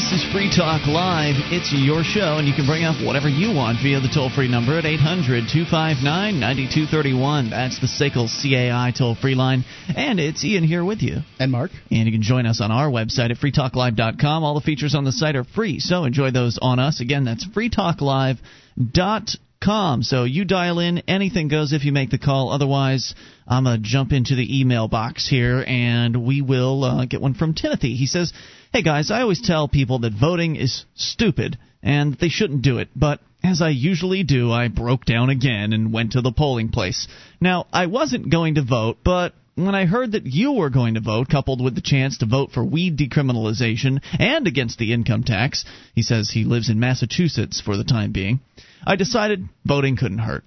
This is Free Talk Live. It's your show, and you can bring up whatever you want via the toll free number at 800 259 9231. That's the SACL CAI toll free line. And it's Ian here with you. And Mark. And you can join us on our website at freetalklive.com. All the features on the site are free, so enjoy those on us. Again, that's freetalklive.com com. So you dial in, anything goes if you make the call. Otherwise, I'm going to jump into the email box here and we will uh, get one from Timothy. He says, Hey guys, I always tell people that voting is stupid and they shouldn't do it, but as I usually do, I broke down again and went to the polling place. Now, I wasn't going to vote, but when I heard that you were going to vote, coupled with the chance to vote for weed decriminalization and against the income tax, he says he lives in Massachusetts for the time being. I decided voting couldn't hurt.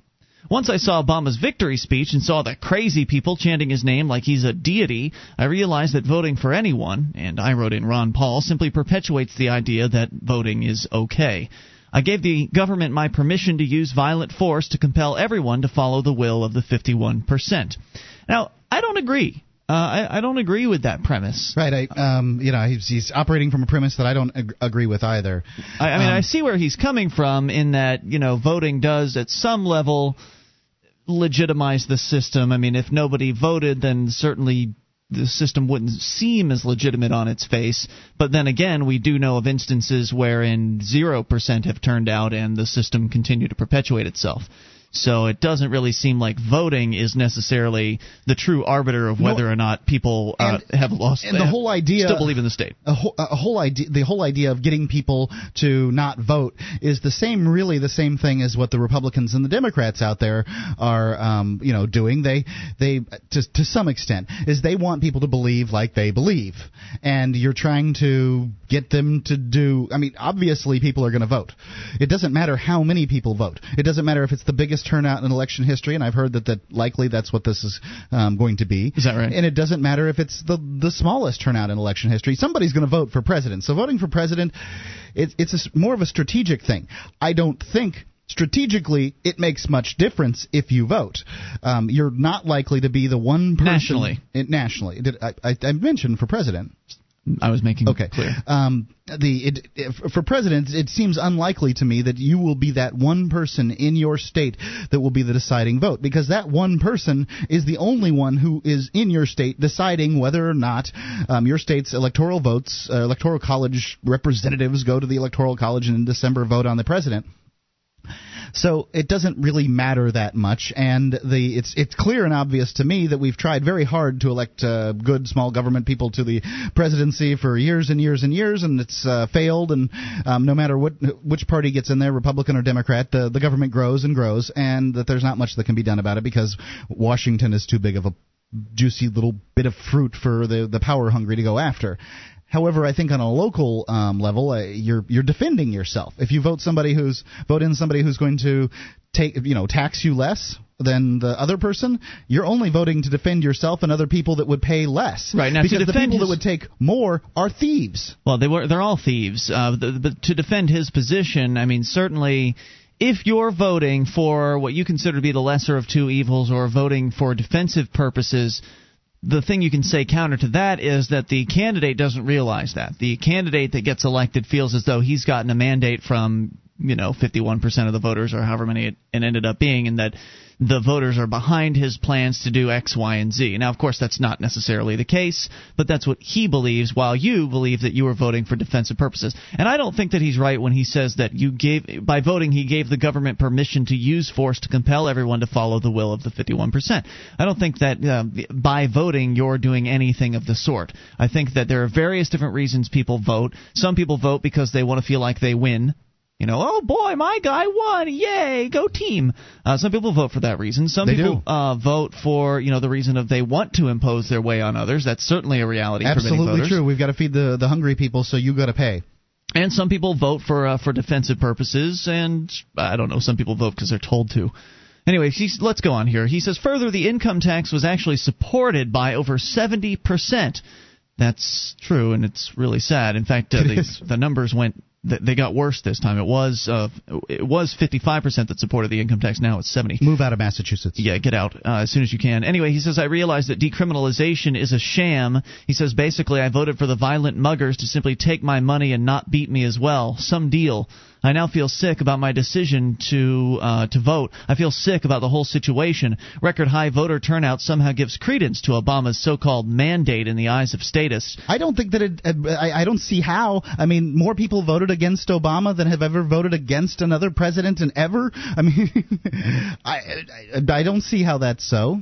Once I saw Obama's victory speech and saw the crazy people chanting his name like he's a deity, I realized that voting for anyone, and I wrote in Ron Paul, simply perpetuates the idea that voting is okay. I gave the government my permission to use violent force to compel everyone to follow the will of the 51%. Now, I don't agree. Uh, I, I, don't agree with that premise. Right. I, um, you know, he's, he's, operating from a premise that I don't ag- agree with either. I, I mean, um, I see where he's coming from in that you know voting does at some level legitimize the system. I mean, if nobody voted, then certainly the system wouldn't seem as legitimate on its face. But then again, we do know of instances wherein zero percent have turned out and the system continued to perpetuate itself. So it doesn't really seem like voting is necessarily the true arbiter of whether no, or not people uh, and, have lost. And the whole idea still believe in the state. A whole, a whole idea, the whole idea of getting people to not vote is the same, really the same thing as what the Republicans and the Democrats out there are, um, you know, doing. They, they, to to some extent, is they want people to believe like they believe, and you're trying to get them to do. I mean, obviously, people are going to vote. It doesn't matter how many people vote. It doesn't matter if it's the biggest turnout in election history, and I've heard that, that likely that's what this is um, going to be. Is that right? And it doesn't matter if it's the the smallest turnout in election history. Somebody's going to vote for president. So voting for president, it, it's a, more of a strategic thing. I don't think strategically it makes much difference if you vote. Um, you're not likely to be the one person nationally. It, nationally, I, I, I mentioned for president. I was making okay. clear. Um, the it, it, for president, it seems unlikely to me that you will be that one person in your state that will be the deciding vote, because that one person is the only one who is in your state deciding whether or not um, your state's electoral votes, uh, electoral college representatives go to the electoral college and in December vote on the president. So it doesn't really matter that much, and the it's it's clear and obvious to me that we've tried very hard to elect uh, good small government people to the presidency for years and years and years, and it's uh, failed. And um, no matter what which party gets in there, Republican or Democrat, the the government grows and grows, and that there's not much that can be done about it because Washington is too big of a juicy little bit of fruit for the the power hungry to go after. However, I think on a local um, level, uh, you're you're defending yourself. If you vote somebody who's vote in somebody who's going to take you know tax you less than the other person, you're only voting to defend yourself and other people that would pay less. Right now, because the people his... that would take more are thieves. Well, they were they're all thieves. Uh, the, but to defend his position, I mean, certainly if you're voting for what you consider to be the lesser of two evils or voting for defensive purposes, the thing you can say counter to that is that the candidate doesn't realize that. The candidate that gets elected feels as though he's gotten a mandate from, you know, 51% of the voters or however many it, it ended up being, and that the voters are behind his plans to do X, Y, and Z. Now, of course, that's not necessarily the case, but that's what he believes, while you believe that you were voting for defensive purposes. And I don't think that he's right when he says that you gave, by voting, he gave the government permission to use force to compel everyone to follow the will of the 51%. I don't think that uh, by voting you're doing anything of the sort. I think that there are various different reasons people vote. Some people vote because they want to feel like they win. You know, oh boy, my guy won! Yay, go team! Uh, some people vote for that reason. Some they people uh, vote for you know the reason of they want to impose their way on others. That's certainly a reality. Absolutely true. We've got to feed the the hungry people, so you got to pay. And some people vote for uh, for defensive purposes, and I don't know. Some people vote because they're told to. Anyway, let's go on here. He says further, the income tax was actually supported by over seventy percent. That's true, and it's really sad. In fact, uh, the, the numbers went they got worse this time. It was uh, it was 55% that supported the income tax. Now it's 70. Move out of Massachusetts. Yeah, get out uh, as soon as you can. Anyway, he says I realize that decriminalization is a sham. He says basically I voted for the violent muggers to simply take my money and not beat me as well. Some deal. I now feel sick about my decision to uh, to vote. I feel sick about the whole situation. Record high voter turnout somehow gives credence to Obama's so-called mandate in the eyes of statists. I don't think that it. I, I don't see how. I mean, more people voted against Obama than have ever voted against another president and ever. I mean, I, I I don't see how that's so.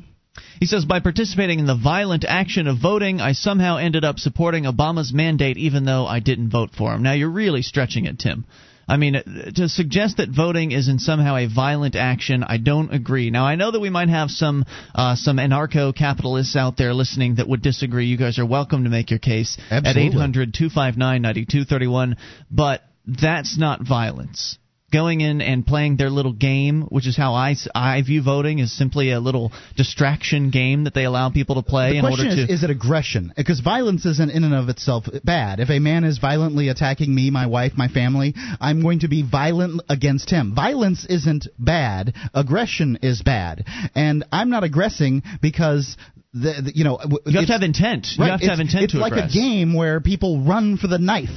He says, by participating in the violent action of voting, I somehow ended up supporting Obama's mandate even though I didn't vote for him. Now, you're really stretching it, Tim. I mean, to suggest that voting is in somehow a violent action, I don't agree. Now, I know that we might have some uh, some anarcho-capitalists out there listening that would disagree. You guys are welcome to make your case Absolutely. at 800 259 9231, but that's not violence going in and playing their little game, which is how I, I view voting, is simply a little distraction game that they allow people to play the in order is, to. Is it aggression? Because violence isn't in and of itself bad. If a man is violently attacking me, my wife, my family, I'm going to be violent against him. Violence isn't bad. Aggression is bad. And I'm not aggressing because the, the, you know you have to have intent. Right, you have to have intent it's like aggress. a game where people run for the knife.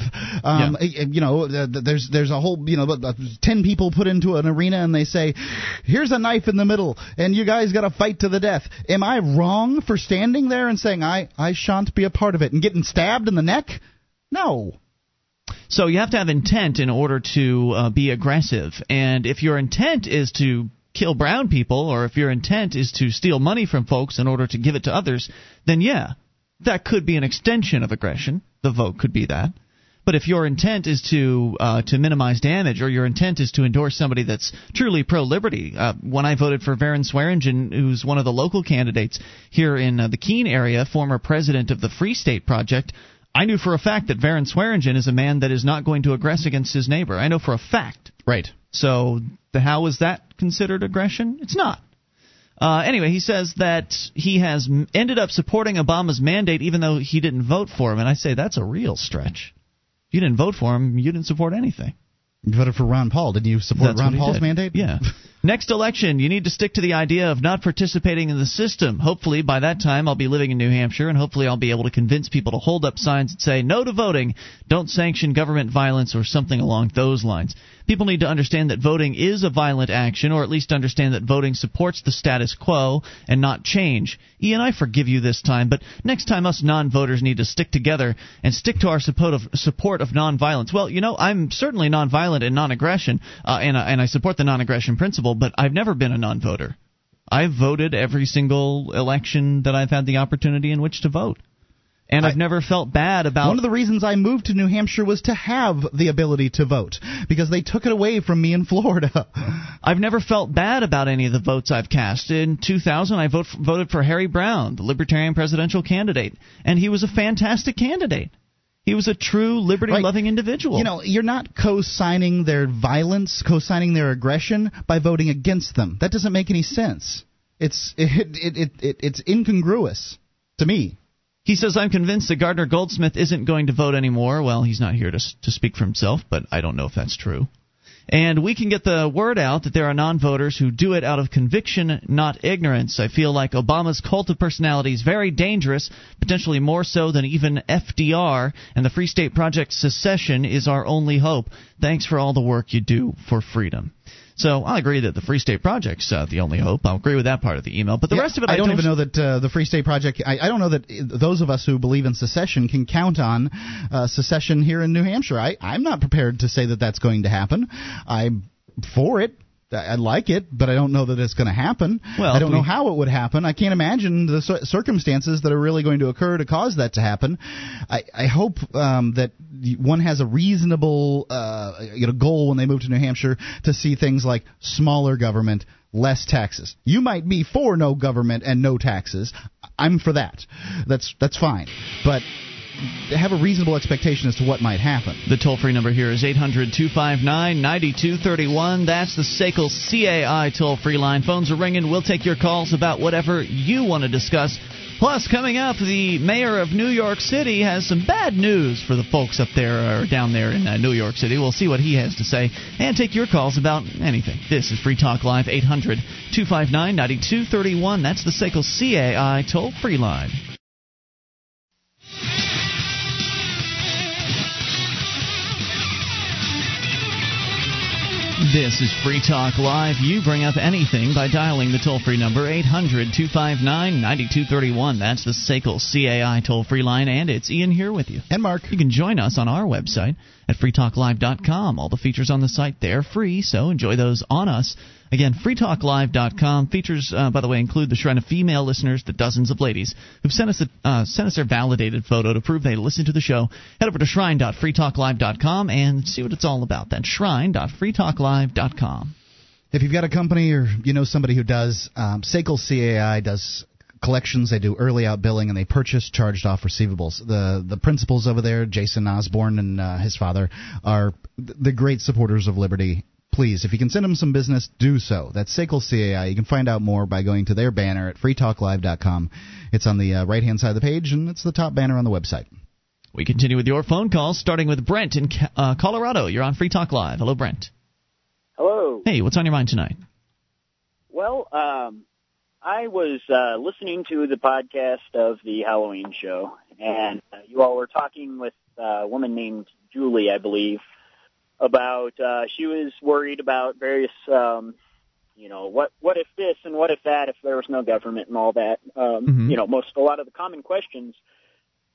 Um, Yeah. You know, there's there's a whole you know, ten people put into an arena and they say, "Here's a knife in the middle, and you guys got to fight to the death." Am I wrong for standing there and saying I I shan't be a part of it and getting stabbed in the neck? No. So you have to have intent in order to uh, be aggressive. And if your intent is to kill brown people, or if your intent is to steal money from folks in order to give it to others, then yeah, that could be an extension of aggression. The vote could be that. But if your intent is to uh, to minimize damage, or your intent is to endorse somebody that's truly pro-liberty, uh, when I voted for Varrin Swearingen, who's one of the local candidates here in uh, the Keene area, former president of the Free State Project, I knew for a fact that Varrin Swearingen is a man that is not going to aggress against his neighbor. I know for a fact. Right. So the, how is that considered aggression? It's not. Uh, anyway, he says that he has ended up supporting Obama's mandate even though he didn't vote for him, and I say that's a real stretch. If you didn't vote for him, you didn't support anything. You voted for Ron Paul. Didn't you support That's Ron Paul's did. mandate? Yeah. Next election, you need to stick to the idea of not participating in the system. Hopefully, by that time, I'll be living in New Hampshire, and hopefully, I'll be able to convince people to hold up signs that say no to voting, don't sanction government violence, or something along those lines. People need to understand that voting is a violent action, or at least understand that voting supports the status quo and not change. Ian, I forgive you this time, but next time us non voters need to stick together and stick to our support of, support of nonviolence. Well, you know, I'm certainly nonviolent and non aggression, uh, and, and I support the non aggression principle, but I've never been a non voter. I've voted every single election that I've had the opportunity in which to vote. And I've never felt bad about One of the reasons I moved to New Hampshire was to have the ability to vote because they took it away from me in Florida. I've never felt bad about any of the votes I've cast. In 2000, I vote, voted for Harry Browne, the Libertarian presidential candidate, and he was a fantastic candidate. He was a true liberty-loving individual. You know, you're not co-signing their violence, co-signing their aggression by voting against them. That doesn't make any sense. It's it, it, it, it it's incongruous to me. He says, I'm convinced that Gardner Goldsmith isn't going to vote anymore. Well, he's not here to, to speak for himself, but I don't know if that's true. And we can get the word out that there are non voters who do it out of conviction, not ignorance. I feel like Obama's cult of personality is very dangerous, potentially more so than even FDR, and the Free State Project secession is our only hope. Thanks for all the work you do for freedom. So I agree that the Free State Project's uh, the only hope. I'll agree with that part of the email. But the Yeah, rest of it, I I don't even know that uh, the Free State Project. I, I don't know that those of us who believe in secession can count on uh, secession here in New Hampshire. I, I'm not prepared to say that that's going to happen. I'm for it. I like it, but I don't know that it's going to happen. Well, I don't we- know how it would happen. I can't imagine the circumstances that are really going to occur to cause that to happen. I, I hope um, that one has a reasonable uh, you know goal when they move to New Hampshire to see things like smaller government, less taxes. You might be for no government and no taxes. I'm for that. That's that's fine, but have a reasonable expectation as to what might happen. The toll free number here is 800 259 9231. That's the SACL CAI toll free line. Phones are ringing. We'll take your calls about whatever you want to discuss Plus, coming up, the mayor of New York City has some bad news for the folks up there or down there in uh, New York City. We'll see what he has to say and take your calls about anything. This is Free Talk Live, 800 259 9231. That's the SACL CAI toll free line. This is Free Talk Live. You bring up anything by dialing the toll free number 800 259 9231. That's the SACL CAI toll free line, and it's Ian here with you. And Mark. You can join us on our website at freetalklive.com. All the features on the site, they're free, so enjoy those on us. Again, freetalklive.com. Features, uh, by the way, include the shrine of female listeners, the dozens of ladies who've sent us, a, uh, sent us their validated photo to prove they listen to the show. Head over to shrine.freetalklive.com and see what it's all about. That's shrine.freetalklive.com. If you've got a company or you know somebody who does, um, SACL CAI does collections. They do early out billing and they purchase charged off receivables. The the principals over there, Jason Osborne and uh, his father, are the great supporters of liberty please, if you can send them some business, do so. That's SACL CAI. You can find out more by going to their banner at freetalklive.com. It's on the uh, right hand side of the page, and it's the top banner on the website. We continue with your phone calls, starting with Brent in uh, Colorado. You're on Free Talk Live. Hello, Brent. Hello. Hey, what's on your mind tonight? Well, um, I was uh, listening to the podcast of the Halloween show, and uh, you all were talking with a woman named Julie, I believe, about uh, she was worried about various um, you know what what if this and what if that if there was no government and all that um, mm-hmm. you know most a lot of the common questions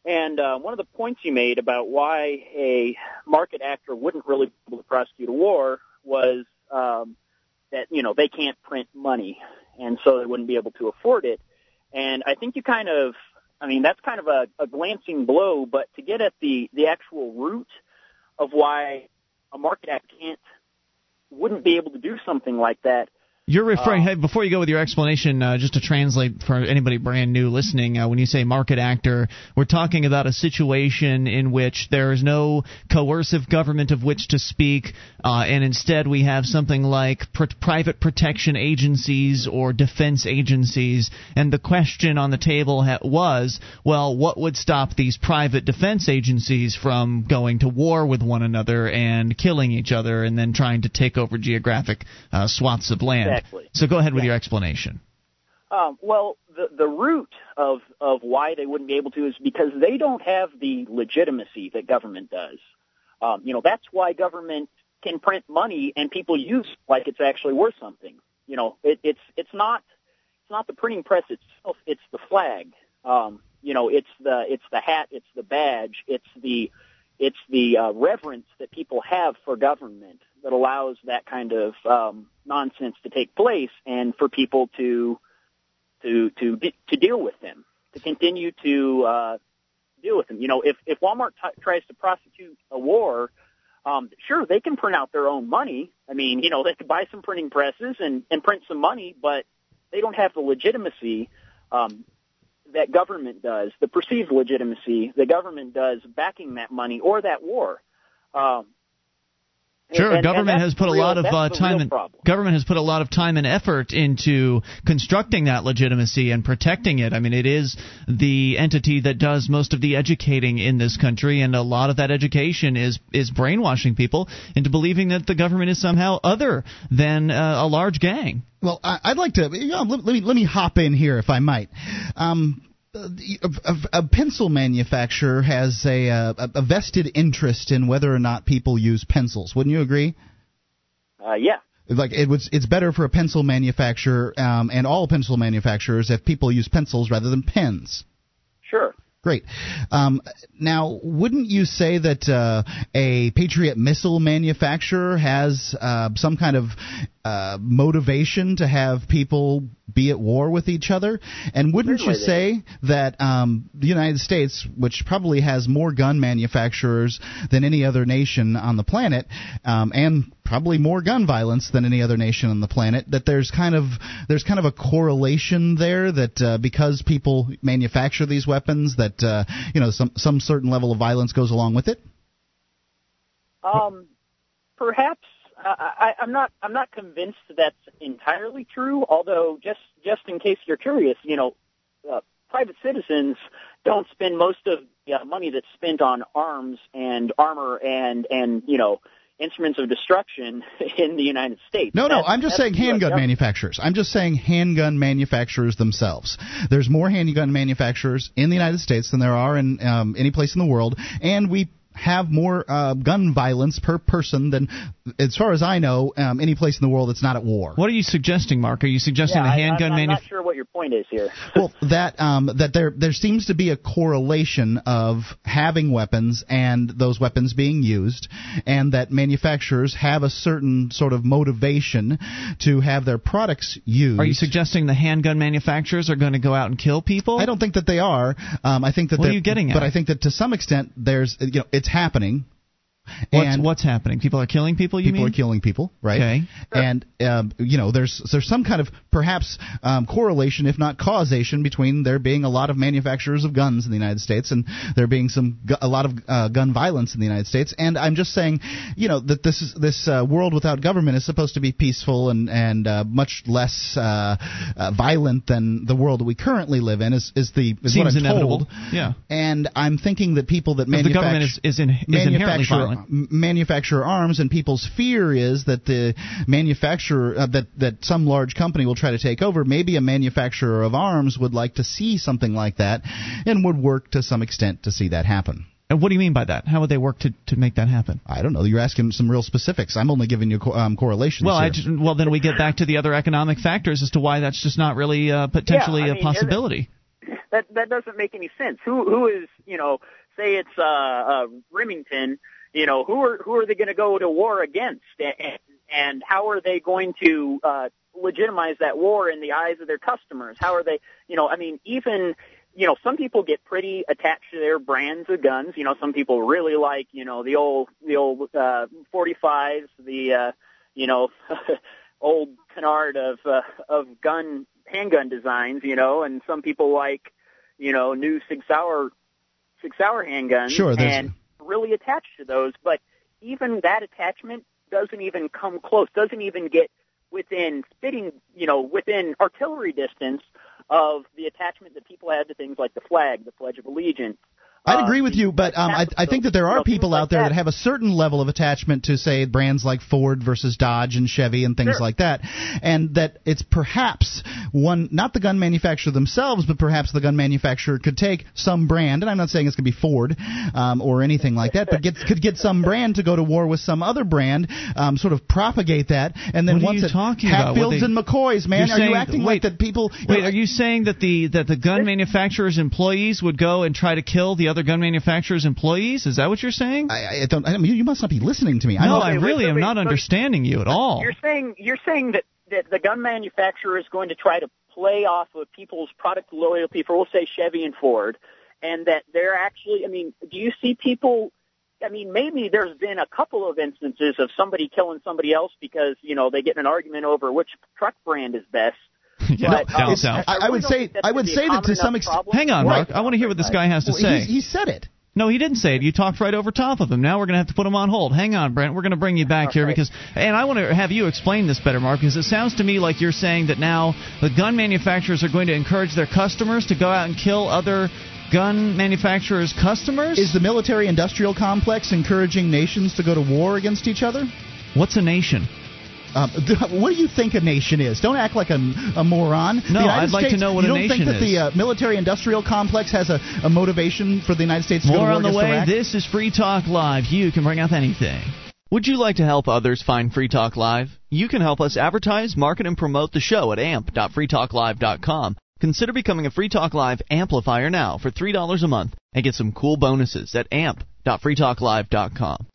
and uh, one of the points you made about why a market actor wouldn't really be able to prosecute a war was um, that you know they can't print money and so they wouldn't be able to afford it and I think you kind of I mean that's kind of a, a glancing blow but to get at the the actual root of why a market act can't wouldn't be able to do something like that you're referring, uh, hey, before you go with your explanation, uh, just to translate for anybody brand new listening, uh, when you say market actor, we're talking about a situation in which there is no coercive government of which to speak, uh, and instead we have something like pr- private protection agencies or defense agencies. And the question on the table ha- was, well, what would stop these private defense agencies from going to war with one another and killing each other and then trying to take over geographic uh, swaths of land? Exactly. So go ahead with yeah. your explanation. Um, well, the the root of of why they wouldn't be able to is because they don't have the legitimacy that government does. Um, you know, that's why government can print money and people use like it's actually worth something. You know, it, it's it's not it's not the printing press itself; it's the flag. Um, you know, it's the it's the hat, it's the badge, it's the it's the uh, reverence that people have for government that allows that kind of um, nonsense to take place, and for people to to to to deal with them, to continue to uh, deal with them. You know, if if Walmart t- tries to prosecute a war, um, sure they can print out their own money. I mean, you know, they could buy some printing presses and and print some money, but they don't have the legitimacy um, that government does, the perceived legitimacy the government does backing that money or that war. Um, Sure, and, government and has put a lot of uh, time and government has put a lot of time and effort into constructing that legitimacy and protecting it. I mean, it is the entity that does most of the educating in this country, and a lot of that education is is brainwashing people into believing that the government is somehow other than uh, a large gang. Well, I, would like to you know, let, let, me let me hop in here if I might. Um, a, a, pencil manufacturer has a, a, a vested interest in whether or not people use pencils. Wouldn't you agree? Uh, yeah. Like it was, it's better for a pencil manufacturer um, and all pencil manufacturers if people use pencils rather than pens. Sure. Great. Um, now, wouldn't you say that uh, a Patriot missile manufacturer has uh, some kind of uh, motivation to have people be at war with each other? And wouldn't you say that um, the United States, which probably has more gun manufacturers than any other nation on the planet, um, and probably more gun violence than any other nation on the planet, that there's kind of there's kind of a correlation there that uh, because people manufacture these weapons, that uh, you know some some certain level of violence goes along with it. Um, perhaps I, I'm not I'm not convinced that's entirely true. Although just just in case you're curious, you know, uh, private citizens don't spend most of the uh, money that's spent on arms and armor and and you know instruments of destruction in the United States. No, no, I'm just saying handgun manufacturers. I'm just saying handgun manufacturers themselves. There's more handgun manufacturers in the United States than there are in um, any place in the world, and we have more uh, gun violence per person than, as far as I know, um, any place in the world that's not at war. What are you suggesting, Mark? Are you suggesting Yeah, the I, handgun I'm, I'm manuf- not sure what your point is here. well, that um, that there there seems to be a correlation of having weapons and those weapons being used, and that manufacturers have a certain sort of motivation to have their products used. Are you suggesting the handgun manufacturers are going to go out and kill people? I don't think that they are. Um, I think that What are they're- you getting at? But I think that to some extent, there's you know it's happening. What's, and what's happening? People are killing people. You people mean? are killing people, right? Okay. And um, you know, there's there's some kind of perhaps um, correlation, if not causation, between there being a lot of manufacturers of guns in the United States and there being some a lot of uh, gun violence in the United States. And I'm just saying, you know, that this is this uh, world without government is supposed to be peaceful and and uh, much less uh, uh, violent than the world that we currently live in. Is is the is Seems what I'm inevitable. told. Yeah. And I'm thinking that people that the government is, is, in, is inherently violent. M- manufacture arms, and people's fear is that the manufacturer uh, that that some large company will try to take over. Maybe a manufacturer of arms would like to see something like that, and would work to some extent to see that happen. And what do you mean by that? How would they work to, to make that happen? I don't know. You're asking some real specifics. I'm only giving you co- um, correlations. Well, I just, well, then we get back to the other economic factors as to why that's just not really uh, potentially Yeah, I a mean, possibility. that that doesn't make any sense. Who who is you know say it's uh, uh Remington, you know who are who are they going to go to war against, and, and how are they going to uh, legitimize that war in the eyes of their customers? How are they, you know, I mean even. You know, some people get pretty attached to their brands of guns. You know, some people really like, you know, the old, the old, uh, 45s, the, uh, you know, old canard of, uh, of gun, handgun designs, you know, and some people like, you know, new 6 hour 6 hour handguns Sure, there's- and really attached to those. But even that attachment doesn't even come close, doesn't even get within spitting, you know, within artillery distance of the attachment that people had to things like the flag, the Pledge of Allegiance. I'd uh, agree with you, but um, I, I think that there are people out there that that. have a certain level of attachment to, say, brands like Ford versus Dodge and Chevy and things Sure. like that, and that it's perhaps one, not the gun manufacturer themselves, but perhaps the gun manufacturer could take some brand, and I'm not saying it's going to be Ford um, or anything like that, but get, could get some brand to go to war with some other brand, um, sort of propagate that, and then What are once you it about? Hatfields they- and McCoys, man, You're are you saying- acting wait, like that people? Wait, are you saying that the that the gun manufacturer's employees would go and try to kill the other gun manufacturer's employees? Is that what you're saying? I, I don't. I mean, you must not be listening to me. no, I'm, I really am not understanding you at all. You're saying you're saying that that the gun manufacturer is going to try to play off of people's product loyalty for, we'll say Chevy and Ford, and that they're actually. I mean, do you see people? I mean, maybe there's been a couple of instances of somebody killing somebody else because you know they get in an argument over which truck brand is best. Yeah, But, down um, south. I- I would really don't say- I would say that to some extent- Hang on, Right. Mark. I want to hear what this guy has to Well, say. he said it. No, he didn't say it. You talked right over top of him. Now we're going to have to put him on hold. Hang on, Brent. We're going to bring you back here Okay. because, and I want to have you explain this better, Mark, because it sounds to me like you're saying that now the gun manufacturers are going to encourage their customers to go out and kill other gun manufacturers' customers. Is the military-industrial complex encouraging nations to go to war against each other? What's a nation? Um, what do you think a nation is? Don't act like a, a moron. No, I'd like to know what a you a don't think nation that the uh, military-industrial complex has a, a motivation for the United States to go to More war on the way. Iraq? This is Free Talk Live. You can bring up anything. Would you like to help others find Free Talk Live? You can help us advertise, market, and promote the show at amp.freetalklive.com. Consider becoming a Free Talk Live amplifier now for $3 a month and get some cool bonuses at amp.freetalklive.com.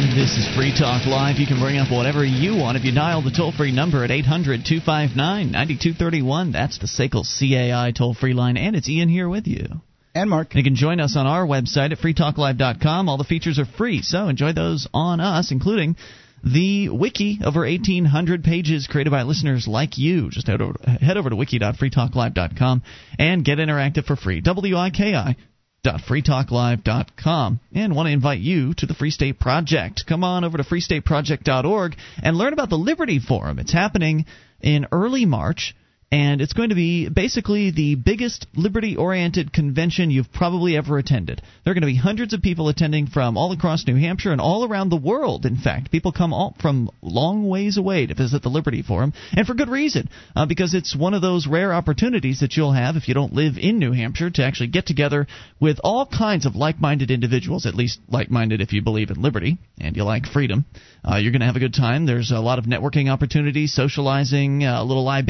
This is Free Talk Live. You can bring up whatever you want if you dial the toll free number at 800 259 9231. That's the SACL CAI toll free line, and it's Ian here with you. and Mark. And you can join us on our website at freetalklive.com. All the features are free, so enjoy those on us, including the wiki, over 1,800 pages created by listeners like you. Just head over, head over to wiki.freetalklive.com and get interactive for free. WIKI freetalklive.com and want to invite you to the Free State Project. Come on over to freestateproject.org and learn about the Liberty Forum. It's happening in early March and it's going to be basically the biggest liberty oriented convention you've probably ever attended. There are going to be hundreds of people attending from all across New Hampshire and all around the world, in fact. People come all from long ways away to visit the Liberty Forum, and for good reason, uh, because it's one of those rare opportunities that you'll have if you don't live in New Hampshire to actually get together with all kinds of like minded individuals, at least like minded if you believe in liberty and you like freedom. Uh, you're going to have a good time. There's a lot of networking opportunities, socializing, uh, a little. Uh,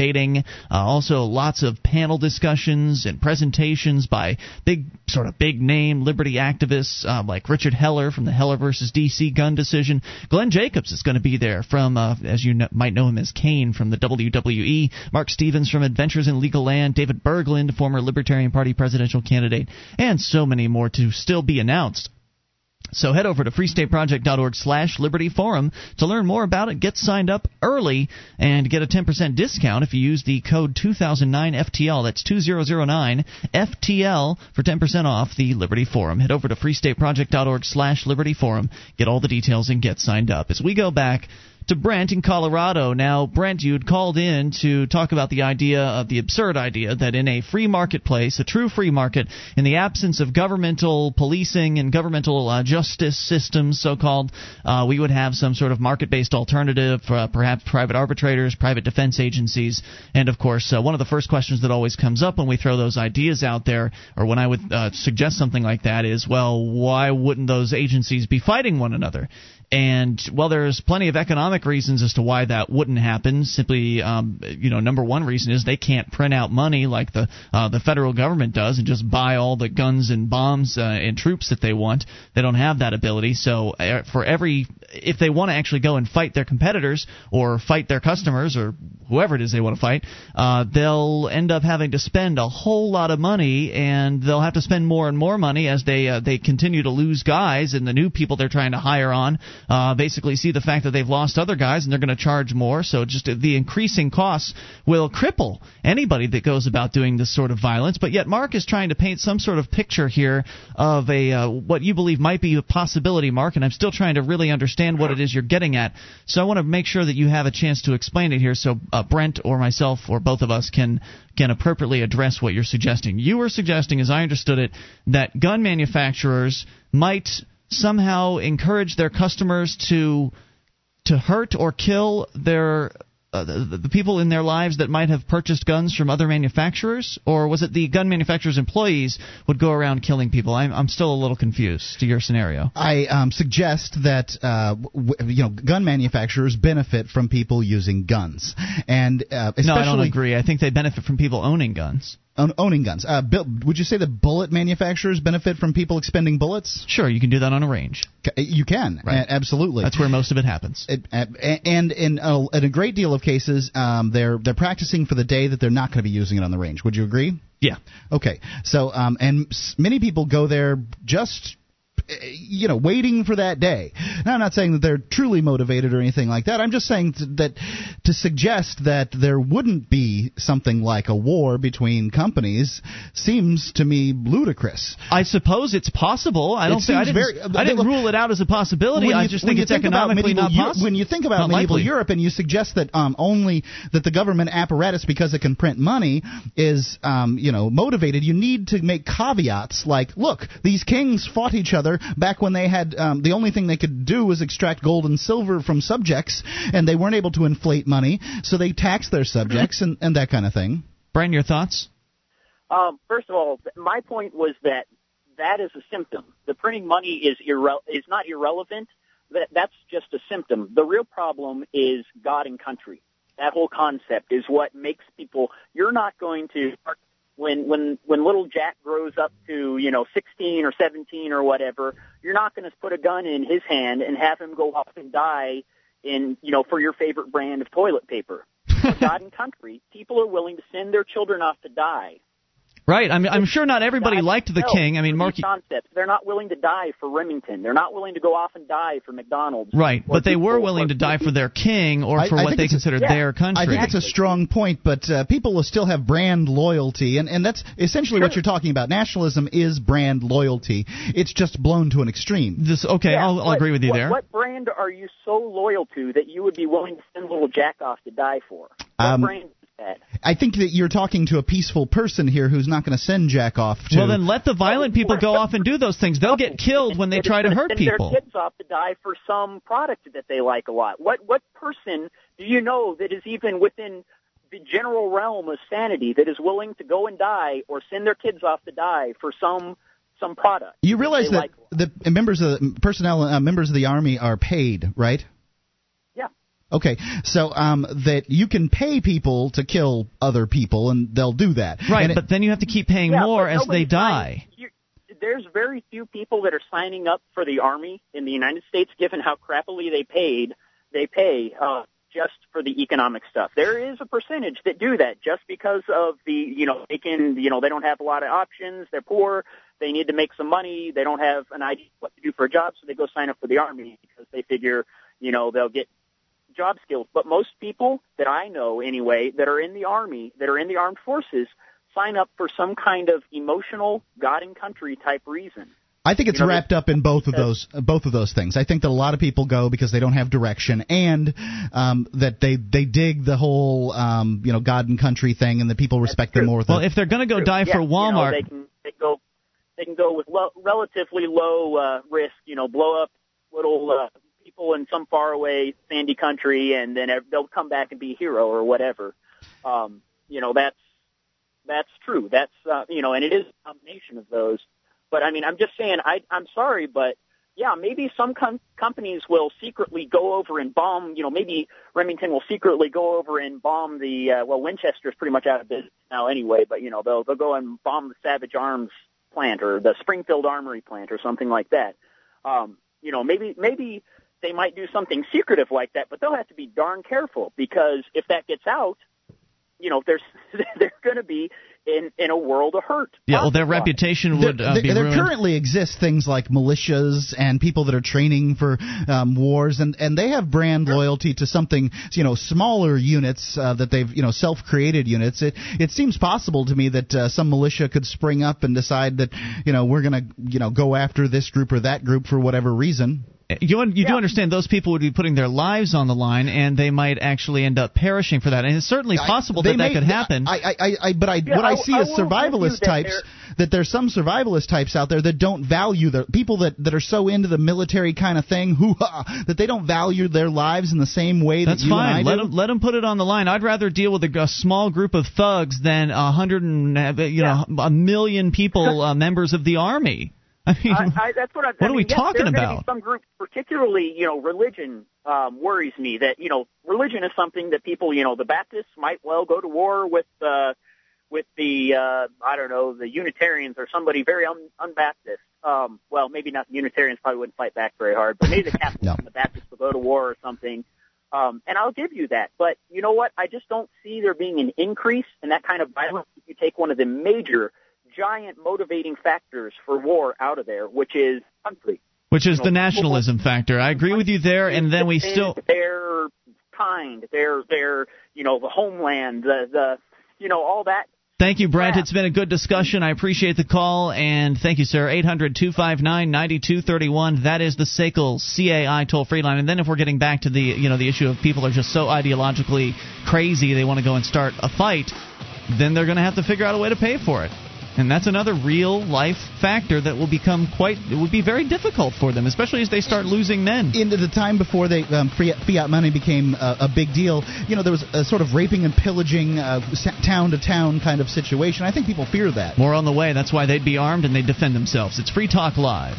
also, lots of panel discussions and presentations by big, sort of big name liberty activists uh, like Richard Heller from the Heller versus DC gun decision. Glenn Jacobs is going to be there from, uh, as you know, might know him as Kane from the WWE. Marc Stevens from Adventures in Legal Land. David Bergland, former Libertarian Party presidential candidate, and so many more to still be announced. So head over to freestateproject.org slash Liberty Forum to learn more about it. Get signed up early and get a 10% discount if you use the code 2009FTL. That's 2009 FTL for 10% off the Liberty Forum. Head over to freestateproject.org slash Liberty Forum. Get all the details and get signed up. As we go back to Brent in Colorado. Now, Brent, you'd called in to talk about the idea of the absurd idea that in a free marketplace, a true free market, in the absence of governmental policing and governmental uh, justice systems, so called, uh, we would have some sort of market based alternative, uh, perhaps private arbitrators, private defense agencies. And of course, uh, one of the first questions that always comes up when we throw those ideas out there, or when I would uh, suggest something like that, is well, why wouldn't those agencies be fighting one another? And well, there's plenty of economic reasons as to why that wouldn't happen, simply, um, you know, number one reason is they can't print out money like the uh, the federal government does and just buy all the guns and bombs uh, and troops that they want. They don't have that ability. So uh, for every, if they want to actually go and fight their competitors or fight their customers or whoever it is they want to fight, uh, they'll end up having to spend a whole lot of money, and they'll have to spend more and more money as they uh, they continue to lose guys and the new people they're trying to hire on uh, basically see the fact that they've lost other guys and they're going to charge more. So just the increasing costs will cripple anybody that goes about doing this sort of violence. But yet Mark is trying to paint some sort of picture here of a uh, what you believe might be a possibility, Mark. And I'm still trying to really understand what it is you're getting at. So I want to make sure that you have a chance to explain it here, so uh, Brent or myself or both of us can can appropriately address what you're suggesting. You were suggesting, as I understood it, that gun manufacturers might somehow encourage their customers to to hurt or kill their uh, the, the, people in their lives that might have purchased guns from other manufacturers, or was it the gun manufacturer's employees would go around killing people? I'm, I'm still a little confused to your scenario. I um, suggest that uh, w- you know gun manufacturers benefit from people using guns, and uh, no, I don't agree. I think they benefit from people owning guns owning guns. Uh, would you say that bullet manufacturers benefit from people expending bullets? Sure, you can do that on a range. You can, right. absolutely. That's where most of it happens. It, and in a, in a great deal of cases, um, they're they're practicing for the day that they're not going to be using it on the range. Would you agree? Yeah. Okay. So, um, and many people go there just you know, waiting for that day. Now, I'm not saying that they're truly motivated or anything like that. I'm just saying that to suggest that there wouldn't be something like a war between companies seems to me ludicrous. I suppose it's possible. I don't. Think, I didn't, very, I didn't rule it out as a possibility. You, I just think it's think economically not possible. When you think about not medieval likely. Europe and you suggest that um, only that the government apparatus, because it can print money, is um, you know motivated, you need to make caveats like, look, these kings fought each other back when they had um, the only thing they could do was extract gold and silver from subjects, and they weren't able to inflate money, so they taxed their subjects and, and that kind of thing. Brian, your thoughts? Um, first of all, my point was that that is a symptom. The printing money is irre- is not irrelevant. That that's just a symptom. The real problem is God and country. That whole concept is what makes people. You're not going to when when when little Jack grows up to you know 16 or 17 or whatever, you're not going to put a gun in his hand and have him go off and die in you know for your favorite brand of toilet paper. God and country, people are willing to send their children off to die. Right. I'm, I'm sure not everybody liked the king. I mean, Mark. Concepts. They're not willing to die for Remington. They're not willing to go off and die for McDonald's. Right. But they were willing to die for their king or for I, what they considered yeah, their country. I think it's a strong point, but uh, people will still have brand loyalty, and, and that's essentially sure. what you're talking about. Nationalism is brand loyalty. It's just blown to an extreme. This okay. Yeah, I'll, I'll agree with you what, there. What brand are you so loyal to that you would be willing to send little Jackoff to die for? What um, brand that. I think that you're talking to a peaceful person here who's not going to send Jack off to. Well, then let the violent people go off and do those things. They'll get killed when they try to hurt people. Their kids off to die for some product that they like a lot. What what person do you know that is even within the general realm of sanity that is willing to go and die or send their kids off to die for some some product? You realize that like the members of the personnel uh, members of the army are paid, right? Okay, so um, that you can pay people to kill other people, and they'll do that. Right, and but it, then you have to keep paying yeah, more as they die. there's very few people that are signing up for the army in the United States, given how crappily they paid. They pay uh, just for the economic stuff. There is a percentage that do that just because of the, you know, they can, you know, they don't have a lot of options. They're poor. They need to make some money. They don't have an idea what to do for a job, so they go sign up for the army because they figure, you know, they'll get job skills. But most people that I know anyway that are in the army, that are in the armed forces, sign up for some kind of emotional God and country type reason. I think it's you know, wrapped up in both of those both of those things. I think that a lot of people go because they don't have direction, and um, that they they dig the whole um, you know God and country thing, and that people respect them more. Well, if they're going to go true. die yeah, for Walmart, you know, they can they go they can go with lo- relatively low uh, risk. You know, blow up little uh, people in some faraway sandy country, and then they'll come back and be a hero or whatever. Um, you know, that's that's true. That's uh, you know, and it is a combination of those. But I mean, I'm just saying, I, I'm sorry, but yeah, maybe some com- companies will secretly go over and bomb. You know, maybe Remington will secretly go over and bomb the. Uh, well, Winchester is pretty much out of business now anyway. But you know, they'll they'll go and bomb the Savage Arms plant or the Springfield Armory plant or something like that. Um, you know, maybe maybe they might do something secretive like that, but they'll have to be darn careful because if that gets out, you know, there's they're going to be in in a world of hurt. Yeah, well, their reputation would there, uh, be there ruined. currently exist things like militias and people that are training for um, wars, and and they have brand loyalty to something, you know, smaller units uh, that they've you know self-created units. It it seems possible to me that uh, some militia could spring up and decide that you know we're going to you know go after this group or that group for whatever reason you you yeah. do understand those people would be putting their lives on the line, and they might actually end up perishing for that. And it's certainly possible I, that may, that could happen. I, I, I, but I, yeah, what I, see is survivalist types. That, that there's some survivalist types out there that don't value the people that that are so into the military kind of thing, hoo that they don't value their lives in the same way That's that you fine. and I let do. Them, let them put it on the line. I'd rather deal with a, a small group of thugs than a hundred and you yeah. know a million people, uh, members of the army. I mean, I, I, that's what, I, what I are mean, we yes, talking about? some groups, particularly, you know, religion um, worries me. That you know, religion is something that people, you know, the Baptists might well go to war with, uh, with the, uh, I don't know, the Unitarians or somebody very un- unbaptist. Um, well, maybe not the Unitarians probably wouldn't fight back very hard, but maybe the Catholics no. and the Baptists will go to war or something. Um, and I'll give you that. But you know what? I just don't see there being an increase in that kind of violence if you take one of the major giant motivating factors for war out of there, which is country. Which is the nationalism factor. I agree with you there, and then we still they're kind, they're they're you know the homeland, the the you know all that Thank you, Brent. It's been a good discussion. I appreciate the call, and thank you, sir. 800 259 9231. That is the SACL CAI toll free line. And then if we're getting back to the you know the issue of people are just so ideologically crazy they want to go and start a fight, then they're going to have to figure out a way to pay for it. And that's another real life factor that will become quite, it would be very difficult for them, especially as they start losing men. Into the time before they um, fiat money became a, a, big deal, you know, there was a sort of raping and pillaging, uh, town to town kind of situation. I think people fear that. More on the way. That's why they'd be armed and they'd defend themselves. It's Free Talk Live.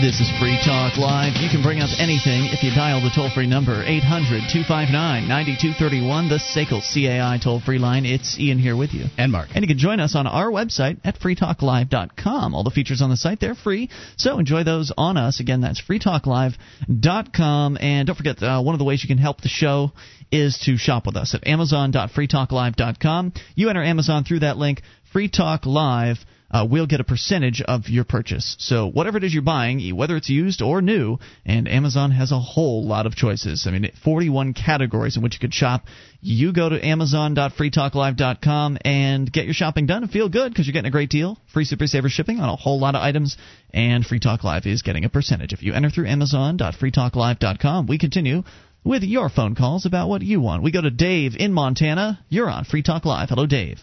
This is Free Talk Live. You can bring up anything if you dial the toll free number 800 259 9231, the SACL CAI toll free line. It's Ian here with you. And Mark. And you can join us on our website at freetalklive.com. All the features on the site, they're free. So enjoy those on us. Again, that's freetalklive.com. And don't forget, uh, one of the ways you can help the show is to shop with us at amazon.freetalklive.com. You enter Amazon through that link, Free Talk Live uh, we'll get a percentage of your purchase. So whatever it is you're buying, whether it's used or new, and Amazon has a whole lot of choices. I mean, 41 categories in which you could shop. You go to amazon.freetalklive.com and get your shopping done and feel good because you're getting a great deal. Free Super Saver shipping on a whole lot of items, and Free Talk Live is getting a percentage. If you enter through amazon.freetalklive.com, we continue with your phone calls about what you want. We go to Dave in Montana. You're on Free Talk Live. Hello, Dave.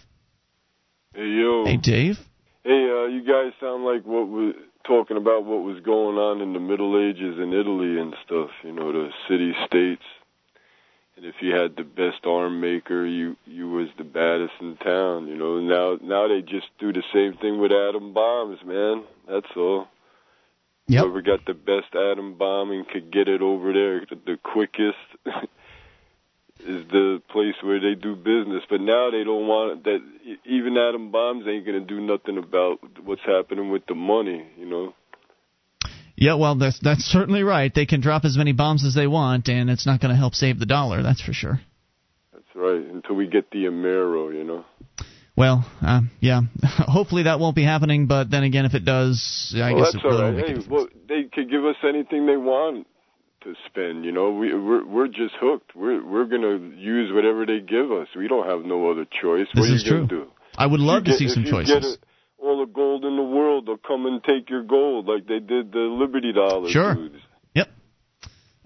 Hey, yo. Hey, Dave. Hey, uh, you guys sound like what was talking about what was going on in the Middle Ages in Italy and stuff. You know, the city states. And if you had the best arm maker, you you was the baddest in town. You know, now now they just do the same thing with atom bombs, man. That's all. Yep. Whoever got the best atom bomb and could get it over there the quickest. is the place where they do business. But now they don't want that. Even atom bombs ain't gonna do nothing about what's happening with the money. You know. Yeah, well, that's that's certainly right. They can drop as many bombs as they want, and it's not going to help save the dollar. That's for sure. That's right. Until we get the Amero, you know. Well, uh, yeah. Hopefully that won't be happening. But then again, if it does, I well, guess that's it really all right. Hey, well, they could give us anything they want to spend. You know, we we're we're just hooked. We're we're gonna use whatever they give us. We don't have no other choice. This what are is you gonna true. do? I would love to you see some you choices. Get it, all the gold in the world, they'll come and take your gold like they did the Liberty Dollar Sure. dudes. Yep.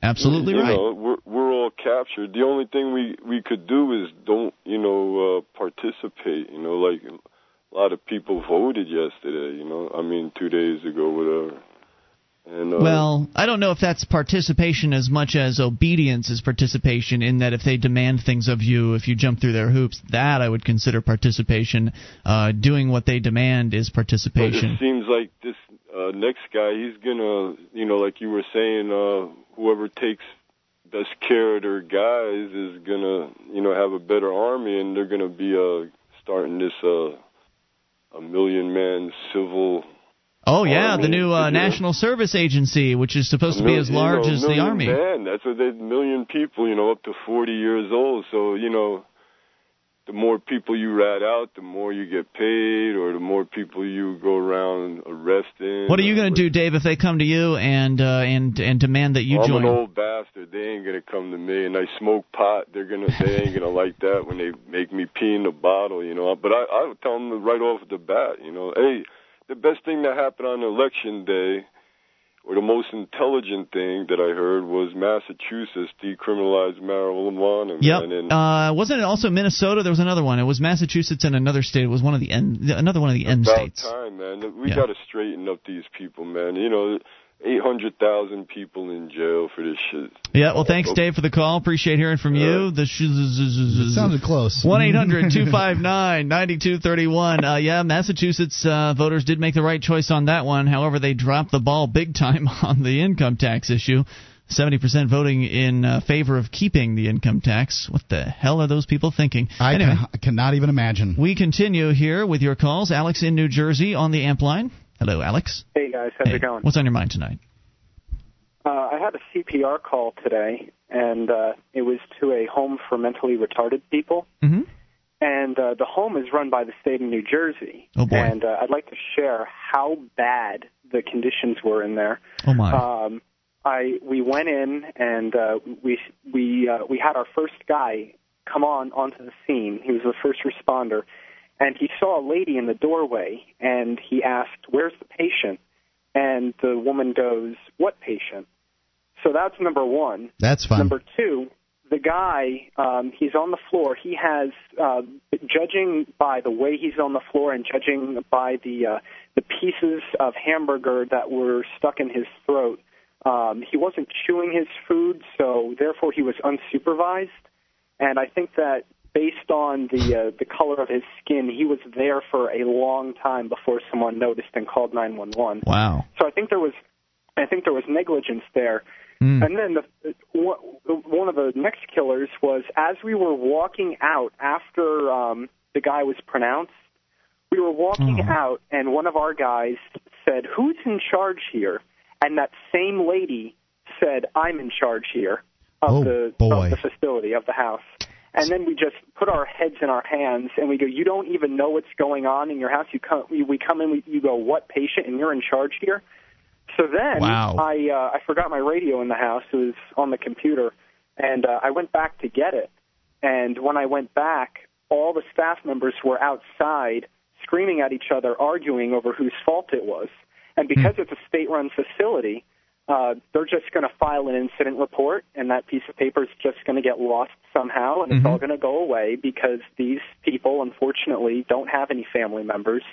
Absolutely you right. know, we're we're all captured. The only thing we we could do is don't you know uh, participate. You know, like a lot of people voted yesterday. You know, I mean two days ago, whatever. And uh, Well, I don't know if that's participation as much as obedience is participation, in that if they demand things of you, if you jump through their hoops, that I would consider participation. Uh, doing what they demand is participation. it seems like this uh, next guy, he's gonna, you know, like you were saying, uh, whoever takes best care of their guys is gonna, you know, have a better army, and they're gonna be uh, starting this uh, a million man civil. Oh yeah, I the new uh, National Service Agency, which is supposed to be as you large know, as the army. Man, that's a million people, you know, up to forty years old. So you know, the more people you rat out, the more you get paid, or the more people you go around arresting. What are you going to do, Dave, if they come to you and uh, and and demand that you I'm join? an old bastard. They ain't gonna come to me, and I smoke pot. They're gonna, they ain't gonna like that when they make me pee in the bottle, you know. But I, I would tell them right off the bat, you know, hey, the best thing that happened on election day, or the most intelligent thing that I heard was Massachusetts decriminalized marijuana. Yep. and Uh, wasn't it also Minnesota? There was another one. It was Massachusetts and another state. It was one of the end, another one of the end states. about time, man. We Yeah. got to straighten up these people, man. You know, eight hundred thousand people in jail for this shit. Yeah. Well, thanks, Dave, for the call. Appreciate hearing from you. The It sounded close. One eight hundred two five nine ninety two thirty one. Uh, yeah, Massachusetts uh, voters did make the right choice on that one. However, they dropped the ball big time on the income tax issue. Seventy percent voting in uh, favor of keeping the income tax. What the hell are those people thinking? I, anyway, can, I cannot even imagine. we continue here with your calls. Alex in New Jersey on the amp line. Hello, Alex. Hey guys, how's Hey, it going? What's on your mind tonight? Uh, I had a CPR call today, and uh, it was to a home for mentally retarded people. Mm-hmm. And uh, the home is run by the state of New Jersey. Oh, boy. And uh, I'd like to share how bad the conditions were in there. Oh my. Um, I we went in and uh, we we uh, we had our first guy come on onto the scene. He was the first responder, and he saw a lady in the doorway, and he asked, "Where's the patient?" And the woman goes, "What patient?" So that's number one. That's fun. Number two, the guy, um, he's on the floor. He has, uh, judging by the way he's on the floor and judging by the uh, the pieces of hamburger that were stuck in his throat, um, he wasn't chewing his food, so therefore he was unsupervised. And I think that based on the uh, the color of his skin, he was there for a long time before someone noticed and called 911. wow. So I think there was I think there was negligence there. Mm. And then the, one of the next killers was as we were walking out after um, the guy was pronounced, we were walking Oh. out, and one of our guys said, "Who's in charge here?" And that same lady said, "I'm in charge here of Oh, the boy. of the facility of the house." And then we just put our heads in our hands and we go, "You don't even know what's going on in your house. You come, we, come in, we, you go, what patient, and you're in charge here." So then Wow. I uh, I forgot my radio in the house. It was on the computer, and uh, I went back to get it. And when I went back, all the staff members were outside screaming at each other, arguing over whose fault it was. And because it's a state-run facility, uh, they're just going to file an incident report, and that piece of paper is just going to get lost somehow, and it's all going to go away because these people, unfortunately, don't have any family members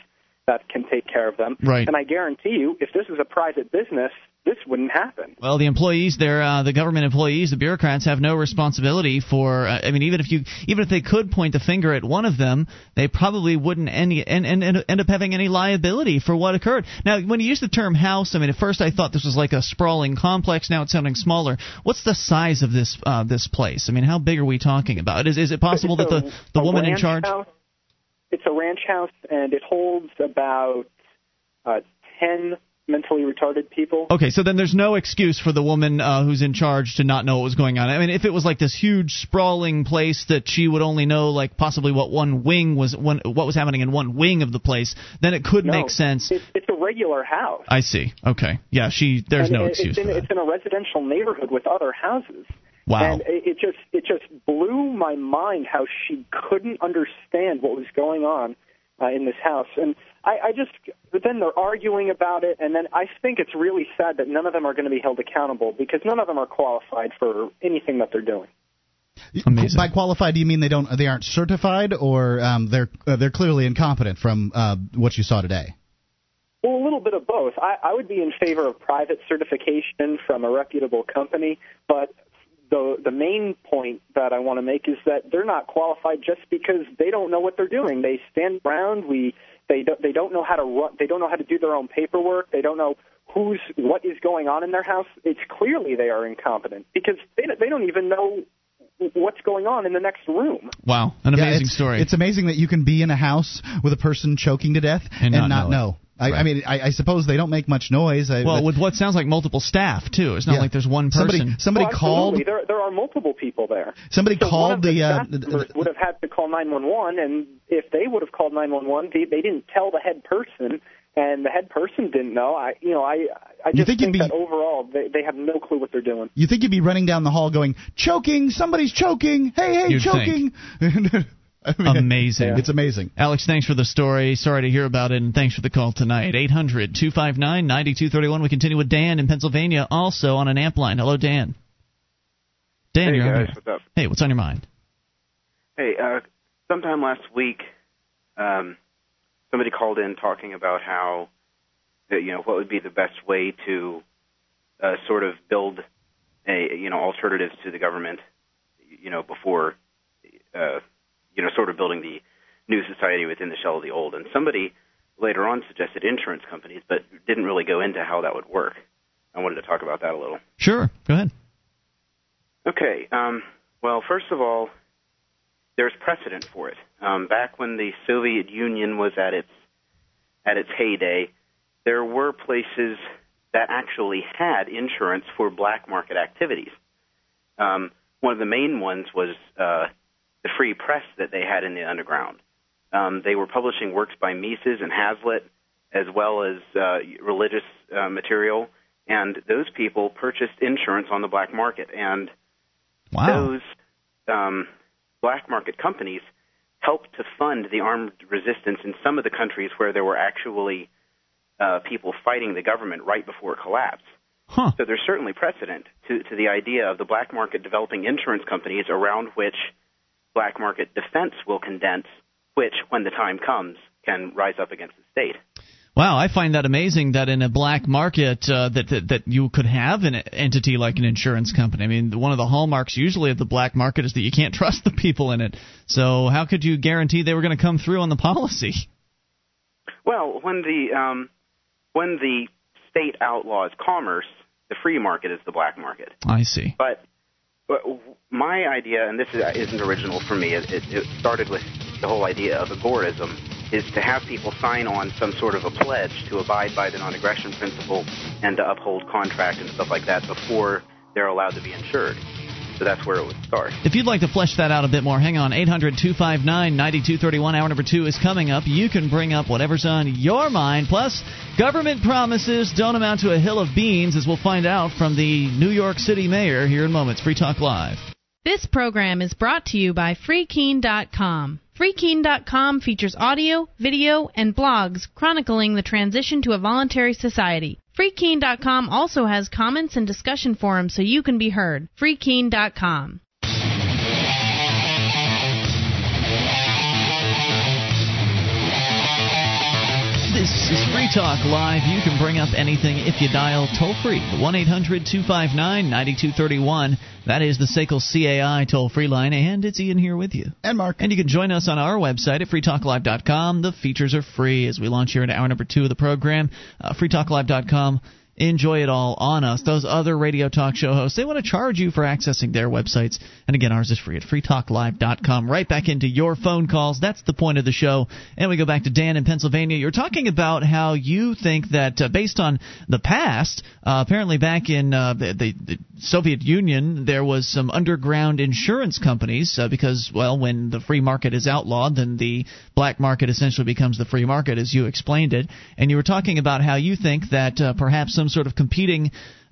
that can take care of them. Right. And I guarantee you, if this was a private business, this wouldn't happen. Well, the employees there, uh, the government employees, the bureaucrats have no responsibility for. Uh, I mean, even if you, even if they could point the finger at one of them, they probably wouldn't any, end, end, end end up having any liability for what occurred. Now, when you use the term house, I mean, at first I thought this was like a sprawling complex. Now it's sounding smaller. What's the size of this uh, this place? I mean, how big are we talking about? Is is it possible that the the woman in charge? House, it's a ranch house, and it holds about uh, ten mentally retarded people. Okay, so then there's no excuse for the woman uh, who's in charge to not know what was going on. I mean, if it was like this huge sprawling place that she would only know like possibly what one wing was, one, what was happening in one wing of the place, then it could No, make sense. It's, it's a regular house. I see. Okay, yeah, she. There's and no it- excuse it's in. It's in a residential neighborhood with other houses. Wow. And it, it just it just blew my mind how she couldn't understand what was going on uh, in this house. And I, I just but then they're arguing about it, and then I think it's really sad that none of them are going to be held accountable because none of them are qualified for anything that they're doing. Amazing. By qualified, do you mean they don't they aren't certified, or um, they're uh, they're clearly incompetent from uh, what you saw today? Well, a little bit of both. I, I would be in favor of private certification from a reputable company, but the the main point that I want to make is that they're not qualified just because they don't know what they're doing. They stand around. We they don't they don't know how to run. They don't know how to do their own paperwork. They don't know who's what is going on in their house. It's clearly they are incompetent because they they don't even know what's going on in the next room. wow, an Yeah, amazing it's, story. It's amazing that you can be in a house with a person choking to death And not know know. I, I mean, I, I suppose they don't make much noise. I, well, but- with what sounds like multiple staff too. It's not yeah. like there's one person. Somebody, somebody Well, called. absolutely. There, there are multiple people there. Somebody So one called of the, the. Uh, staff members would have had to call 911, and if they would have called 911, they, they didn't tell the head person, and the head person didn't know. I, you know, I, I just think you'd think be- that overall they, they have no clue what they're doing. you think you'd be running down the hall going, choking, somebody's choking, hey, hey, You'd choking. I mean, Amazing. It's amazing. Alex, thanks for the story. Sorry to hear about it, and thanks for the call tonight. 800 259 9231. We continue with Dan in Pennsylvania, also on an amp line. Hello, Dan. Dan, Hey you're on guys, here. what's up? Hey, what's on your mind? Hey, uh, sometime last week, um, somebody called in talking about how, that, you know, what would be the best way to uh, sort of build a, you know, alternatives to the government, you know, before, uh, you know, sort of building the new society within the shell of the old. And somebody later on suggested insurance companies, but didn't really go into how that would work. I wanted to talk about that a little. Sure, go ahead. Okay. Um, well, first of all, there's precedent for it. Um, back when the Soviet Union was at its at its heyday, there were places that actually had insurance for black market activities. Um, one of the main ones was uh, the free press that they had in the underground. Um, they were publishing works by Mises and Hazlitt, as well as uh, religious uh, material, and those people purchased insurance on the black market. And Wow. those um, black market companies helped to fund the armed resistance in some of the countries where there were actually uh, people fighting the government right before it collapsed. Huh. So there's certainly precedent to, to the idea of the black market developing insurance companies around which black market defense will condense, which, when the time comes, can rise up against the state. Wow, I find that amazing that in a black market uh, that, that that you could have an entity like an insurance company. I mean, one of the hallmarks usually of the black market is that you can't trust the people in it. So how could you guarantee they were going to come through on the policy? Well, when the um, when the state outlaws commerce, the free market is the black market. I see. But, but my idea, and this is, uh, isn't original for me, it, it, started with the whole idea of agorism, is to have people sign on some sort of a pledge to abide by the non-aggression principle and to uphold contract and stuff like that before they're allowed to be insured. So that's where it would start. If you'd like to flesh that out a bit more, hang on. 800 259 9231. Hour number two is coming up. You can bring up whatever's on your mind. Plus, government promises don't amount to a hill of beans, as we'll find out from the New York City mayor here in moments. Free Talk Live. This program is brought to you by FreeKeene.com. FreeKeene.com features audio, video, and blogs chronicling the transition to a voluntary society. FreeKeene.com also has comments and discussion forums so you can be heard. FreeKeene.com. This is Free Talk Live. You can bring up anything if you dial toll free. 1 800 259 9231. That is the SACL CAI toll free line. And it's Ian here with you. And Mark. And you can join us on our website at freetalklive.com. The features are free as we launch here in hour number two of the program. Uh, freetalklive.com enjoy it all on us. Those other radio talk show hosts, they want to charge you for accessing their websites. And again, ours is free at freetalklive.com. Right back into your phone calls. That's the point of the show. And we go back to Dan in Pennsylvania. You're talking about how you think that uh, based on the past, uh, apparently back in uh, the, the, the, Soviet Union, there was some underground insurance companies uh, because, well, when the free market is outlawed, then the black market essentially becomes the free market, as you explained it. And you were talking about how you think that uh, perhaps some sort of competing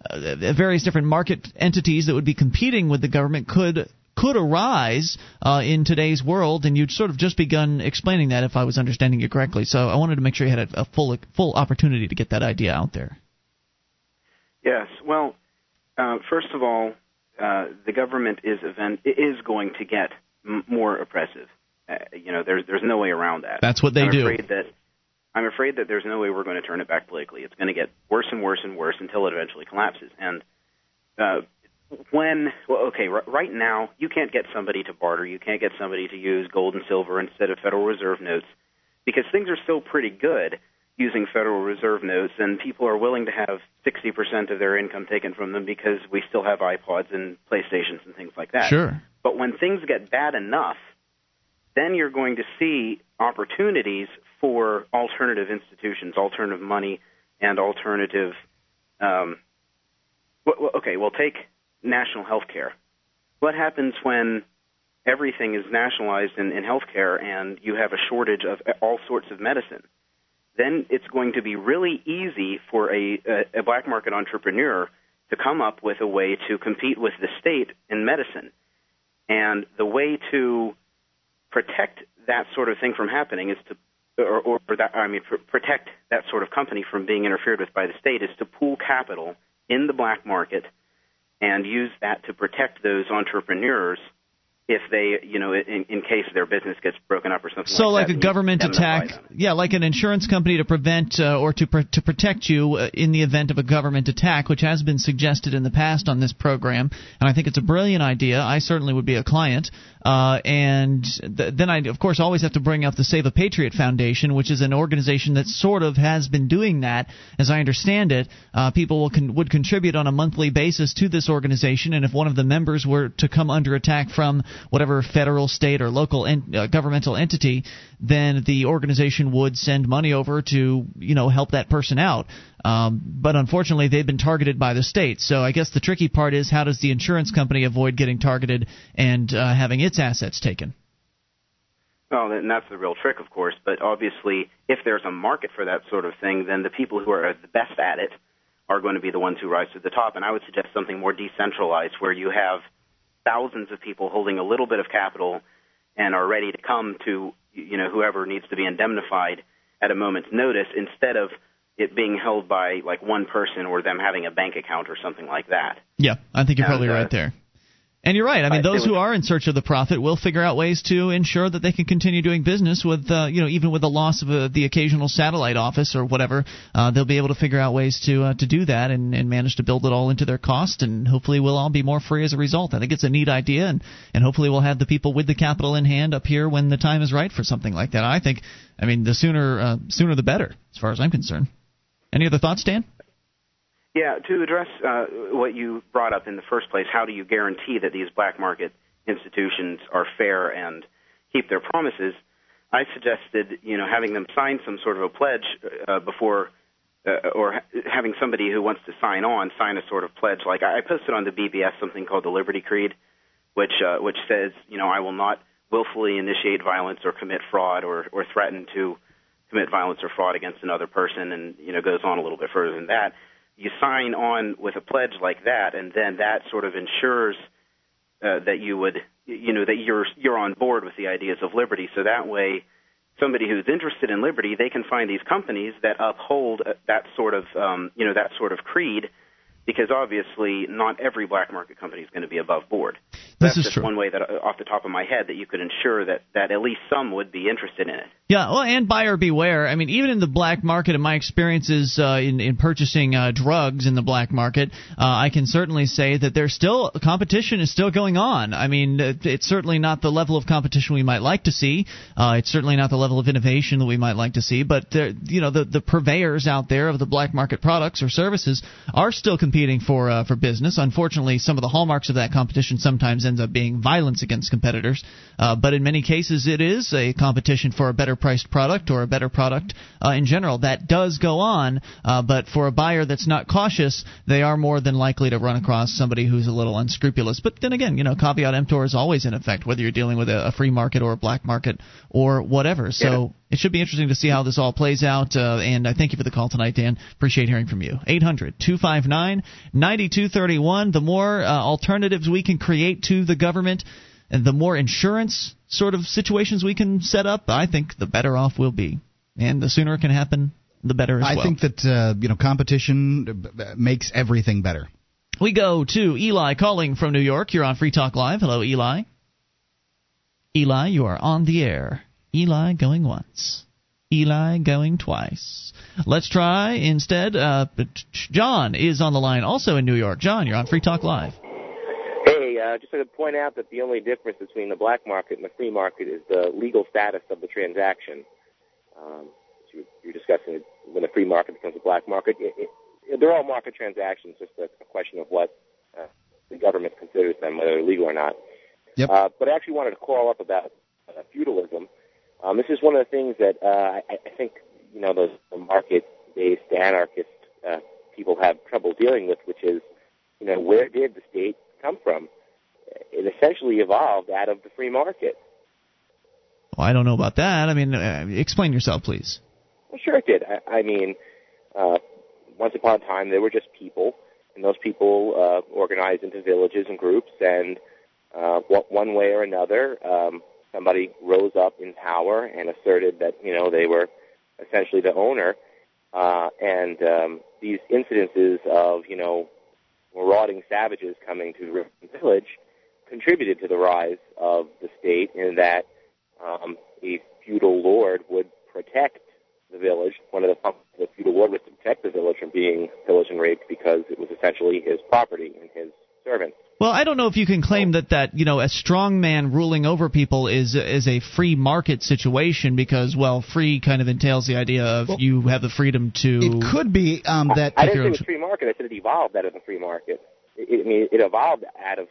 uh, various different market entities that would be competing with the government could could arise uh, in today's world, and you'd sort of just begun explaining that, if I was understanding you correctly. So I wanted to make sure you had a, a full full opportunity to get that idea out there. Yes. Well, uh, first of all, uh, the government is event is going to get m- more oppressive. Uh, you know, there's there's no way around that. That's what they I'm do. Afraid that I'm afraid that there's no way we're going to turn it back politically. It's going to get worse and worse and worse until it eventually collapses. And uh, when, well, okay, r- right now you can't get somebody to barter. You can't get somebody to use gold and silver instead of Federal Reserve notes because things are still pretty good using Federal Reserve notes, and people are willing to have 60% of their income taken from them because we still have iPods and PlayStations and things like that. Sure. But when things get bad enough, then you're going to see opportunities for alternative institutions, alternative money, and alternative. Um, okay, well, take national health care. What happens when everything is nationalized in, in health care and you have a shortage of all sorts of medicine? Then it's going to be really easy for a, a, a black market entrepreneur to come up with a way to compete with the state in medicine. And the way to protect that sort of thing from happening is to or, or, that I mean, pr- protect that sort of company from being interfered with by the state is to pool capital in the black market and use that to protect those entrepreneurs if they, you know, in, in case their business gets broken up or something. Like that. So, like, like, a government attack, yeah, like an insurance company to prevent uh, or to pr- to protect you uh, in the event of a government attack, which has been suggested in the past on this program, and I think it's a brilliant idea. I certainly would be a client. Uh, and th- then I, of course, always have to bring up the Save a Patriot Foundation, which is an organization that sort of has been doing that, as I understand it. Uh, people will con- would contribute on a monthly basis to this organization, and if one of the members were to come under attack from whatever federal, state, or local en- uh, governmental entity, then the organization would send money over to you know help that person out. Um, but unfortunately, they've been targeted by the state. So I guess the tricky part is how does the insurance company avoid getting targeted and uh, having its assets taken? Well, and that's the real trick, of course. But obviously, if there's a market for that sort of thing, then the people who are the best at it are going to be the ones who rise to the top. And I would suggest something more decentralized, where you have thousands of people holding a little bit of capital and are ready to come to you know whoever needs to be indemnified at a moment's notice, instead of it being held by like one person or them having a bank account or something like that. Yeah, I think you're And, probably uh, right there. And you're right. I mean, those who are in search of the profit will figure out ways to ensure that they can continue doing business with, uh, you know, even with the loss of uh the occasional satellite office or whatever. Uh, they'll be able to figure out ways to uh, to do that and, and manage to build it all into their cost. And hopefully, we'll all be more free as a result. I think it's a neat idea, and and hopefully, we'll have the people with the capital in hand up here when the time is right for something like that. I think, I mean, the sooner uh, sooner the better, as far as I'm concerned. Any other thoughts, Dan? Yeah, to address uh, what you brought up in the first place, how do you guarantee that these black market institutions are fair and keep their promises? I suggested, you know, having them sign some sort of a pledge uh, before, uh, or ha- having somebody who wants to sign on sign a sort of pledge. Like I posted on the BBS something called the Liberty Creed, which uh, which says, you know, I will not willfully initiate violence or commit fraud or or threaten to commit violence or fraud against another person, and you know goes on a little bit further than that you sign on with a pledge like that, and then that sort of ensures uh, that you would, you know, that you're you're on board with the ideas of liberty. So that way, somebody who's interested in liberty, they can find these companies that uphold uh, that sort of, um, you know, that sort of creed because obviously not every black market company is going to be above board. This That's is just true. one way that, uh, off the top of my head, that you could ensure that that at least some would be interested in it. Yeah, well, and buyer beware. I mean, even in the black market, in my experiences uh, in in purchasing uh, drugs in the black market, uh, I can certainly say that there's still competition is still going on. I mean, it- it's certainly not the level of competition we might like to see. Uh, it's certainly not the level of innovation that we might like to see. But there, you know, the the purveyors out there of the black market products or services are still competing for uh, for business. Unfortunately, some of the hallmarks of that competition sometimes ends up being violence against competitors. Uh, but in many cases, it is a competition for a better priced product or a better product uh, in general. That does go on, uh, but for a buyer that's not cautious, they are more than likely to run across somebody who's a little unscrupulous. But then again, you know, caveat emptor is always in effect, whether you're dealing with a, a free market or a black market or whatever. So it should be interesting to see how this all plays out. Uh, and I thank you for the call tonight, Dan. Appreciate hearing from you. 800 259 9231. The more uh, alternatives we can create to the government, and the more insurance sort of situations we can set up, I think the better off we'll be. And the sooner it can happen, the better as I well. think that uh, you know competition uh, makes everything better. We go to Eli calling from New York. You're on Free Talk Live. Hello, Eli. Eli, you are on the air. Eli going once. Eli going twice. Let's try instead. Uh, John is on the line, also in New York. John, you're on Free Talk Live. Hey, uh, just to point out that the only difference between the black market and the free market is the legal status of the transaction. Um, you- you're discussing it when the free market becomes a black market. It, it, they're all market transactions, just a, a question of what uh, the government considers them, whether they're legal or not. Yep. Uh, but I actually wanted to call up about uh, feudalism. Um, this is one of the things that uh, I, I think you know those the market-based anarchist uh, people have trouble dealing with, which is you know where did the state come from? It essentially evolved out of the free market. Well, I don't know about that. I mean, uh, explain yourself, please. Well, sure it did. I, I mean, uh, once upon a time there were just people, and those people uh, organized into villages and groups, and uh, what, one way or another, um, somebody rose up in power and asserted that you know they were essentially the owner, uh, and um, these incidences of you know marauding savages coming to the village contributed to the rise of the state in that um, a feudal lord would protect the village. One of the functions of the feudal lord was to protect the village from being pillaged and raped because it was essentially his property and his servants. Well, I don't know if you can claim that that you know a strong man ruling over people is is a free market situation because well, free kind of entails the idea of Well, you have the freedom to. It could be um, that I if didn't say it was free market. I said it evolved out of the free market. It, I mean, it evolved out of.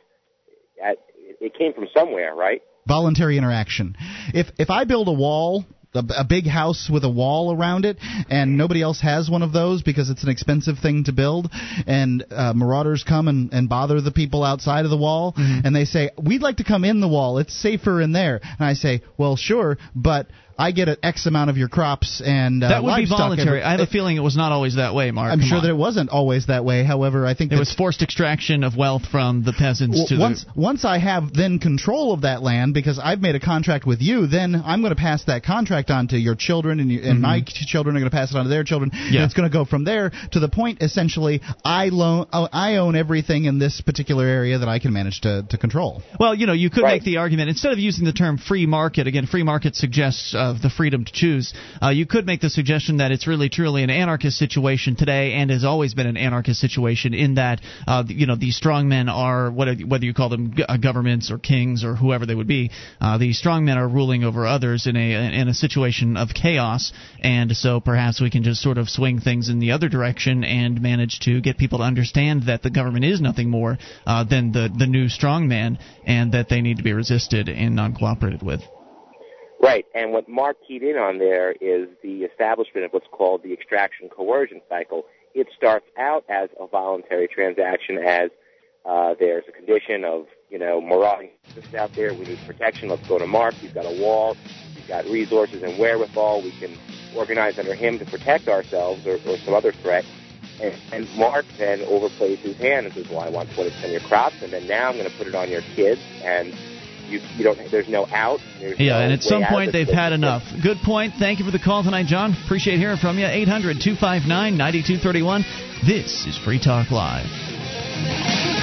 At, it came from somewhere, right? voluntary interaction. If if I build a wall, a, a big house with a wall around it, and nobody else has one of those because it's an expensive thing to build, and uh, marauders come and, and bother the people outside of the wall, and they say we'd like to come in the wall, it's safer in there, and I say, well, sure, but I get an X amount of your crops and uh, that would be voluntary. I have a feeling it was not always that way, Mark. I'm Come sure on. that it wasn't always that way. However, I think It was forced extraction of wealth from the peasants Well, to once the. once I have then control of that land because I've made a contract with you, then I'm going to pass that contract on to your children, and, you, and my children are going to pass it on to their children. Mm-hmm. Yeah. And it's going to go from there to the point essentially I loan uh, I own everything in this particular area that I can manage to, to control. Well, you know, you could Right. make the argument instead of using the term free market. Again, free market suggests uh, the freedom to choose. Uh, you could make the suggestion that it's really truly an anarchist situation today, and has always been an anarchist situation in that uh, you know these strongmen are whether you call them uh, governments or kings or whoever they would be. Uh, these strongmen are ruling over others in a in a situation of chaos, and so perhaps we can just sort of swing things in the other direction and manage to get people to understand that the government is nothing more uh, than the the new strongman, and that they need to be resisted and non cooperated with. Right, and what Mark keyed in on there is the establishment of what's called the extraction coercion cycle. It starts out as a voluntary transaction, as uh, there's a condition of, you know, marauding out there. We need protection. Let's go to Mark. He's got a wall. He's got resources and wherewithal. We can organize under him to protect ourselves or, or some other threat. And, and Mark then overplays his hand and says, "Well, I want 20% of your crops, and then now I'm going to put it on your kids." And you, you don't. There's no out. There's yeah, no and at some point they've had enough. Good point. Thank you for the call tonight, John. Appreciate hearing from you. 800 259 9231. This is Free Talk Live.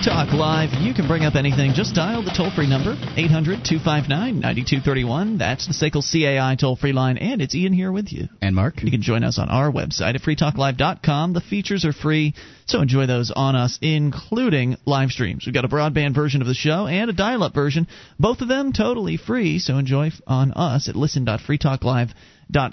Free Talk Live. You can bring up anything. Just dial the toll free number, 800 259 9231. That's the SACL CAI toll free line. And it's Ian here with you. And Mark. You can join us on our website at freetalklive.com. The features are free, so enjoy those on us, including live streams. We've got a broadband version of the show and a dial up version. Both of them totally free, so enjoy on us at listen.freetalklive.com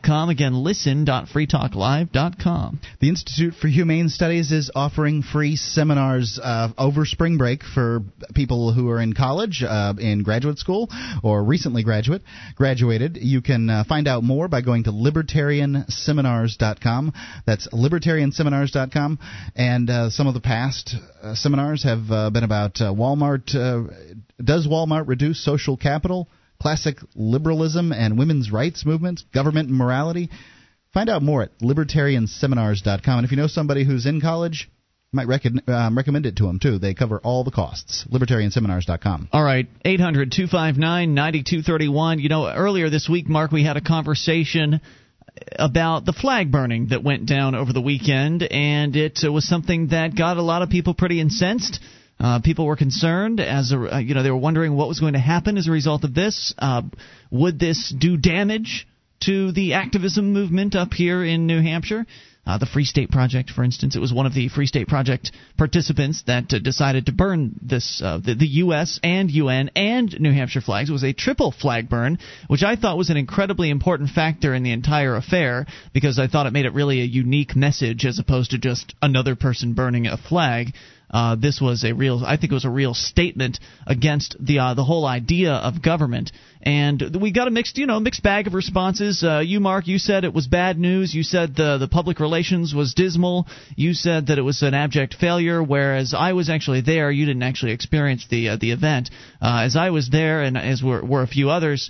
com. Again, listen.freetalklive.com. The Institute for Humane Studies is offering free seminars uh, over spring break for people who are in college, uh, in graduate school, or recently graduate graduated. You can uh, find out more by going to libertarianseminars.com. That's libertarianseminars.com. And uh, some of the past uh, seminars have uh, been about Walmart. does Walmart reduce social capital? Classic liberalism and women's rights movements, government and morality. Find out more at libertarianseminars.com. And if you know somebody who's in college, you might rec- um, recommend it to them too. They cover all the costs. Libertarianseminars.com. All right, 800 259 9231. You know, earlier this week, Mark, we had a conversation about the flag burning that went down over the weekend, and it was something that got a lot of people pretty incensed. Uh, people were concerned as a, uh, you know they were wondering what was going to happen as a result of this. Uh, would this do damage to the activism movement up here in New Hampshire? Uh, the Free State Project, for instance, it was one of the Free State Project participants that uh, decided to burn this uh, the, the U.S. and UN and New Hampshire flags. It was a triple flag burn, which I thought was an incredibly important factor in the entire affair because I thought it made it really a unique message as opposed to just another person burning a flag. Uh, this was a real, I think it was a real statement against the uh, the whole idea of government. And we got a mixed, you know, mixed bag of responses. Uh, you, Mark, you said it was bad news. You said the the public relations was dismal. You said that it was an abject failure. Whereas I was actually there, you didn't actually experience the uh, the event. Uh, as I was there, and as were, were a few others,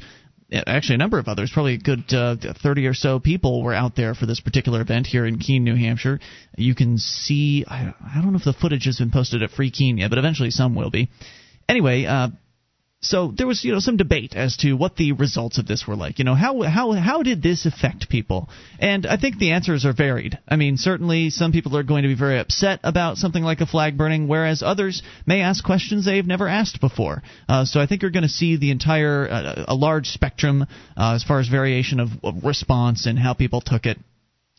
actually a number of others, probably a good uh, 30 or so people were out there for this particular event here in Keene, New Hampshire. You can see, I, I don't know if the footage has been posted at Free Keene yet, but eventually some will be. Anyway, uh, so there was you know some debate as to what the results of this were like. You know how how how did this affect people? And I think the answers are varied. I mean, certainly some people are going to be very upset about something like a flag burning, whereas others may ask questions they've never asked before. Uh, so I think you're going to see the entire uh, a large spectrum uh, as far as variation of, of response and how people took it.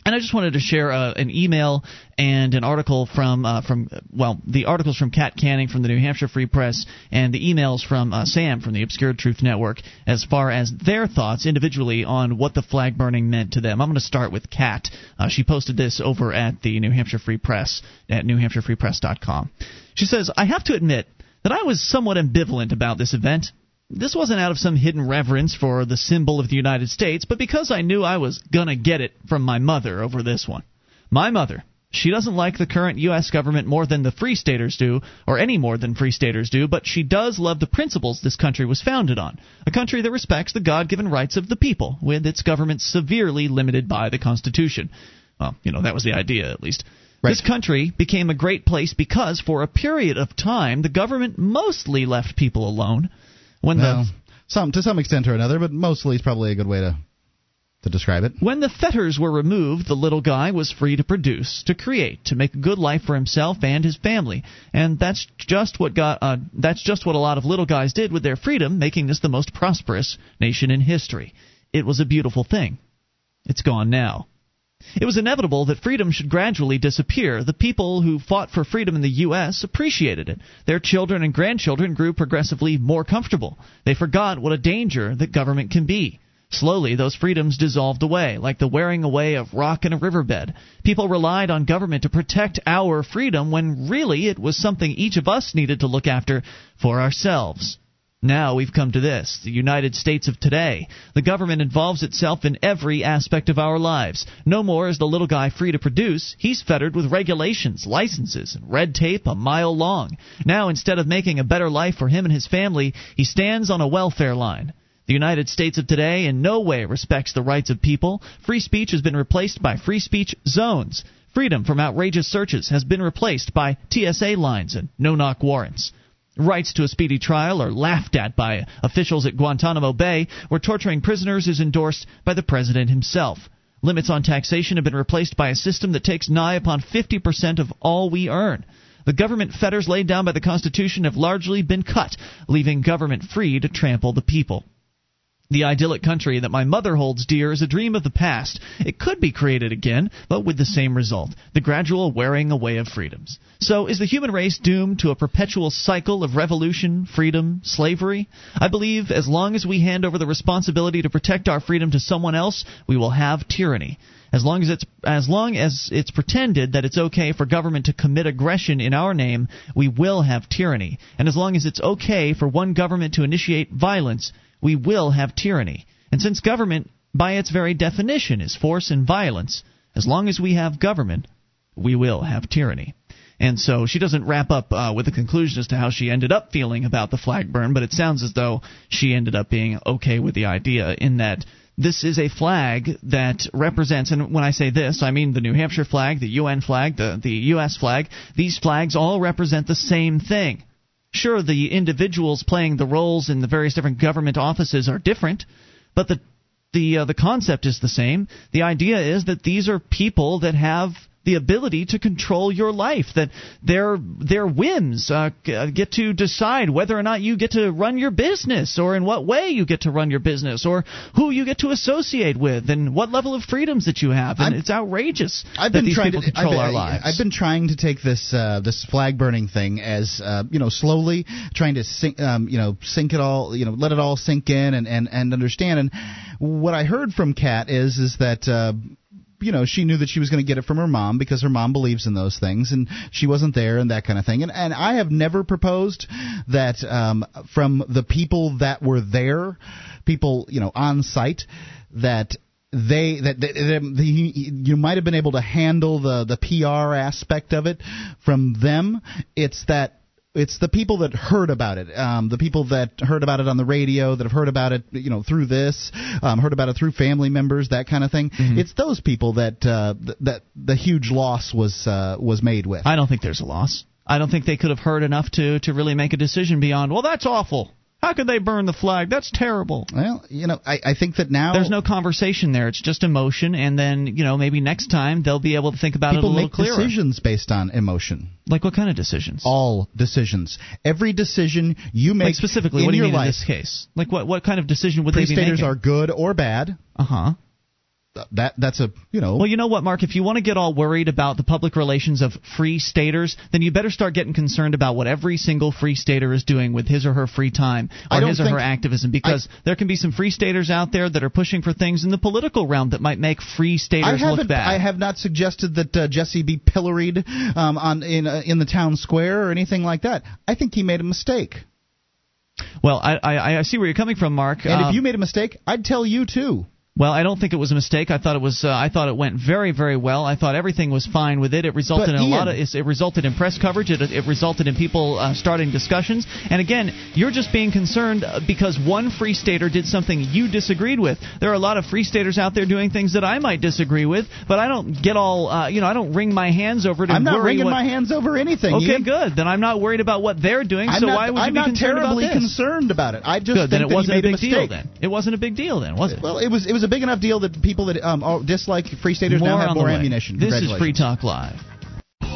And I just wanted to share uh, an email and an article from uh, from well, the articles from Kat Kanning from the New Hampshire Free Press and the emails from uh, Sam from the Obscured Truth Network as far as their thoughts individually on what the flag burning meant to them. I'm going to start with Kat. Uh, she posted this over at the New Hampshire Free Press at newhampshirefreepress.com. She says, "I have to admit." That I was somewhat ambivalent about this event. This wasn't out of some hidden reverence for the symbol of the United States, but because I knew I was gonna get it from my mother over this one. My mother, she doesn't like the current U.S. government more than the Free Staters do, or any more than Free Staters do, but she does love the principles this country was founded on. A country that respects the God given rights of the people, with its government severely limited by the Constitution. Well, you know, that was the idea, at least. Right. This country became a great place because, for a period of time, the government mostly left people alone. When well, the some to some extent or another, but mostly is probably a good way to to describe it. When the fetters were removed, the little guy was free to produce, to create, to make a good life for himself and his family. And that's just what got uh, that's just what a lot of little guys did with their freedom, making this the most prosperous nation in history. It was a beautiful thing. It's gone now. It was inevitable that freedom should gradually disappear. The people who fought for freedom in the U.S. appreciated it. Their children and grandchildren grew progressively more comfortable. They forgot what a danger that government can be. Slowly, those freedoms dissolved away, like the wearing away of rock in a riverbed. People relied on government to protect our freedom when really it was something each of us needed to look after for ourselves. Now we've come to this the United States of today. The government involves itself in every aspect of our lives. No more is the little guy free to produce, he's fettered with regulations, licenses, and red tape a mile long. Now, instead of making a better life for him and his family, he stands on a welfare line. The United States of today in no way respects the rights of people. Free speech has been replaced by free speech zones. Freedom from outrageous searches has been replaced by TSA lines and no knock warrants. Rights to a speedy trial are laughed at by officials at Guantanamo Bay, where torturing prisoners is endorsed by the president himself. Limits on taxation have been replaced by a system that takes nigh upon 50% of all we earn. The government fetters laid down by the Constitution have largely been cut, leaving government free to trample the people. The idyllic country that my mother holds dear is a dream of the past. It could be created again, but with the same result the gradual wearing away of freedoms. So, is the human race doomed to a perpetual cycle of revolution, freedom, slavery? I believe as long as we hand over the responsibility to protect our freedom to someone else, we will have tyranny. As long as it's as long as it's pretended that it's okay for government to commit aggression in our name, we will have tyranny. And as long as it's okay for one government to initiate violence, we will have tyranny. And since government, by its very definition, is force and violence, as long as we have government, we will have tyranny. And so she doesn't wrap up uh, with a conclusion as to how she ended up feeling about the flag burn, but it sounds as though she ended up being okay with the idea in that this is a flag that represents, and when I say this, I mean the New Hampshire flag, the UN flag, the, the U.S. flag. These flags all represent the same thing. Sure, the individuals playing the roles in the various different government offices are different, but the the uh, the concept is the same. The idea is that these are people that have the ability to control your life. That their their whims uh, uh, get to decide whether or not you get to run your business, or in what way you get to run your business, or who you get to associate with, and what level of freedoms that you have. And I'm, it's outrageous I've that been these trying people to, control our lives. I've been trying to take this uh, this flag burning thing as uh, you know slowly trying to sink um, you know sink it all you know let it all sink in and and and understand. And what I heard from Kat is is that uh, you know she knew that she was going to get it from her mom because her mom believes in those things and she wasn't there and that kind of thing. And and I have never proposed that um from the people that were there people you know on site that they that, that, that the, you might have been able to handle the the PR aspect of it from them. It's that it's the people that heard about it, um, the people that heard about it on the radio, that have heard about it, you know, through this, um, heard about it through family members, that kind of thing. Mm-hmm. It's those people that uh, th- that the huge loss was uh, was made with. I don't think there's a loss. I don't think they could have heard enough to to really make a decision beyond. Well, that's awful. How could they burn the flag? That's terrible. Well, you know, I, I think that now there's no conversation there. It's just emotion, and then you know maybe next time they'll be able to think about it a little clearer. People make decisions based on emotion. Like what kind of decisions? All decisions. Every decision you make like specifically, in what do you your mean life, in this case? Like what what kind of decision would they be making? are good or bad. Uh huh. That that's a you know. Well, you know what, Mark? If you want to get all worried about the public relations of free staters, then you better start getting concerned about what every single free stater is doing with his or her free time or his or her activism, because there can be some free staters out there that are pushing for things in the political realm that might make free I staters look bad. I have not suggested that uh, Jesse be pilloried um, on in uh, in the town square or anything like that. I think he made a mistake. Well, I, I I see where you're coming from, Mark. And Um, if you made a mistake, I'd tell you too. Well, I don't think it was a mistake. I thought it was. Uh, I thought it went very, very well. I thought everything was fine with it. It resulted But in a lot of. It resulted in press coverage. It, it resulted in people uh, starting discussions. And again, you're just being concerned uh, because one free stater did something you disagreed with. There are a lot of free staters out there doing things that I might disagree with, but I don't get all. Uh, you know, I don't wring my hands over it. I'm not wringing what, my hands over anything. Okay, Ian. good. Then I'm not worried about what they're doing. I'm so not, why would I'm you be concerned terribly about this? concerned about it. I just Good. think Then it wasn't a big a deal. Then it wasn't a big deal. Then was it? Well, it was it was a big enough deal that people that um, dislike free staters more now have more ammunition. This is Free Talk Live.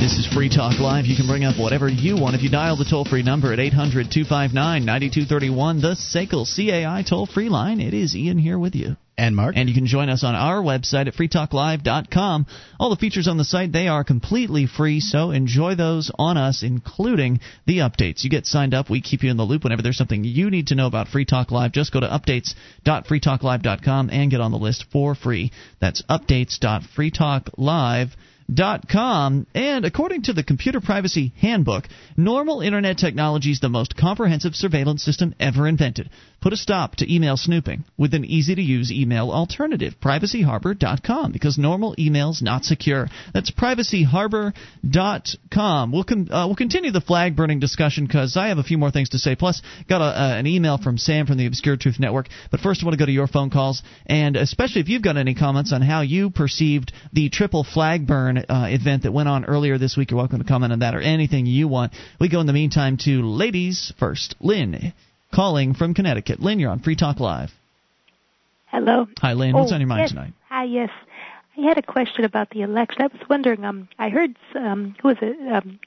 This is Free Talk Live. You can bring up whatever you want if you dial the toll free number at 800 259 9231, the SACL CAI toll free line. It is Ian here with you. And Mark. And you can join us on our website at freetalklive.com. All the features on the site, they are completely free, so enjoy those on us, including the updates. You get signed up, we keep you in the loop whenever there's something you need to know about Free Talk Live. Just go to updates.freetalklive.com and get on the list for free. That's updates.freetalklive.com com, and according to the Computer Privacy Handbook, normal Internet technology is the most comprehensive surveillance system ever invented. Put a stop to email snooping with an easy to use email alternative, privacyharbor.com, because normal email's not secure. That's privacyharbor.com. We'll, uh, we'll continue the flag burning discussion because I have a few more things to say. Plus, got a, uh, an email from Sam from the Obscure Truth Network. But first, I want to go to your phone calls, and especially if you've got any comments on how you perceived the triple flag burn uh, event that went on earlier this week. You're welcome to comment on that or anything you want. We go in the meantime to ladies first. Lynn calling from Connecticut. Lynn, you're on Free Talk Live. Hello. Hi, Lynn. What's oh, on your mind yes. tonight? Hi, yes. I had a question about the election. I was wondering. Um, I heard um, who was it? Um,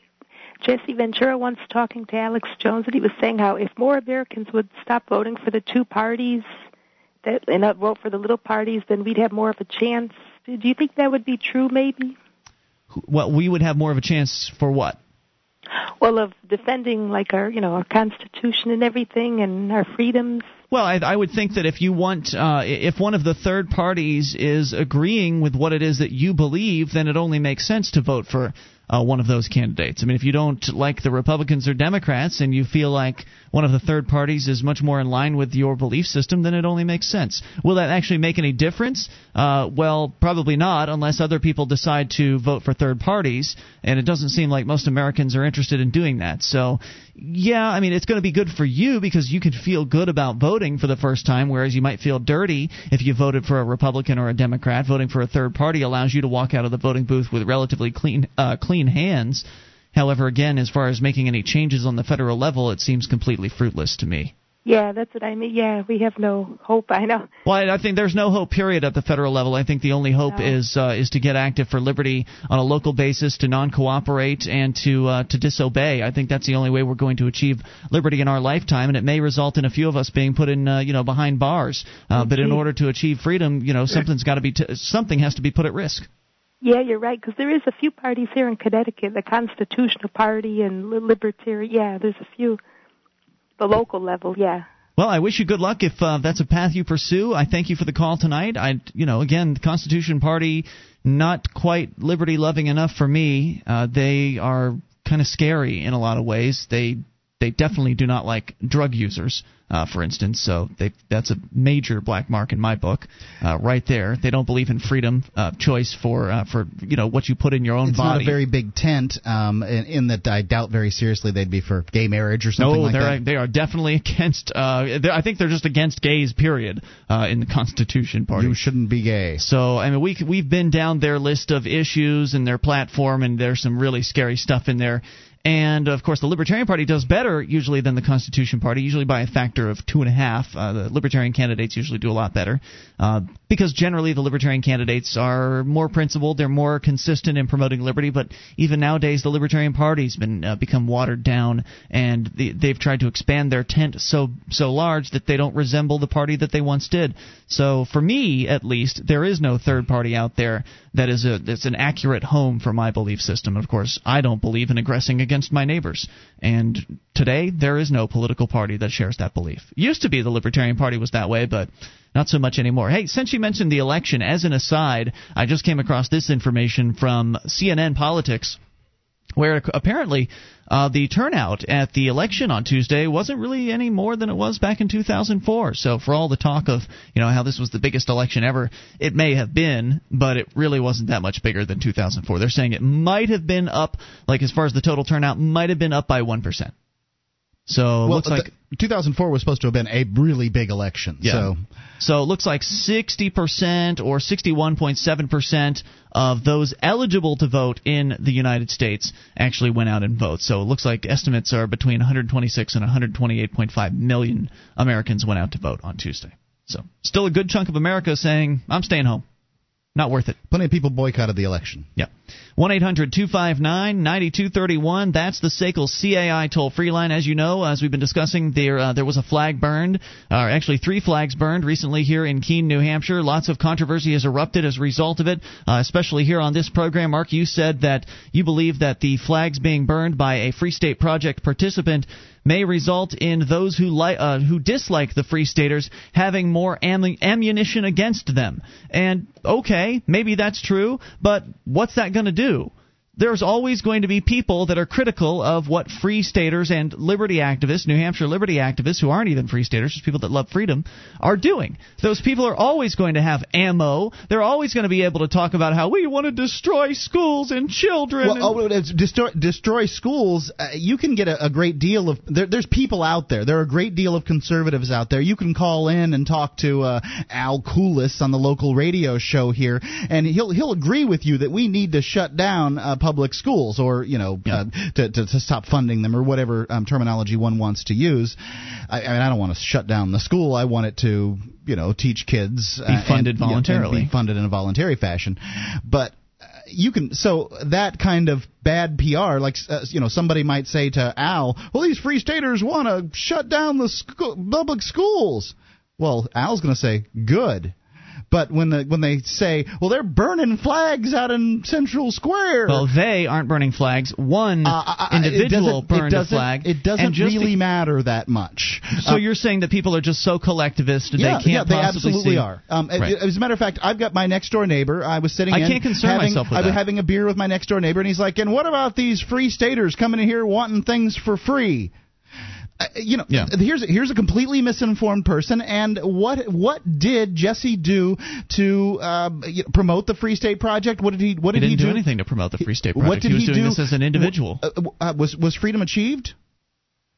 Jesse Ventura once talking to Alex Jones, and he was saying how if more Americans would stop voting for the two parties, that and not vote for the little parties, then we'd have more of a chance. Do you think that would be true? Maybe. Well, we would have more of a chance for what? Well, of defending like our, you know, our Constitution and everything, and our freedoms. Well, I, I would think that if you want, uh, if one of the third parties is agreeing with what it is that you believe, then it only makes sense to vote for uh, one of those candidates. I mean, if you don't like the Republicans or Democrats and you feel like one of the third parties is much more in line with your belief system, then it only makes sense. Will that actually make any difference? Uh, well, probably not, unless other people decide to vote for third parties, and it doesn't seem like most Americans are interested in doing that. So, yeah, I mean, it's going to be good for you because you can feel good about voting for the first time, whereas you might feel dirty if you voted for a Republican or a Democrat. Voting for a third party allows you to walk out of the voting booth with relatively clean, uh, clean hands. However, again, as far as making any changes on the federal level, it seems completely fruitless to me. Yeah, that's what I mean. Yeah, we have no hope. I know. Well, I think there's no hope. Period at the federal level. I think the only hope No. is uh, is to get active for liberty on a local basis, to non-cooperate, and to uh, to disobey. I think that's the only way we're going to achieve liberty in our lifetime, and it may result in a few of us being put in uh, you know behind bars. Uh, but in order to achieve freedom, you know something's got to be t- something has to be put at risk. Yeah, you're right. Because there is a few parties here in Connecticut, the Constitutional Party and Li- Libertarian. Yeah, there's a few. The local level, yeah. Well, I wish you good luck if uh, that's a path you pursue. I thank you for the call tonight. I, you know, again, the Constitution Party not quite liberty loving enough for me. Uh, they are kind of scary in a lot of ways. They they definitely do not like drug users, uh, for instance. So they, that's a major black mark in my book, uh, right there. They don't believe in freedom of choice for uh, for you know what you put in your own It's body. It's not a very big tent, um, in, in that I doubt very seriously they'd be for gay marriage or something no, like they're they are definitely against. Uh, I think they're just against gays. Period. Uh, in the Constitution Party. You shouldn't be gay. So I mean, we we've been down their list of issues and their platform, and there's some really scary stuff in there. And of course, the Libertarian Party does better usually than the Constitution Party, usually by a factor of two and a half. Uh, the Libertarian candidates usually do a lot better uh, because generally the Libertarian candidates are more principled, they're more consistent in promoting liberty. But even nowadays, the Libertarian Party's been uh, become watered down, and the, they've tried to expand their tent so so large that they don't resemble the party that they once did. So for me, at least, there is no third party out there that is a that's an accurate home for my belief system. Of course, I don't believe in aggressing against my neighbors, and today there is no political party that shares that belief. Used to be the Libertarian Party was that way, but not so much anymore. Hey, since you mentioned the election, as an aside, I just came across this information from CNN Politics. where apparently uh, the turnout at the election on Tuesday wasn't really any more than it was back in 2004. So for all the talk of you know how this was the biggest election ever, it may have been, but it really wasn't that much bigger than 2004. They're saying it might have been up, like as far as the total turnout, might have been up by one percent. So well, looks like the, 2004 was supposed to have been a really big election. Yeah. So so it looks like 60% or 61.7% of those eligible to vote in the United States actually went out and voted. So it looks like estimates are between 126 and 128.5 million Americans went out to vote on Tuesday. So still a good chunk of America saying, I'm staying home. Not worth it. Plenty of people boycotted the election. Yeah. 1 800 259 9231. That's the SACL CAI toll free line. As you know, as we've been discussing, there uh, there was a flag burned, or uh, actually three flags burned recently here in Keene, New Hampshire. Lots of controversy has erupted as a result of it, uh, especially here on this program. Mark, you said that you believe that the flags being burned by a Free State Project participant may result in those who li- uh, who dislike the Free Staters having more am- ammunition against them. And okay, maybe that's true, but what's that going to do? There's always going to be people that are critical of what free staters and liberty activists, New Hampshire liberty activists, who aren't even free staters, just people that love freedom, are doing. Those people are always going to have ammo. They're always going to be able to talk about how we want to destroy schools and children. Well, and oh, destroy, destroy schools. Uh, you can get a, a great deal of. There, there's people out there. There are a great deal of conservatives out there. You can call in and talk to uh, Al Coolis on the local radio show here, and he'll he'll agree with you that we need to shut down. Uh, public schools or you know yeah. uh, to, to, to stop funding them or whatever um, terminology one wants to use. I, I mean I don't want to shut down the school. I want it to you know teach kids be funded and, voluntarily, yeah, be funded in a voluntary fashion, but uh, you can so that kind of bad PR, like uh, you know, somebody might say to Al, "Well, these free staters want to shut down the school, public schools." Well, Al's going to say, "Good." But when the when they say, well, they're burning flags out in Central Square. Well, they aren't burning flags. One uh, individual burned a flag. It doesn't really matter that much. So uh, you're saying that people are just so collectivist yeah, they can't yeah, they absolutely see. are. Um, right. As a matter of fact, I've got my next door neighbor. I was sitting. I in, can't concern having, myself with I was that. having a beer with my next door neighbor, and he's like, "And what about these free staters coming in here wanting things for free?" Uh, you know, yeah. here's here's a completely misinformed person. And what what did Jesse do to uh, promote the Free State Project? What did he What did he, didn't he do? anything to promote the Free State Project. What did he was he doing do? this as an individual. Uh, was was freedom achieved?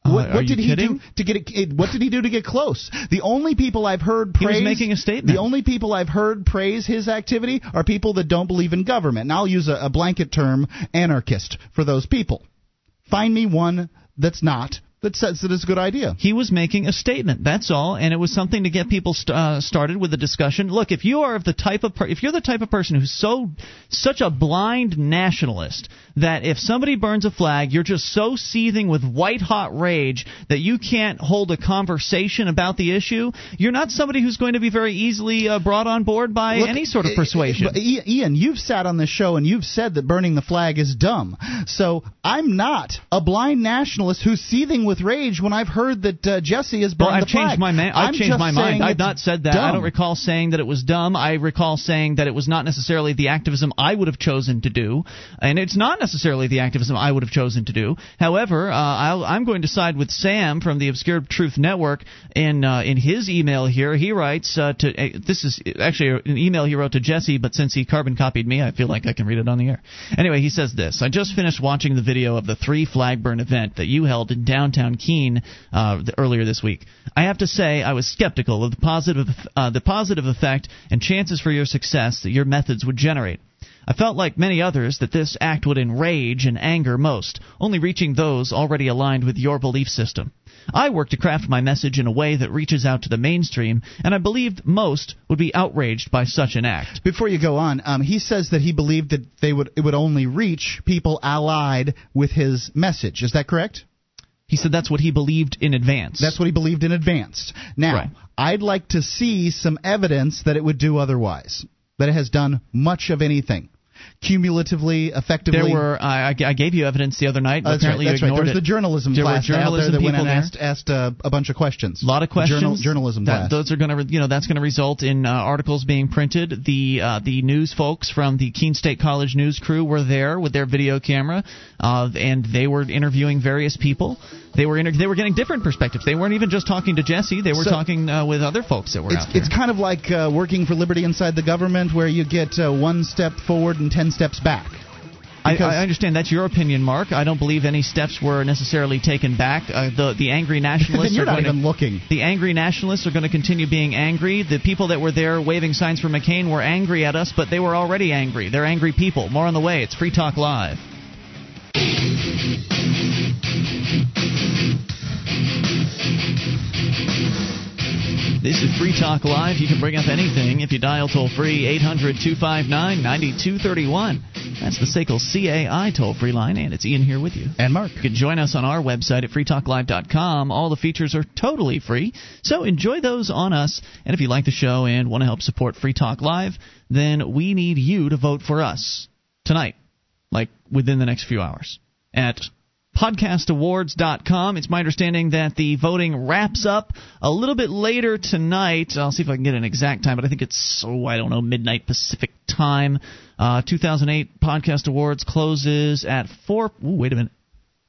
What, what did he kidding? do to get it, what did he do to get close? The only people I've heard praise he was making a statement. The only people I've heard praise his activity are people that don't believe in government. And I'll use a, a blanket term, anarchist, for those people. Find me one that's not that says that it's a good idea. He was making a statement. That's all, and it was something to get people st- uh, started with the discussion. Look, if you are of the type of per- if you're the type of person who's so such a blind nationalist that if somebody burns a flag, you're just so seething with white hot rage that you can't hold a conversation about the issue, you're not somebody who's going to be very easily uh, brought on board by Look, any sort of persuasion. Ian, you've sat on this show and you've said that burning the flag is dumb. So I'm not a blind nationalist who's seething with rage when I've heard that uh, Jesse has burned well, I've the flag. changed my I've I'm changed my mind. I've not said that. dumb. I don't recall saying that it was dumb. I recall saying that it was not necessarily the activism I would have chosen to do, and it's not necessarily the activism I would have chosen to do. However, uh, I'll, I'm going to side with Sam from the Obscure Truth Network. In uh, in his email here, he writes uh, to uh, this is actually an email he wrote to Jesse, but since he carbon copied me, I feel like I can read it on the air. Anyway, he says this: I just finished watching the video of the three flag burn event that you held in downtown Keene uh, the, earlier this week. I have to say, I was skeptical of the positive the positive effect and chances for your success that your methods would generate. I felt like many others that this act would enrage and anger most, only reaching those already aligned with your belief system. I work to craft my message in a way that reaches out to the mainstream, and I believed most would be outraged by such an act. Before you go on, um, he says that he believed that they would it would only reach people allied with his message. Is that correct? He said that's what he believed in advance. That's what he believed in advance. Now, right. I'd like to see some evidence that it would do otherwise, that it has done much of anything. Cumulatively, effectively? There were. I, I gave you evidence the other night. Uh, that's apparently right. That's you right. ignored There was it. the journalism There class journalism out there that went and there. asked, asked uh, a bunch of questions. A lot of questions. Journal, journalism that, class. Those are going to, you know, that's going to result in uh, articles being printed. The uh, the news folks from the Keene State College news crew were there with their video camera, uh, and they were interviewing various people. They were inter- they were getting different perspectives. They weren't even just talking to Jesse. They were So- talking uh, with other folks that were it's, out there. it's kind of like uh, working for liberty inside the government, where you get uh, one step forward and ten steps back. I, I understand that's your opinion, Mark. I don't believe any steps were necessarily taken back. Uh, the the angry nationalists are not going even to, looking. The angry nationalists are going to continue being angry. The people that were there waving signs for McCain were angry at us, but they were already angry. They're angry people. More on the way. It's Free Talk Live. This is Free Talk Live. You can bring up anything if you dial toll free 800 259 9231. That's the SACL CAI toll free line, and it's Ian here with you. And Mark. You can join us on our website at freetalklive.com. All the features are totally free, so enjoy those on us. And if you like the show and want to help support Free Talk Live, then we need you to vote for us tonight, like within the next few hours, at podcastawards.com. It's my understanding that the voting wraps up a little bit later tonight. I'll see if I can get an exact time, but I think it's, oh, I don't know, midnight Pacific time. Uh, 2008 Podcast Awards closes at 4. Ooh, wait a minute.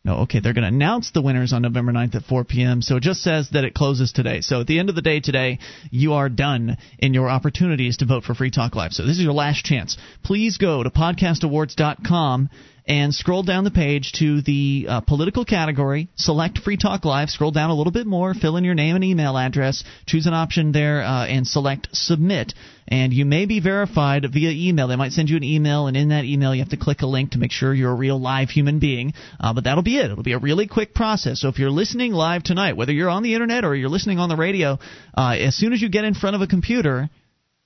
No, okay, they're going to announce the winners on November 9th at 4 p.m. So it just says that it closes today. So at the end of the day today, you are done in your opportunities to vote for Free Talk Live. So this is your last chance. Please go to podcastawards.com and scroll down the page to the uh, political category, select Free Talk Live, scroll down a little bit more, fill in your name and email address, choose an option there, uh, and select Submit. And you may be verified via email. They might send you an email, and in that email, you have to click a link to make sure you're a real live human being. Uh, but that'll be it. It'll be a really quick process. So if you're listening live tonight, whether you're on the internet or you're listening on the radio, uh, as soon as you get in front of a computer,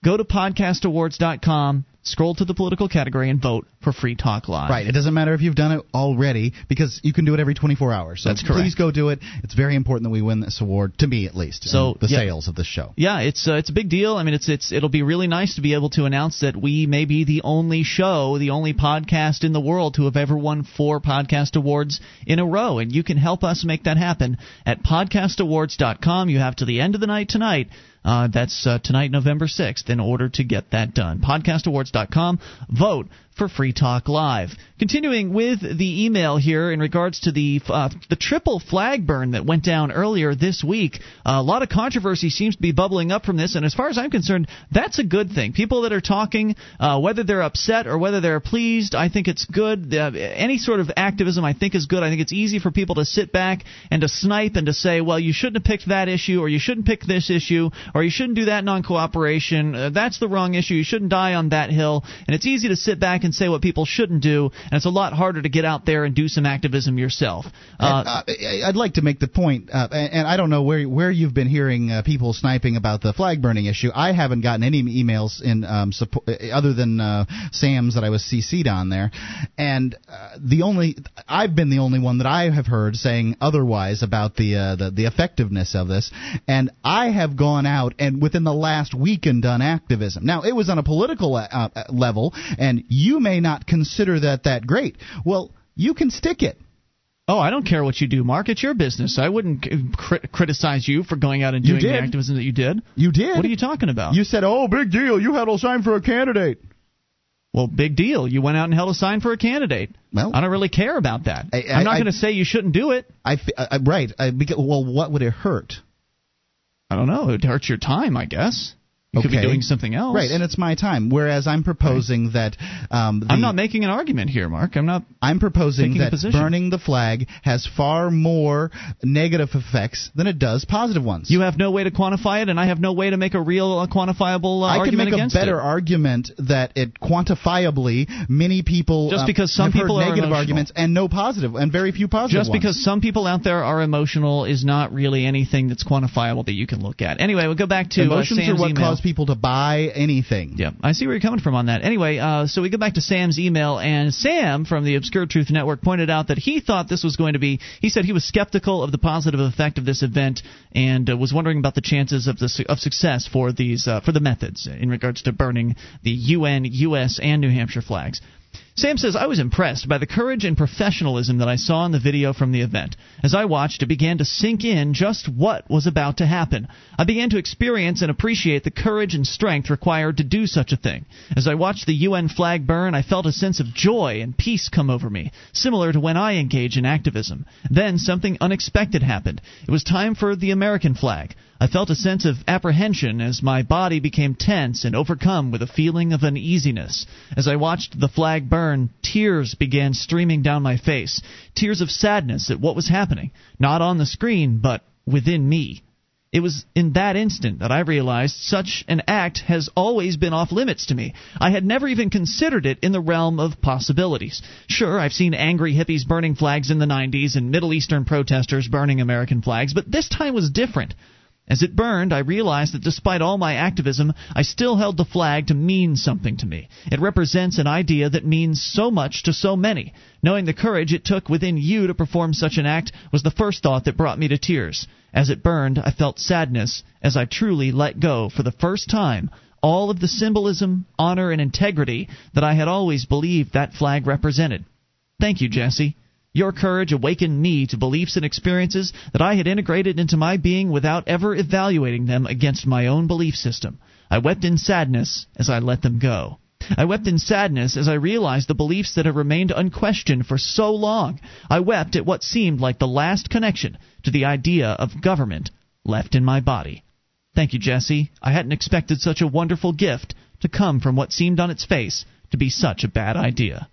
go to podcastawards.com, scroll to the political category, and vote for Free Talk Live. Right. It doesn't matter if you've done it already because you can do it every 24 hours. So That's correct. Please go do it. It's very important that we win this award, to me at least. So, the yeah. sales of this show. Yeah, it's uh, it's a big deal. I mean, it's it's it'll be really nice to be able to announce that we may be the only show, the only podcast in the world to have ever won four podcast awards in a row, and you can help us make that happen at podcastawards.com. You have to the end of the night tonight. Uh, that's uh, tonight, November 6th, in order to get that done. Podcastawards.com. Vote for Free Talk Live. Continuing with the email here in regards to the uh, the triple flag burn that went down earlier this week. A lot of controversy seems to be bubbling up from this, and as far as I'm concerned, that's a good thing. People that are talking, uh, whether they're upset or whether they're pleased, I think it's good. Uh, any sort of activism, I think, is good. I think it's easy for people to sit back and to snipe and to say, well, you shouldn't have picked that issue, or you shouldn't pick this issue, or you shouldn't do that non-cooperation. Uh, that's the wrong issue. You shouldn't die on that hill. And it's easy to sit back and say what people shouldn't do, and it's a lot harder to get out there and do some activism yourself. Uh, Uh, I- I'd like to make the point, uh, and and I don't know where where you've been hearing uh, people sniping about the flag burning issue. I haven't gotten any emails in um, support, other than uh, Sam's that I was CC'd on there, and uh, the only I've been the only one that I have heard saying otherwise about the uh, the, the effectiveness of this, and I have gone out and within the last week and done activism. Now it was on a political uh, uh, level, and you may not consider that that great. Well, you can stick it. Oh, I don't care what you do, Mark. It's your business. I wouldn't cri- criticize you for going out and doing the activism that you did. You did. What are you talking about? You said, "Oh, big deal! You had a sign for a candidate." well, big deal. You went out and held a sign for a candidate. Well, I don't really care about that. I- am not going to say you shouldn't do it. I, I- I- right. I, well, what would it hurt? I don't know. It hurts your time, I guess. You could be doing something else. Right, and it's my time. Whereas I'm proposing that um, the, I'm not making an argument here, Mark. I'm not. I'm proposing that burning the flag has far more negative effects than it does positive ones. You have no way to quantify it, and I have no way to make a real uh, quantifiable uh, I can argument make a better it. argument that it quantifiably many people Just um, because some people are negative emotional. arguments and no positive and very few positive Just ones. because some people out there are emotional is not really anything that's quantifiable that you can look at. Anyway, we'll go back to emotions uh, Sam's are what email. People to buy anything. Yeah, I see where you're coming from on that. Anyway, uh, so we go back to Sam's email, and Sam from the Obscure Truth Network pointed out that he thought this was going to be. He said he was skeptical of the positive effect of this event, and uh, was wondering about the chances of the of success for these uh, for the methods in regards to burning the UN, U.S., and New Hampshire flags. Sam says, I was impressed by the courage and professionalism that I saw in the video from the event. As I watched, it began to sink in just what was about to happen. I began to experience and appreciate the courage and strength required to do such a thing. As I watched the UN flag burn, I felt a sense of joy and peace come over me, similar to when I engage in activism. Then something unexpected happened. It was time for the American flag. I felt a sense of apprehension as my body became tense and overcome with a feeling of uneasiness. As I watched the flag burn, tears began streaming down my face, tears of sadness at what was happening, not on the screen, but within me. It was in that instant that I realized such an act has always been off limits to me. I had never even considered it in the realm of possibilities. Sure, I've seen angry hippies burning flags in the 90s and Middle Eastern protesters burning American flags, but this time was different. As it burned, I realized that despite all my activism, I still held the flag to mean something to me. It represents an idea that means so much to so many. Knowing the courage it took within you to perform such an act was the first thought that brought me to tears. As it burned, I felt sadness as I truly let go, for the first time, all of the symbolism, honor, and integrity that I had always believed that flag represented. Thank you, Jesse. Your courage awakened me to beliefs and experiences that I had integrated into my being without ever evaluating them against my own belief system. I wept in sadness as I let them go. I wept in sadness as I realized the beliefs that had remained unquestioned for so long. I wept at what seemed like the last connection to the idea of government left in my body. Thank you, Jesse. I hadn't expected such a wonderful gift to come from what seemed on its face to be such a bad idea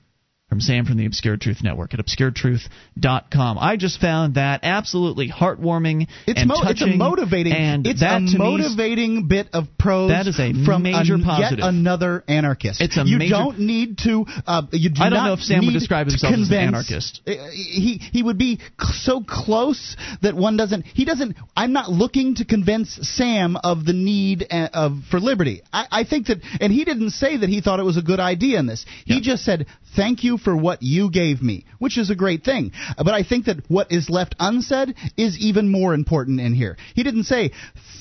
from Sam from the Obscure Truth Network at obscuretruth.com. I just found that absolutely heartwarming it's and mo- touching. It's a motivating. And it's that a motivating bit of prose. That is a from major an, positive. Yet another anarchist. It's a you major- don't need to. Uh, you do I don't know if Sam would describe himself as an anarchist. Uh, He he would be so close that one doesn't. He doesn't. I'm not looking to convince Sam of the need uh, of for liberty. I, I think that, and he didn't say that he thought it was a good idea in this. He just said thank you for what you gave me, which is a great thing. But I think that what is left unsaid is even more important in here. He didn't say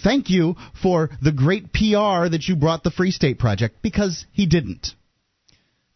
thank you for the great PR that you brought the Free State Project because he didn't.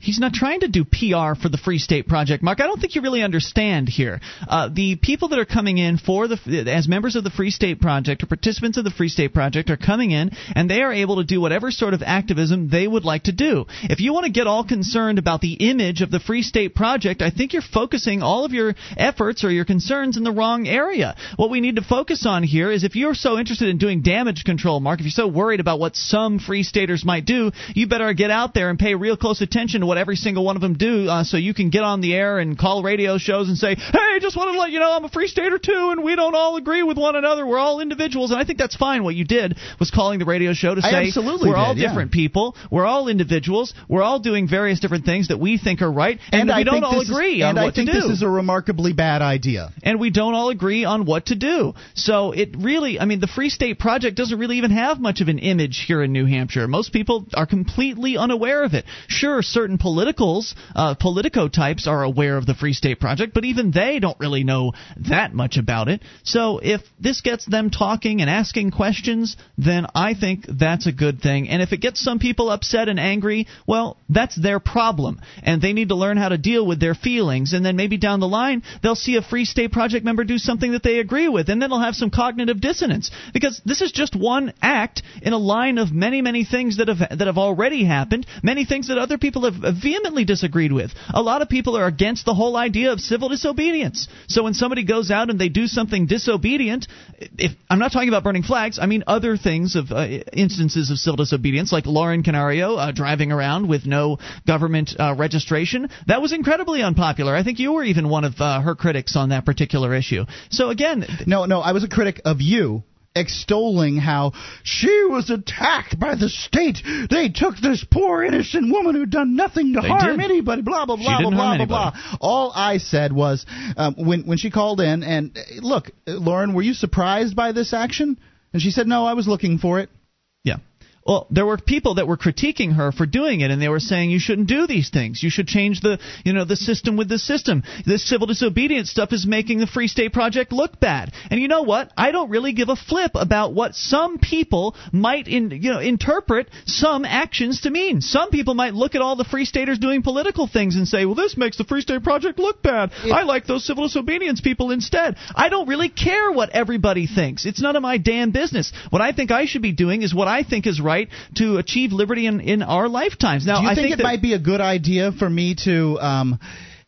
He's not trying to do PR for the Free State Project, Mark. I don't think you really understand here. Uh, the people that are coming in for the as members of the Free State Project or participants of the Free State Project are coming in, and they are able to do whatever sort of activism they would like to do. If you want to get all concerned about the image of the Free State Project, I think you're focusing all of your efforts or your concerns in the wrong area. What we need to focus on here is if you're so interested in doing damage control, Mark, if you're so worried about what some Free Staters might do, you better get out there and pay real close attention what every single one of them do, uh, so you can get on the air and call radio shows and say, "Hey, just wanted to let you know I'm a free stater too, and we don't all agree with one another. We're all individuals." And I think that's fine. What you did was calling the radio show to say, absolutely "We're all did, yeah. different people. We're all individuals. We're all doing various different things that we think are right, and, we I don't all this is- agree on and what I think to do." this is a remarkably bad idea. and we don't all agree on what to do. So it really, I mean, the Free State Project doesn't really even have much of an image here in New Hampshire. Most people are completely unaware of it. Sure, certain politicals, uh, politico types are aware of the Free State Project, but even they don't really know that much about it. So if this gets them talking and asking questions, then I think that's a good thing. And if it gets some people upset and angry, well, that's their problem. And they need to learn how to deal with their feelings. And then maybe down the line, they'll see a Free State Project member do something that they agree with. And then they'll have some cognitive dissonance. Because this is just one act in a line of many, many things that have, that have already happened, many things that other people have vehemently disagreed with. A lot of people are against the whole idea of civil disobedience. So when somebody goes out and they do something disobedient, if I'm not talking about burning flags, I mean other things of uh, instances of civil disobedience, like Lauren Canario uh, driving around with no government uh, registration. That was incredibly unpopular. I think you were even one of uh, her critics on that particular issue. So again, No, no, I was a critic of you extolling how she was attacked by the state. They took this poor innocent woman who'd done nothing to They harm did. anybody. Blah blah blah blah blah blah blah. All I said was um, when when she called in and look, Lauren, were you surprised by this action? And she said, "No, I was looking for it." Yeah. Well, there were people that were critiquing her for doing it, and they were saying you shouldn't do these things. You should change the, you know, the system with the system. This civil disobedience stuff is making the Free State Project look bad. And you know what? I don't really give a flip about what some people might, in, you know, interpret some actions to mean. Some people might look at all the Free Staters doing political things and say, well, this makes the Free State Project look bad. I like those civil disobedience people instead. I don't really care what everybody thinks. It's none of my damn business. What I think I should be doing is what I think is right right to achieve liberty in, in our lifetimes. Now, do you I think, think it might be a good idea for me to? Um,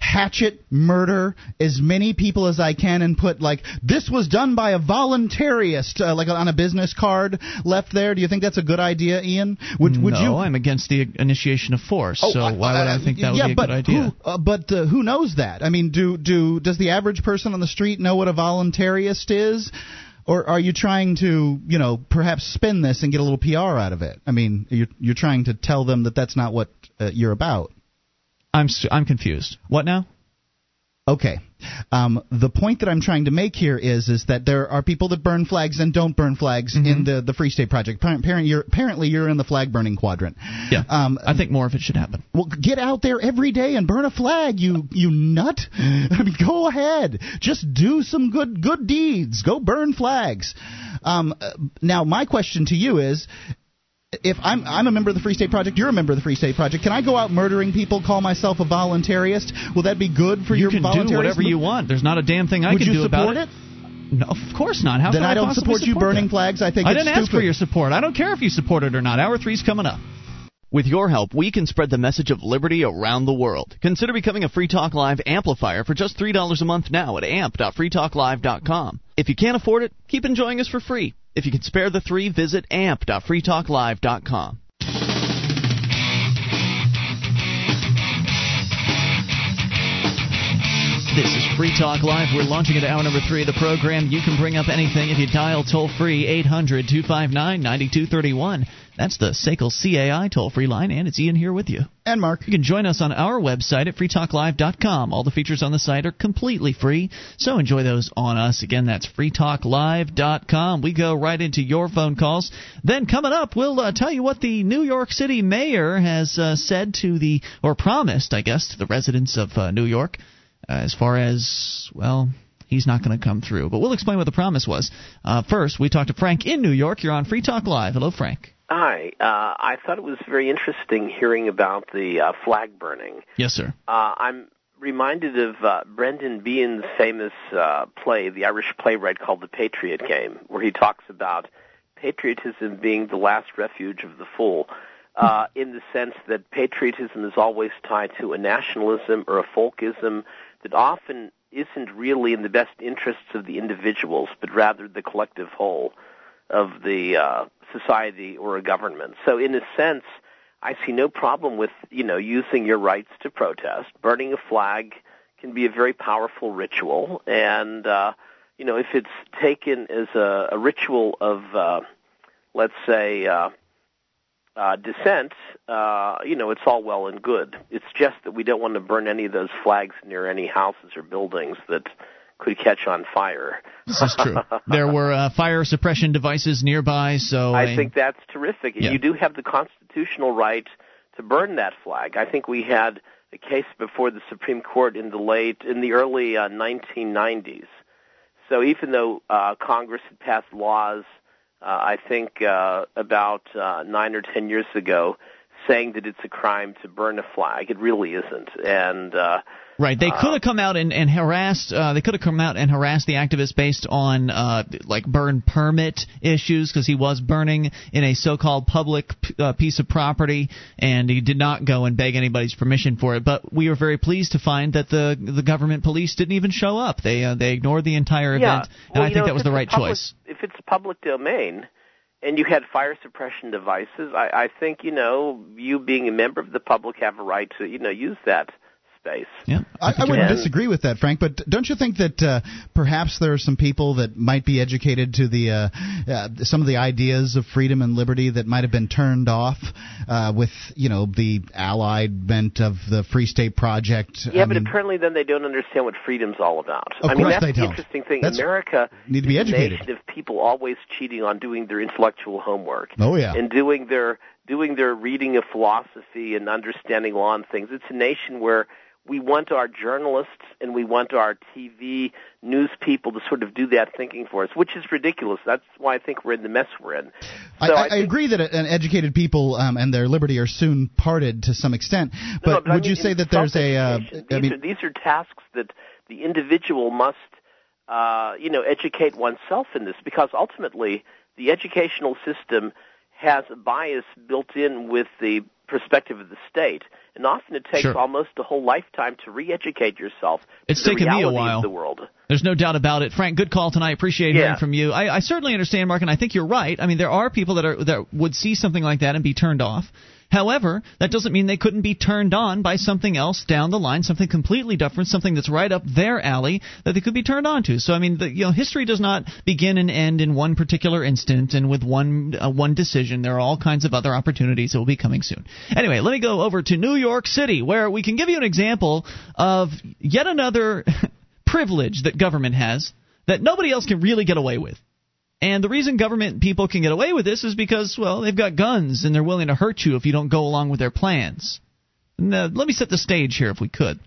hatchet murder as many people as I can and put like this was done by a voluntarist uh, like on a business card left there. Do you think that's a good idea, Ian? Would would no, you? I'm against the initiation of force. Oh, so uh, why would I think that yeah, would be a good idea? Who, uh, but uh, who knows that? I mean, do do does the average person on the street know what a voluntarist is? Or are you trying to, you know, perhaps spin this and get a little PR out of it? I mean, you're you're trying to tell them that that's not what uh, you're about. I'm I'm confused. What now? Okay. Um, the point that I'm trying to make here is is that there are people that burn flags and don't burn flags mm-hmm. in the, the Free State Project. Apparently you're, apparently, you're in the flag burning quadrant. Yeah. Um, I think more of it should happen. Well, get out there every day and burn a flag, you you nut. I mean, go ahead. Just do some good good deeds. Go burn flags. Um, uh, now, my question to you is if I'm I'm a member of the Free State Project, you're a member of the Free State Project. Can I go out murdering people, call myself a voluntarist? Will that be good for you your can do whatever you want. There's not a damn thing I Would can do about it. No, of course not. How then I, I don't support, support you burning that? flags. I think I didn't stupid. ask for your support. I don't care if you support it or not. Hour three's coming up. With your help, we can spread the message of liberty around the world. Consider becoming a Free Talk Live amplifier for just $3 a month now at amp.freetalklive.com. If you can't afford it, keep enjoying us for free. If you can spare the three, visit amp.freetalklive.com. This is Free Talk Live. We're launching into hour number three of the program. You can bring up anything if you dial toll free 800 259 9231. That's the SACL CAI toll free line, and it's Ian here with you. And Mark. You can join us on our website at freetalklive.com. All the features on the site are completely free, so enjoy those on us. Again, that's freetalklive.com. We go right into your phone calls. Then coming up, we'll uh, tell you what the New York City mayor has uh, said to the, or promised, I guess, to the residents of uh, New York as far as, well, he's not going to come through. But we'll explain what the promise was. Uh, first, we talked to Frank in New York. You're on Free Talk Live. Hello, Frank. Hi. Uh, I thought it was very interesting hearing about the uh, flag burning. Yes, sir. Uh, I'm reminded of uh, Brendan Behan's famous uh, play, the Irish playwright called The Patriot Game, where he talks about patriotism being the last refuge of the fool. Uh, in the sense that patriotism is always tied to a nationalism or a folkism that often isn't really in the best interests of the individuals, but rather the collective whole of the uh, society or a government. So, in a sense, I see no problem with you know using your rights to protest. Burning a flag can be a very powerful ritual, and uh, you know if it's taken as a, a ritual of, uh, let's say, uh, uh, dissent, uh, you know, it's all well and good. It's just that we don't want to burn any of those flags near any houses or buildings that could catch on fire. This is true. there were uh, fire suppression devices nearby, so I, I think that's terrific. Yeah. You do have the constitutional right to burn that flag. I think we had a case before the Supreme Court in the late in the early uh, 1990s. So even though uh, Congress had passed laws I think uh, about uh, nine or ten years ago, saying that it's a crime to burn a flag. It really isn't, and uh, Right. They could have come out and, and harassed. Uh, they could have come out and harassed the activist based on uh, like burn permit issues because he was burning in a so-called public uh, piece of property, and he did not go and beg anybody's permission for it. But we were very pleased to find that the the government police didn't even show up. They uh, they ignored the entire yeah. event, and I think know, that was the right public, choice. If it's public domain and you had fire suppression devices, I, I think you know you being a member of the public have a right to you know use that space. Yeah, I, I wouldn't disagree with that, Frank. But don't you think that uh, perhaps there are some people that might be educated to the uh, uh, some of the ideas of freedom and liberty that might have been turned off uh, with you know the alliedment of the Free State Project? Yeah, I but mean, apparently then they don't understand what freedom's all about. Of I mean, course that's they the don't. interesting thing. That's- America need to be is a educated. nation of people always cheating on doing their intellectual homework. Oh, yeah. and doing their doing their reading of philosophy and understanding law and things. It's a nation where we want our journalists and we want our TV news people to sort of do that thinking for us, which is ridiculous. That's why I think we're in the mess we're in. I, So I, I think- agree that an educated people um, and their liberty are soon parted to some extent. But, No, but I would mean, you say that there's a? Uh, self-education, I mean, are, these are tasks that the individual must, uh, you know, educate oneself in this because ultimately the educational system has a bias built in with the perspective of the state, and often it takes Sure. almost a whole lifetime to re-educate yourself. It's to the taken me a while. The world. There's no doubt about it. Frank, good call tonight. Appreciate Yeah. hearing from you. I, I certainly understand, Mark, and I think you're right. I mean, there are people that are that would see something like that and be turned off. However, that doesn't mean they couldn't be turned on by something else down the line, something completely different, something that's right up their alley that they could be turned on to. So, I mean, the, you know, history does not begin and end in one particular instant and with one uh, one decision. There are all kinds of other opportunities that will be coming soon. Anyway, let me go over to New York City, where we can give you an example of yet another privilege that government has that nobody else can really get away with. And the reason government people can get away with this is because, well, they've got guns and they're willing to hurt you if you don't go along with their plans. Uh, let me set the stage here if we could.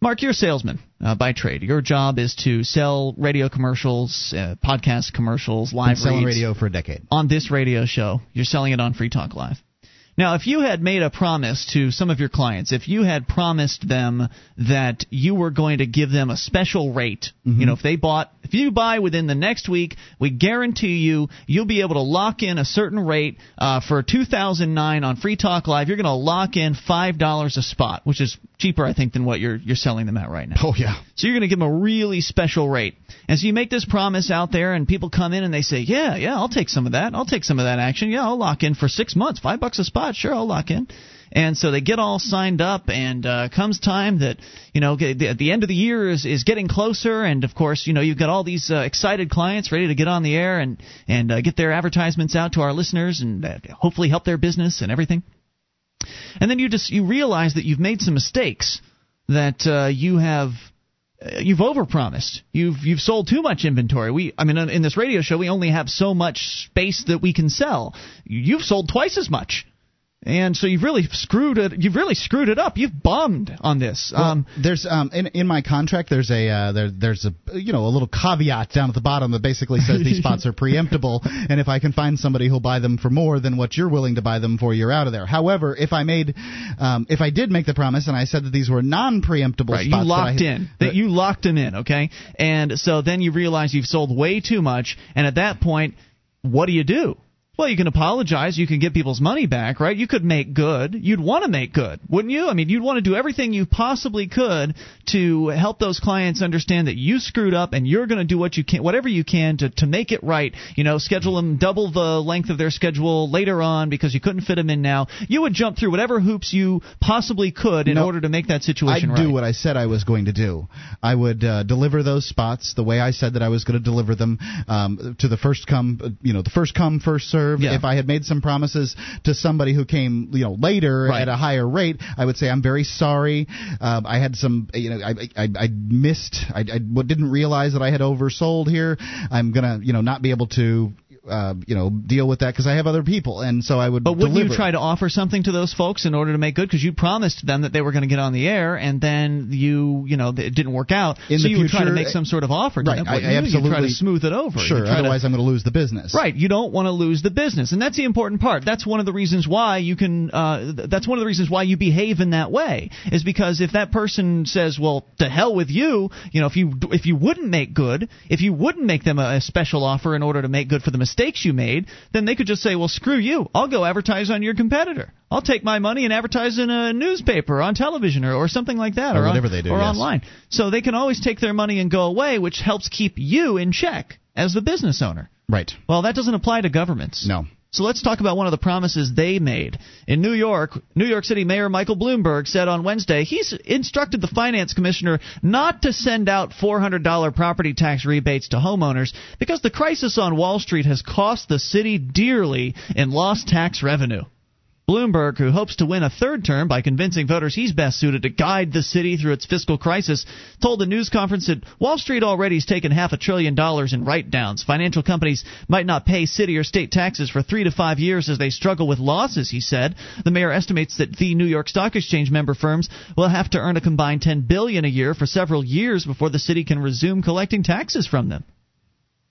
Mark, you're a salesman uh, by trade. Your job is to sell radio commercials, uh, podcast commercials, been live selling reads radio for a decade. on this radio show. You're selling it on Free Talk Live. Now, if you had made a promise to some of your clients, if you had promised them that you were going to give them a special rate, you know, if they bought, if you buy within the next week, we guarantee you you'll be able to lock in a certain rate uh, for 2009 on Free Talk Live. You're going to lock in five dollars a spot, which is cheaper, I think, than what you're you're selling them at right now. Oh yeah. So you're going to give them a really special rate. And so you make this promise out there, and people come in and they say, "Yeah, yeah, I'll take some of that. I'll take some of that action. Yeah, I'll lock in for six months, five bucks a spot. Sure, I'll lock in." And so they get all signed up, and uh, comes time that you know at the end of the year is is getting closer, and of course you know you've got all these uh, excited clients ready to get on the air and and uh, get their advertisements out to our listeners, and uh, hopefully help their business and everything. And then you just you realize that you've made some mistakes, that uh, you have uh, you've overpromised. You've you've sold too much inventory. We I mean in this radio show we only have so much space that we can sell. You've sold twice as much. And so you've really screwed it. You've really screwed it up. You've bombed on this. Well, um, there's um in in my contract there's a uh, there there's a you know a little caveat down at the bottom that basically says these spots are preemptible and if I can find somebody who'll buy them for more than what you're willing to buy them for you're out of there. However, if I made um if I did make the promise and I said that these were non-preemptible Right, spots you that I locked in. That you locked them in, okay? And so then you realize you've sold way too much, and at that point, what do you do? Well, you can apologize. You can get people's money back, right? You could make good. You'd want to make good, wouldn't you? I mean, you'd want to do everything you possibly could to help those clients understand that you screwed up and you're going to do what you can, whatever you can to, to make it right. You know, schedule them double the length of their schedule later on because you couldn't fit them in now. You would jump through whatever hoops you possibly could in No, order to make that situation I'd right. do what I said I was going to do. I would uh, deliver those spots the way I said that I was going to deliver them um, to the first come, uh, you know, the first come first serve. Yeah. If I had made some promises to somebody who came, you know, later Right. at a higher rate, I would say I'm very sorry. Um, I had some, you know, I I, I missed. I, I didn't realize that I had oversold here. I'm gonna, you know, not be able to. Uh, you know, deal with that because I have other people, and so I would. But wouldn't deliver. you try to offer something to those folks in order to make good? Because you promised them that they were going to get on the air, and then you, you know, it didn't work out. In so the you would try to future- make some sort of offer. To Right, them, I- I? You'd try absolutely- to smooth it over. Sure, You'd to- otherwise I'm going to lose the business. Right, you don't want to lose the business, and that's the important part. That's one of the reasons why you can. Uh, th- that's one of the reasons why you behave in that way is because if that person says, "Well, to hell with you," you know, if you if you wouldn't make good, if you wouldn't make them a, a special offer in order to make good for the mistakes you made, then they could just say, "Well, screw you. I'll go advertise on your competitor. I'll take my money and advertise in a newspaper, on television, or, or something like that, Or on- whatever they do, or yes. online." So they can always take their money and go away, which helps keep you in check as the business owner. Right. Well, that doesn't apply to governments. No. So let's talk about one of the promises they made. In New York, New York City Mayor Michael Bloomberg said on Wednesday he's instructed the finance commissioner not to send out $400 property tax rebates to homeowners because the crisis on Wall Street has cost the city dearly in lost tax revenue. Bloomberg, who hopes to win a third term by convincing voters he's best suited to guide the city through its fiscal crisis, told the news conference that Wall Street already has taken half a trillion dollars in write downs. Financial companies might not pay city or state taxes for three to five years as they struggle with losses, he said. The mayor estimates that the New York Stock Exchange member firms will have to earn a combined 10 billion a year for several years before the city can resume collecting taxes from them.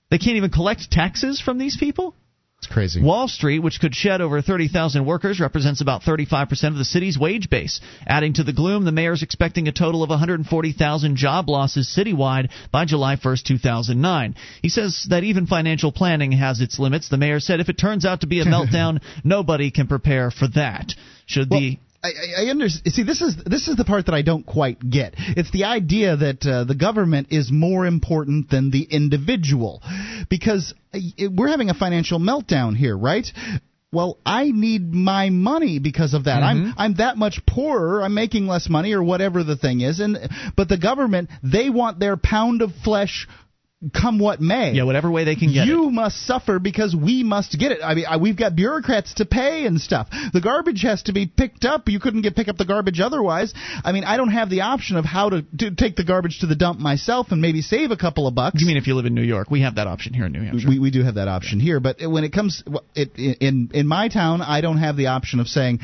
They can't even collect taxes from these people? It's crazy. Wall Street, which could shed over 30,000 workers, represents about 35% of the city's wage base. Adding to the gloom, the mayor is expecting a total of 140,000 job losses citywide by July 1st, 2009. He says that even financial planning has its limits. The mayor said if it turns out to be a meltdown, nobody can prepare for that. Should well, the I, I understand. See, this is this is the part that I don't quite get. It's the idea that uh, the government is more important than the individual, because uh, we're having a financial meltdown here, right? Well, I need my money because of that. Mm-hmm. I'm I'm that much poorer. I'm making less money or whatever the thing is, and but the government they want their pound of flesh come what may. Yeah, whatever way they can get you it. must suffer because we must get it. I mean, I, we've got bureaucrats to pay and stuff. The garbage has to be picked up. You couldn't get pick up the garbage otherwise. I mean, I don't have the option of how to, to take the garbage to the dump myself and maybe save a couple of bucks. You mean if you live in New York? We have that option here in New Hampshire. We, we do have that option here, but when it comes it, in in my town, I don't have the option of saying,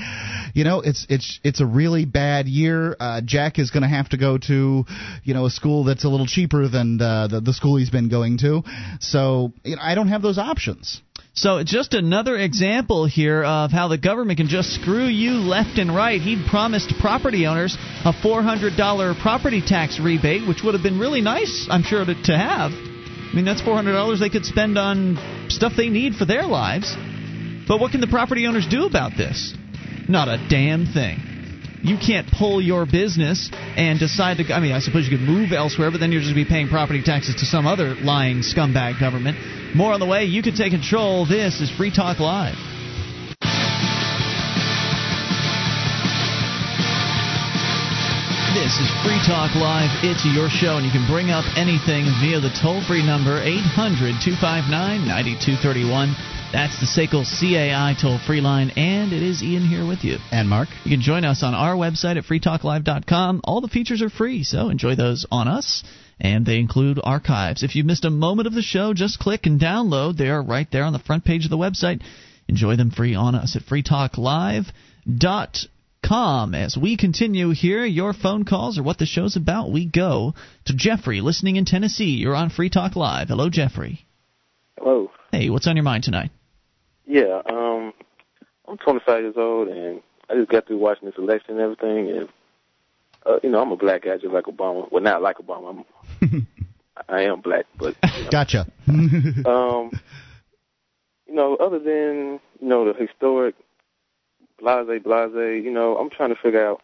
you know, it's it's it's a really bad year. Uh, Jack is going to have to go to, you know, a school that's a little cheaper than uh, the the school he's been going to. So you know, I don't have those options. So, just another example here of how the government can just screw you left and right. He'd promised property owners a $400 property tax rebate, which would have been really nice, I'm sure, to, to have. I mean, that's $400 they could spend on stuff they need for their lives. But what can the property owners do about this? Not a damn thing you can't pull your business and decide to. I mean, I suppose you could move elsewhere, but then you're just be paying property taxes to some other lying scumbag government. More on the way. You can take control. This is Free Talk Live. This is Free Talk Live. It's your show, and you can bring up anything via the toll free number 800 259 9231. That's the SACL CAI toll free line, and it is Ian here with you. And Mark. You can join us on our website at freetalklive.com. All the features are free, so enjoy those on us. And they include archives. If you missed a moment of the show, just click and download. They are right there on the front page of the website. Enjoy them free on us at freetalklive.com. As we continue here, your phone calls are what the show's about. We go to Jeffrey, listening in Tennessee. You're on Free Talk Live. Hello, Jeffrey. Hello. Hey, what's on your mind tonight? Yeah, um, I'm 25 years old, and I just got through watching this election and everything, and uh, you know, I'm a black guy just like Obama. Well, not like Obama. I'm, I am black, but you know. gotcha. um, you know, other than you know the historic blase blase, you know, I'm trying to figure out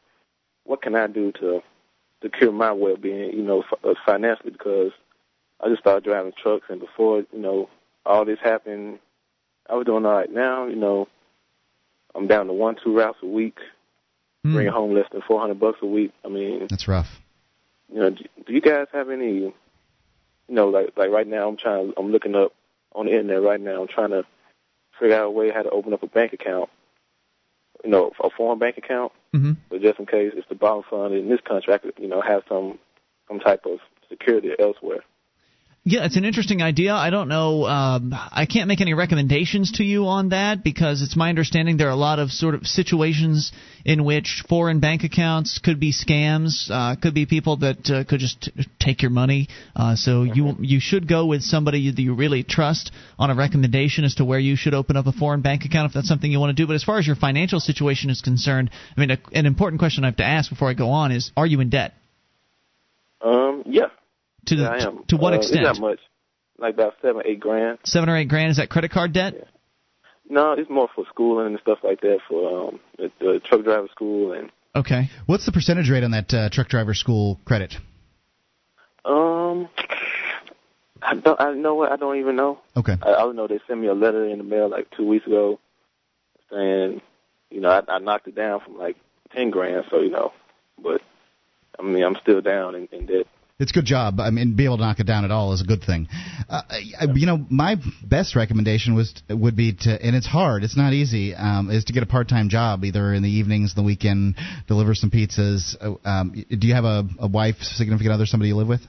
what can I do to to cure my well-being, you know, f- financially because I just started driving trucks, and before you know all this happened, I was doing all right. Now, you know, I'm down to one, two routes a week, mm. bringing home less than 400 bucks a week. I mean, that's rough. You know, do, do you guys have any? You know, like like right now, I'm trying. I'm looking up on the internet right now. I'm trying to figure out a way how to open up a bank account. You know, a foreign bank account, mm-hmm. but just in case it's the bond fund in this country, I could, you know, have some some type of security elsewhere. Yeah, it's an interesting idea. I don't know. Um, I can't make any recommendations to you on that because it's my understanding there are a lot of sort of situations in which foreign bank accounts could be scams. Uh, could be people that uh, could just t- take your money. Uh, so you you should go with somebody that you really trust on a recommendation as to where you should open up a foreign bank account if that's something you want to do. But as far as your financial situation is concerned, I mean, a, an important question I have to ask before I go on is: Are you in debt? Um. Yeah. To the, yeah, I am. to what uh, extent? It's not much. Like about seven, eight grand. Seven or eight grand. Is that credit card debt? Yeah. No, it's more for schooling and stuff like that for um, the, the truck driver school and. Okay. What's the percentage rate on that uh, truck driver school credit? Um, I don't. I know what. I don't even know. Okay. I, I don't know. They sent me a letter in the mail like two weeks ago, saying, you know, I, I knocked it down from like ten grand. So you know, but I mean, I'm still down in, in debt. It's a good job. I mean, be able to knock it down at all is a good thing. Uh, you know, my best recommendation was would be to, and it's hard. It's not easy. Um, is to get a part-time job, either in the evenings, the weekend, deliver some pizzas. Uh, Um, do you have a, a wife, significant other, somebody you live with?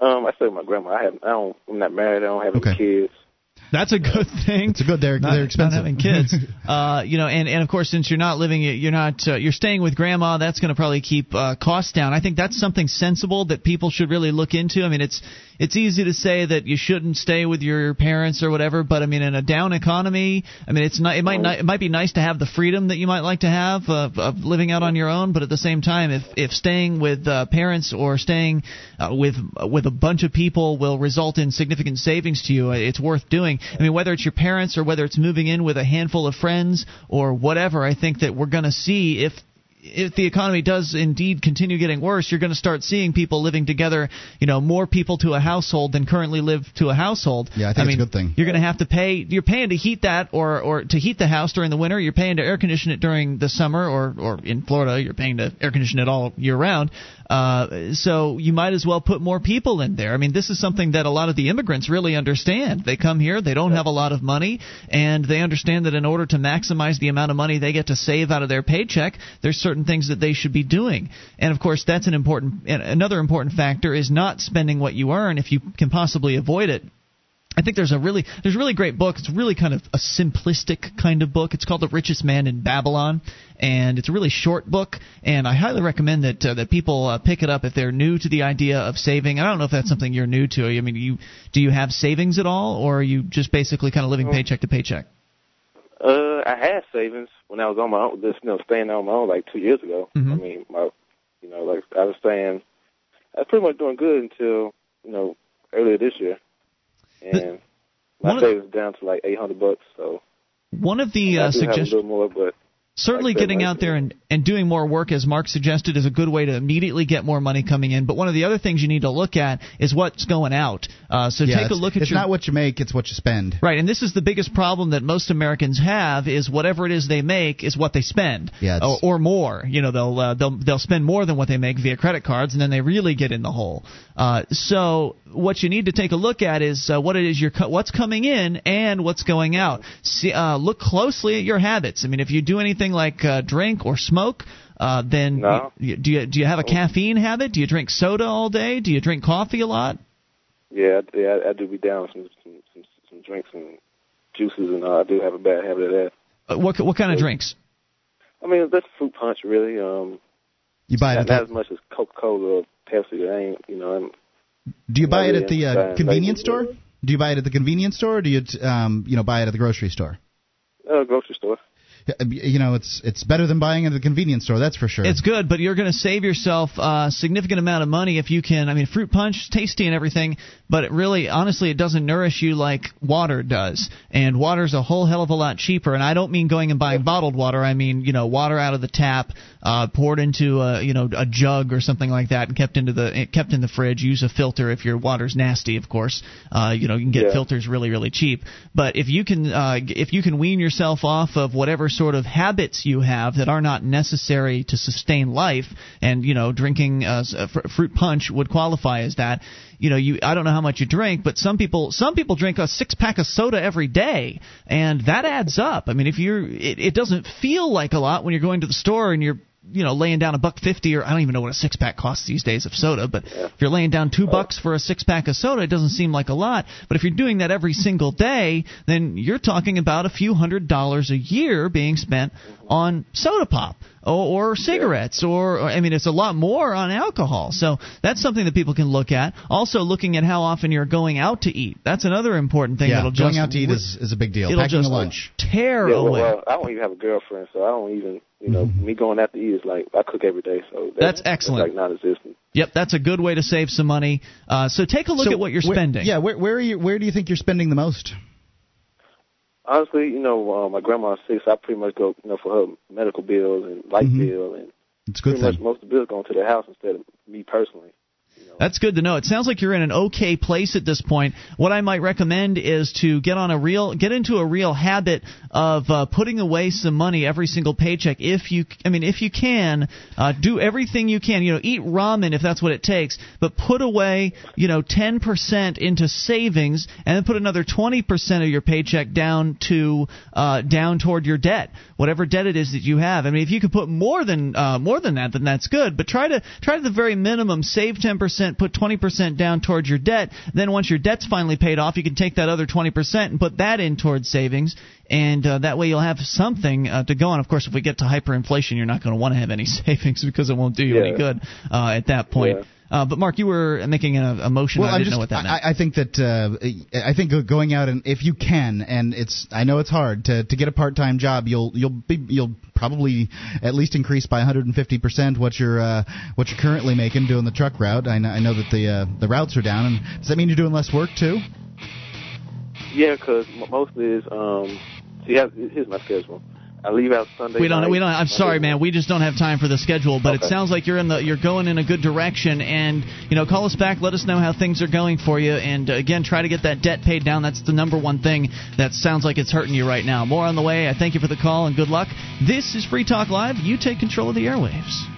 Um, I stay with my grandma. I have. I don't. I'm not married. I don't have Okay. any kids. That's a good thing. It's a good. They're not, they're expensive. Not having kids, uh, you know, and and of course, since you're not living, you're not, uh, you're staying with grandma. That's going to probably keep uh, costs down. I think that's something sensible that people should really look into. I mean, it's it's easy to say that you shouldn't stay with your parents or whatever, but I mean, in a down economy, I mean, it's not. It might not. It might be nice to have the freedom that you might like to have of, of living out on your own, but at the same time, if if staying with uh, parents or staying uh, with with a bunch of people will result in significant savings to you, it's worth doing. I mean, whether it's your parents or whether it's moving in with a handful of friends or whatever, I think that we're going to see if if the economy does indeed continue getting worse, you're going to start seeing people living together. You know, more people to a household than currently live to a household. Yeah, I think it's mean, a good thing. You're going to have to pay. You're paying to heat that, or or to heat the house during the winter. You're paying to air condition it during the summer, or or in Florida, you're paying to air condition it all year round. Uh, so you might as well put more people in there. I mean, this is something that a lot of the immigrants really understand. They come here, they don't have a lot of money, and they understand that in order to maximize the amount of money they get to save out of their paycheck, there's certain things that they should be doing. And of course, that's an important. Another important factor is not spending what you earn if you can possibly avoid it. I think there's a really there's a really great book. It's really kind of a simplistic kind of book. It's called The Richest Man in Babylon, and it's a really short book. And I highly recommend that uh, that people uh, pick it up if they're new to the idea of saving. I don't know if that's something you're new to. I mean, you do you have savings at all, or are you just basically kind of living paycheck to paycheck? Uh, I had savings when I was on my own, just you know, staying on my own like two years ago. Mhm. I mean, my, you know, like I was staying, I was pretty much doing good until you know earlier this year, and my one of- savings down to like eight hundred bucks. So One of the I uh, do have a suggestions. more, but Certainly, getting out there and, and doing more work, as Mark suggested, is a good way to immediately get more money coming in. But one of the other things you need to look at is what's going out. Uh, so yeah, take a look at your. It's your not what you make; it's what you spend. Right, and this is the biggest problem that most Americans have is whatever it is they make is what they spend, Yeah, or, or more. You know, they'll uh, they'll they'll spend more than what they make via credit cards, and then they really get in the hole. Uh, so what you need to take a look at is uh, what it is you're co- what's coming in and what's going out. See, uh, look closely at your habits. I mean, if you do anything like uh, drink or smoke. Uh, then No. you, do you do you have a caffeine habit? Do you drink soda all day? Do you drink coffee a lot? yeah, I- yeah, I, I do be down some some some, some drinks and juices, and uh, I do have a bad habit of that. Uh, what what kind of drinks? I mean, that's fruit punch, really. Um, You buy it not, at not as much as Coca Cola or Pepsi. I ain't, you know, I'm, Do you buy it at the uh, convenience store? Do you buy it at the convenience store, or do you um, you know buy it at the grocery store? uh, grocery store. Yeah, You know, it's it's better than buying it at the convenience store. That's for sure. It's good, but you're going to save yourself a significant amount of money if you can. I mean, fruit punch, is tasty and everything, but it really, honestly, it doesn't nourish you like water does. And water's a whole hell of a lot cheaper. And I don't mean going and buying bottled water. I mean, you know, water out of the tap, uh, poured into a, you know, a jug or something like that, and kept into the kept in the fridge. Use a filter if your water's nasty, of course. Uh, you know, you can get Yeah. filters really, really cheap. But if you can, uh, if you can wean yourself off of whatever sort of habits you have that are not necessary to sustain life, and you know, drinking uh, uh, fr- fruit punch would qualify as that. You know, you I don't know how much you drink, but some people some people drink a six pack of soda every day, and that adds up. I mean, if you're, it, it doesn't feel like a lot when you're going to the store and you're you know laying down a buck fifty or I don't even know what a six pack costs these days of soda, but if you're laying down two bucks for a six pack of soda, it doesn't seem like a lot. But if you're doing that every single day, then you're talking about a few hundred dollars a year being spent on soda pop or, or cigarettes or, or I mean it's a lot more on alcohol. So that's something that people can look at. Also looking at how often you're going out to eat. That's another important thing yeah, that'll going just out to eat is, is a big deal. it'll Packing just a lunch. tear Yeah, well, away. well, I don't even have a girlfriend, so I don't even, you know, Mm-hmm. me going out to eat is like I cook every day, so That's that's excellent. like non-existent. Yep, that's a good way to save some money. Uh, so take a look So at what you're where- spending. Yeah, where where are you? Where do you think you're spending the most? Honestly, you know, uh, my grandma's sick, so I pretty much go, you know, for her medical bills and light Mhm. bill, and It's good pretty much most of the bills going to the house instead of me personally. That's good to know. It sounds like you're in an okay place at this point. What I might recommend is to get on a real, get into a real habit of uh, putting away some money every single paycheck. If you, I mean, if you can, uh, do everything you can. You know, eat ramen if that's what it takes, but put away, you know, 10% into savings, and then put another 20% of your paycheck down to uh, down toward your debt, whatever debt it is that you have. I mean, if you could put more than uh, more than that, then that's good. But try to try to the very minimum save 10% put 20% down towards your debt. Then once your debt's finally paid off, you can take that other 20% and put that in towards savings. And uh, that way you'll have something uh, to go on. Of course, if we get to hyperinflation, you're not going to want to have any savings because it won't do you Yeah. any good uh, at that point. Yeah. Uh, but Mark, you were making a, a motion. Well, I I'm didn't just, know what that meant. I, I think that uh, I think going out and if you can, and it's I know it's hard to to get a part time job. You'll you'll be you'll probably at least increase by 150 percent what you're uh, what you're currently making doing the truck route. I know, I know that the uh, the routes are down, and does that mean you're doing less work too? Yeah, because mostly is um. See, here's my schedule. I leave out Sunday. we don't. night. We don't. I'm sorry, man. We just don't have time for the schedule. But it sounds like you're in the. You're going in a good direction. And you know, call us back. Let us know how things are going for you. And uh, again, try to get that debt paid down. That's the number one thing that sounds like it's hurting you right now. More on the way. I thank you for the call and good luck. This is Free Talk Live. You take control of the airwaves.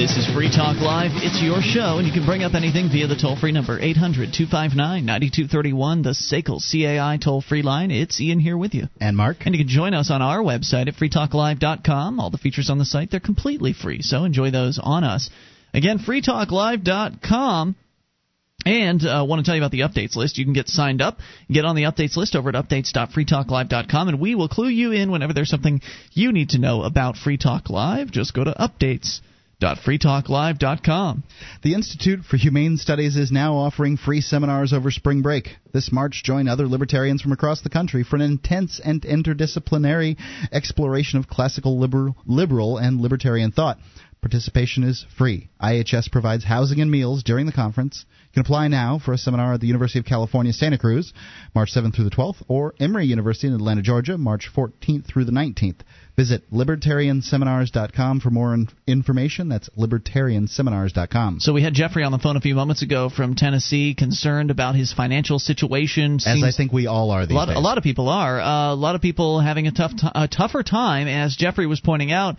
This is Free Talk Live. It's your show, and you can bring up anything via the toll free number 800 259 9231, the SACL CAI toll free line. It's Ian here with you. And Mark, And you can join us on our website at freetalklive.com. All the features on the site, they're completely free, so enjoy those on us. Again, freetalklive.com. And I uh, want to tell you about the updates list. You can get signed up, get on the updates list over at updates.freetalklive.com, and we will clue you in whenever there's something you need to know about Free Talk Live. Just go to updates.freetalklive.com. The Institute for Humane Studies is now offering free seminars over spring break. This March, join other libertarians from across the country for an intense and interdisciplinary exploration of classical liberal, liberal and libertarian thought. Participation is free. IHS provides housing and meals during the conference. You can apply now for a seminar at the University of California, Santa Cruz, March 7th through the 12th, or Emory University in Atlanta, Georgia, March 14th through the 19th. Visit libertarianseminars.com for more in- information. That's libertarianseminars.com. So we had Jeffrey on the phone a few moments ago from Tennessee, concerned about his financial situation. As I think we all are a lot, days. a lot of people are. Uh, a lot of people having a tough, t- a tougher time. As Jeffrey was pointing out,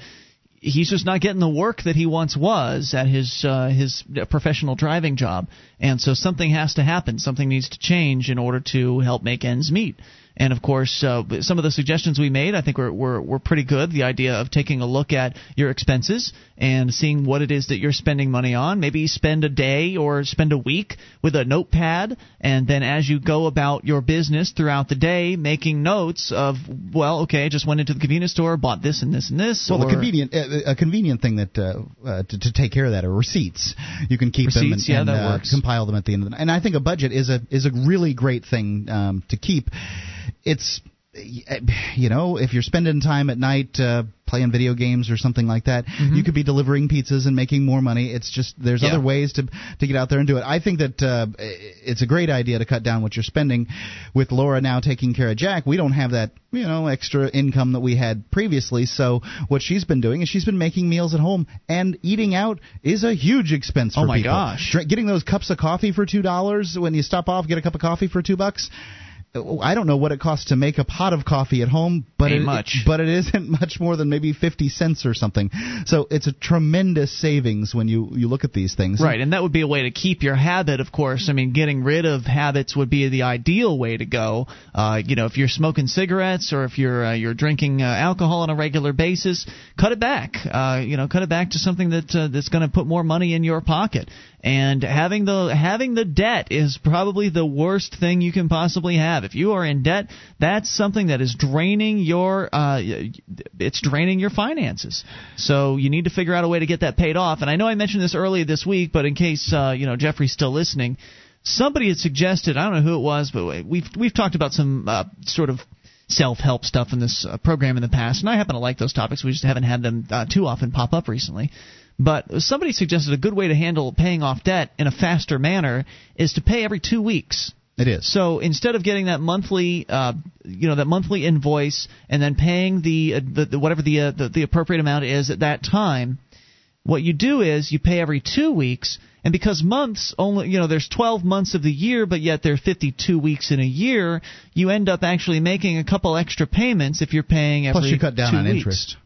he's just not getting the work that he once was at his uh, his professional driving job, and so something has to happen. Something needs to change in order to help make ends meet. And of course, uh, some of the suggestions we made, I think, were, were were pretty good. The idea of taking a look at your expenses and seeing what it is that you're spending money on. Maybe spend a day or spend a week with a notepad, and then as you go about your business throughout the day, making notes of, well, okay, I just went into the convenience store, bought this and this and this. Well, or, the convenient uh, a convenient thing that uh, uh, to, to take care of that are receipts. You can keep them and, Receipts, yeah, and, that uh, works. compile them at the end of the night. And I think a budget is a is a really great thing um, to keep. It's you know if you're spending time at night uh, playing video games or something like that, you could be delivering pizzas and making more money. It's just there's Mm-hmm. Yeah. other ways to to get out there and do it. I think that uh, it's a great idea to cut down what you're spending. With Laura now taking care of Jack, we don't have that you know extra income that we had previously. So what she's been doing is she's been making meals at home and eating out is a huge expense. For Oh my people. gosh. Getting those cups of coffee for two dollars when you stop off, get a cup of coffee for two bucks. I don't know what it costs to make a pot of coffee at home, but Ain't it, much. but it isn't much more than maybe fifty cents or something. So it's a tremendous savings when you you look at these things. Right, and that would be a way to keep your habit, of course. I mean, getting rid of habits would be the ideal way to go. Uh, you know, if you're smoking cigarettes or if you're uh, you're drinking uh, alcohol on a regular basis, cut it back. Uh, you know, cut it back to something that uh, that's going to put more money in your pocket. And having the having the debt is probably the worst thing you can possibly have. If you are in debt, that's something that is draining your uh, it's draining your finances. So you need to figure out a way to get that paid off. And I know I mentioned this earlier this week, but in case uh, you know Jeffrey's still listening, somebody had suggested I don't know who it was, but we've we've talked about some uh, sort of self-help stuff in this uh, program in the past, and I happen to like those topics. We just haven't had them uh, too often pop up recently. But somebody suggested a good way to handle paying off debt in a faster manner is to pay every two weeks. It is. So instead of getting that monthly, uh, you know, that monthly invoice and then paying the, uh, the, the whatever the, uh, the the appropriate amount is at that time, what you do is you pay every two weeks. And because months only, you know, there's 12 months of the year, but yet there are 52 weeks in a year, you end up actually making a couple extra payments if you're paying every Plus, you cut down on weeks. interest.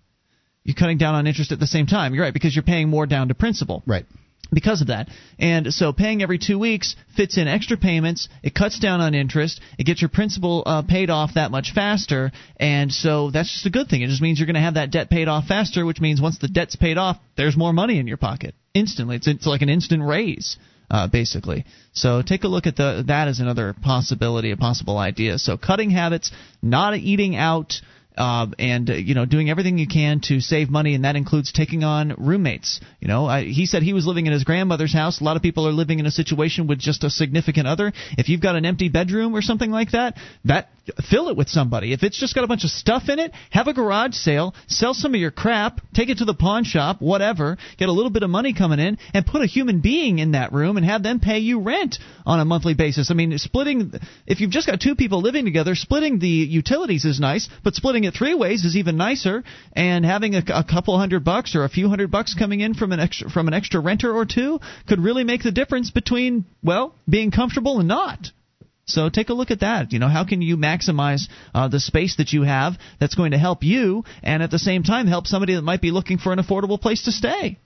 You're cutting down on interest at the same time. You're right because you're paying more down to principal Right. Because of that. And so paying every two weeks fits in extra payments. It cuts down on interest. It gets your principal uh, paid off that much faster. And so that's just a good thing. It just means you're going to have that debt paid off faster, which means once the debt's paid off, there's more money in your pocket instantly. It's, it's like an instant raise. Uh, basically, so take a look at the that as another possibility, a possible idea. So cutting habits, not eating out, uh, and uh, you know doing everything you can to save money, and that includes taking on roommates. You know, I, he said he was living in his grandmother's house. A lot of people are living in a situation with just a significant other. If you've got an empty bedroom or something like that, that fill it with somebody. If it's just got a bunch of stuff in it, have a garage sale, sell some of your crap, take it to the pawn shop, whatever, get a little bit of money coming in, and put a human being in that room and have them pay you rent on a monthly basis. I mean, splitting if you've just got two people living together, splitting the utilities is nice, but splitting it three ways is even nicer. And having a, a couple hundred bucks or a few hundred bucks coming in from an extra from an extra renter or two could really make the difference between well being comfortable and not. So take a look at that. You know, how can you maximize uh, the space that you have that's going to help you, and at the same time help somebody that might be looking for an affordable place to stay?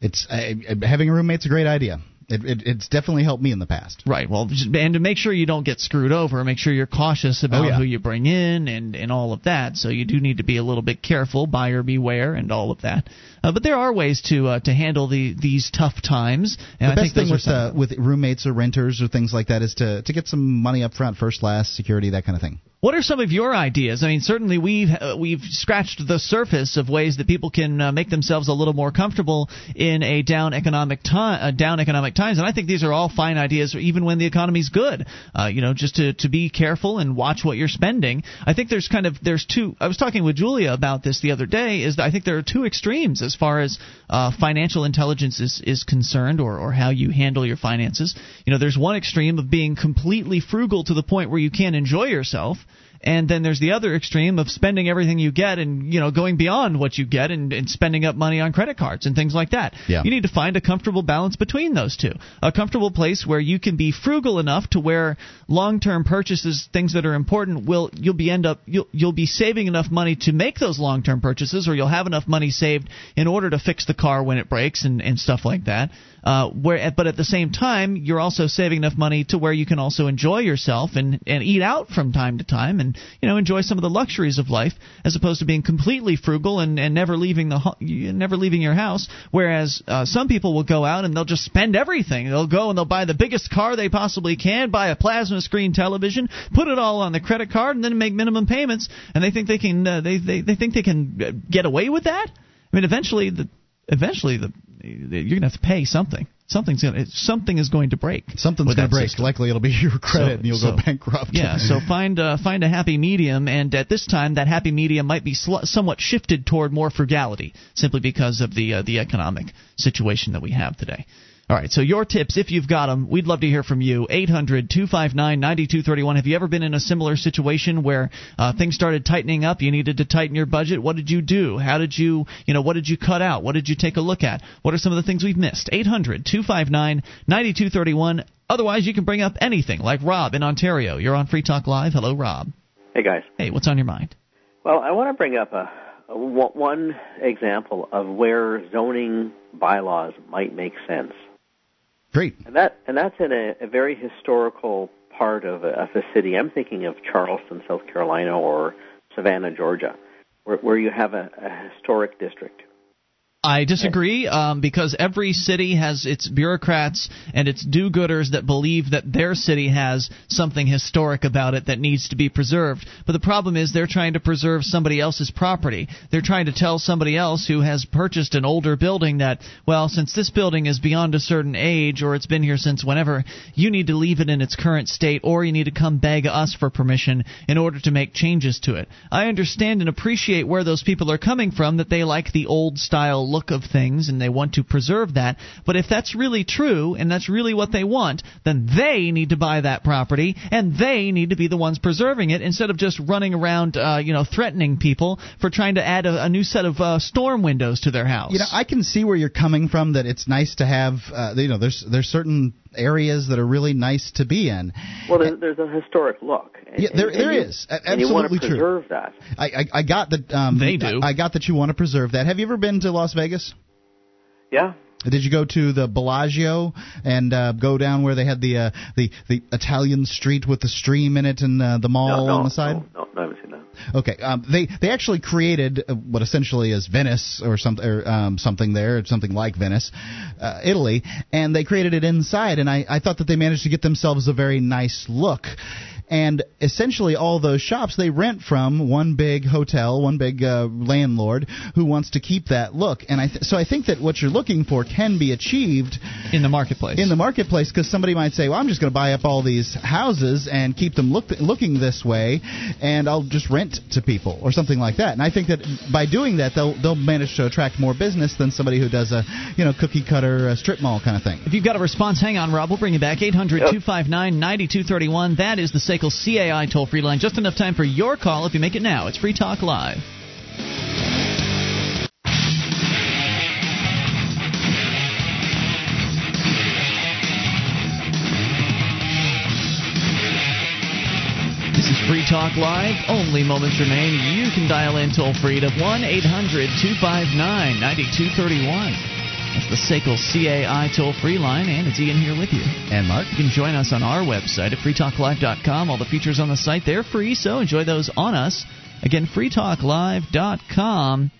It's having a roommate's a great idea. It, it, it's definitely helped me in the past. Right. Well, and to make sure you don't get screwed over, make sure you're cautious about Oh, yeah. who you bring in and and all of that. So you do need to be a little bit careful, buyer beware, and all of that. Uh, but there are ways to uh, to handle the these tough times. And the I best think thing with uh, with roommates or renters or things like that is to to get some money up front, first, last, security, that kind of thing. What are some of your ideas? I mean, certainly we've uh, we've scratched the surface of ways that people can uh, make themselves a little more comfortable in a down economic time, uh, down economic times, and I think these are all fine ideas, even when the economy's good. Uh, you know, just to to be careful and watch what you're spending. I think there's kind of there's two. I was talking with Julia about this the other day. Is that I think there are two extremes as far as uh, financial intelligence is is concerned, or or how you handle your finances. You know, there's one extreme of being completely frugal to the point where you can't enjoy yourself and then there's the other extreme of spending everything you get and you know going beyond what you get and, and spending up money on credit cards and things like that. Yeah. you need to find a comfortable balance between those two. A comfortable place where you can be frugal enough to where long-term purchases things that are important will you'll be end up you'll, you'll be saving enough money to make those long-term purchases or you'll have enough money saved in order to fix the car when it breaks and, and stuff like that uh, where but at the same time you're also saving enough money to where you can also enjoy yourself and and eat out from time to time and you know enjoy some of the luxuries of life as opposed to being completely frugal and, and never leaving the never leaving your house. Whereas uh, some people will go out and they'll just spend everything. They'll go and they'll buy the biggest car they possibly can buy a plasma screen television put it all on the credit card and then make minimum payments. And they think they can uh, they, they they think they can uh, get away with that? I mean eventually the eventually the you're going to have to pay something. Something's going to, something is going to break. Something's going to break. system. Likely it'll be your credit, So- and you'll so- go bankrupt. Yeah, so find uh, find a happy medium, and at this time, that happy medium might be sl- somewhat shifted toward more frugality, simply because of the uh, the economic situation that we have today. All right, so your tips, if you've got them, we'd love to hear from you. 800 259 9231. Have you ever been in a similar situation where uh, things started tightening up? You needed to tighten your budget. What did you do? How did you, you know, what did you cut out? What did you take a look at? What are some of the things we've missed? 800 259 9231. Otherwise, you can bring up anything, like Rob in Ontario. You're on Free Talk Live. Hello, Rob. Hey guys. Hey, what's on your mind? Well, I want to bring up a, a one one example of where zoning bylaws might make sense, Great. and that and that's in a, a very historical part of a, of a city. I'm thinking of Charleston, South Carolina, or Savannah, Georgia, where, where you have a, a historic district. I disagree um, because every city has its bureaucrats and its do-gooders that believe that their city has something historic about it that needs to be preserved. But the problem is they're trying to preserve somebody else's property. They're trying to tell somebody else who has purchased an older building that, well, since this building is beyond a certain age or it's been here since whenever, you need to leave it in its current state or you need to come beg us for permission in order to make changes to it. I understand and appreciate where those people are coming from that they like the old style look of things and they want to preserve that. But if that's really true and that's really what they want, then they need to buy that property and they need to be the ones preserving it instead of just running around, uh, you know, threatening people for trying to add a, a new set of uh, storm windows to their house. You know, I can see where you're coming from. That it's nice to have. Uh, you know, there's there's certain areas that are really nice to be in. Well, there's, there's a historic look. And, yeah, there, and, there and you, is. And you want to Absolutely preserve true. that. I, I, I got that. Um, They do. I, I got that you want to preserve that. Have you ever been to Las Vegas? Yeah. Did you go to the Bellagio and uh, go down where they had the uh, the the Italian street with the stream in it and uh, the mall no, no, on the side? No, no, no, Okay, um, they they actually created uh, what essentially is Venice or something or um, something there, something like Venice, uh, Italy, and they created it inside, and I, I thought that they managed to get themselves a very nice look. And essentially, all those shops they rent from one big hotel, one big uh, landlord who wants to keep that look. And I th- so I think that what you're looking for can be achieved in the marketplace. in the marketplace because somebody might say, "Well, I'm just going to buy up all these houses and keep them look, looking this way, and I'll just rent to people or something like that." And I think that by doing that, they'll they'll manage to attract more business than somebody who does a you know cookie cutter uh, strip mall kind of thing. If you've got a response, hang on, Rob. We'll bring you back. 800 259 9231. That is the CAI toll free line. Just enough time for your call if you make it now. It's Free Talk Live. This is Free Talk Live. Only moments remain. You can dial in toll free to 1 800 259 9231. That's the SACL CAI toll free line, and it's Ian here with you. And Mark, You can join us on our website at freetalklive.com. All the features on the site, they're free, so enjoy those on us. Again, freetalklive.com.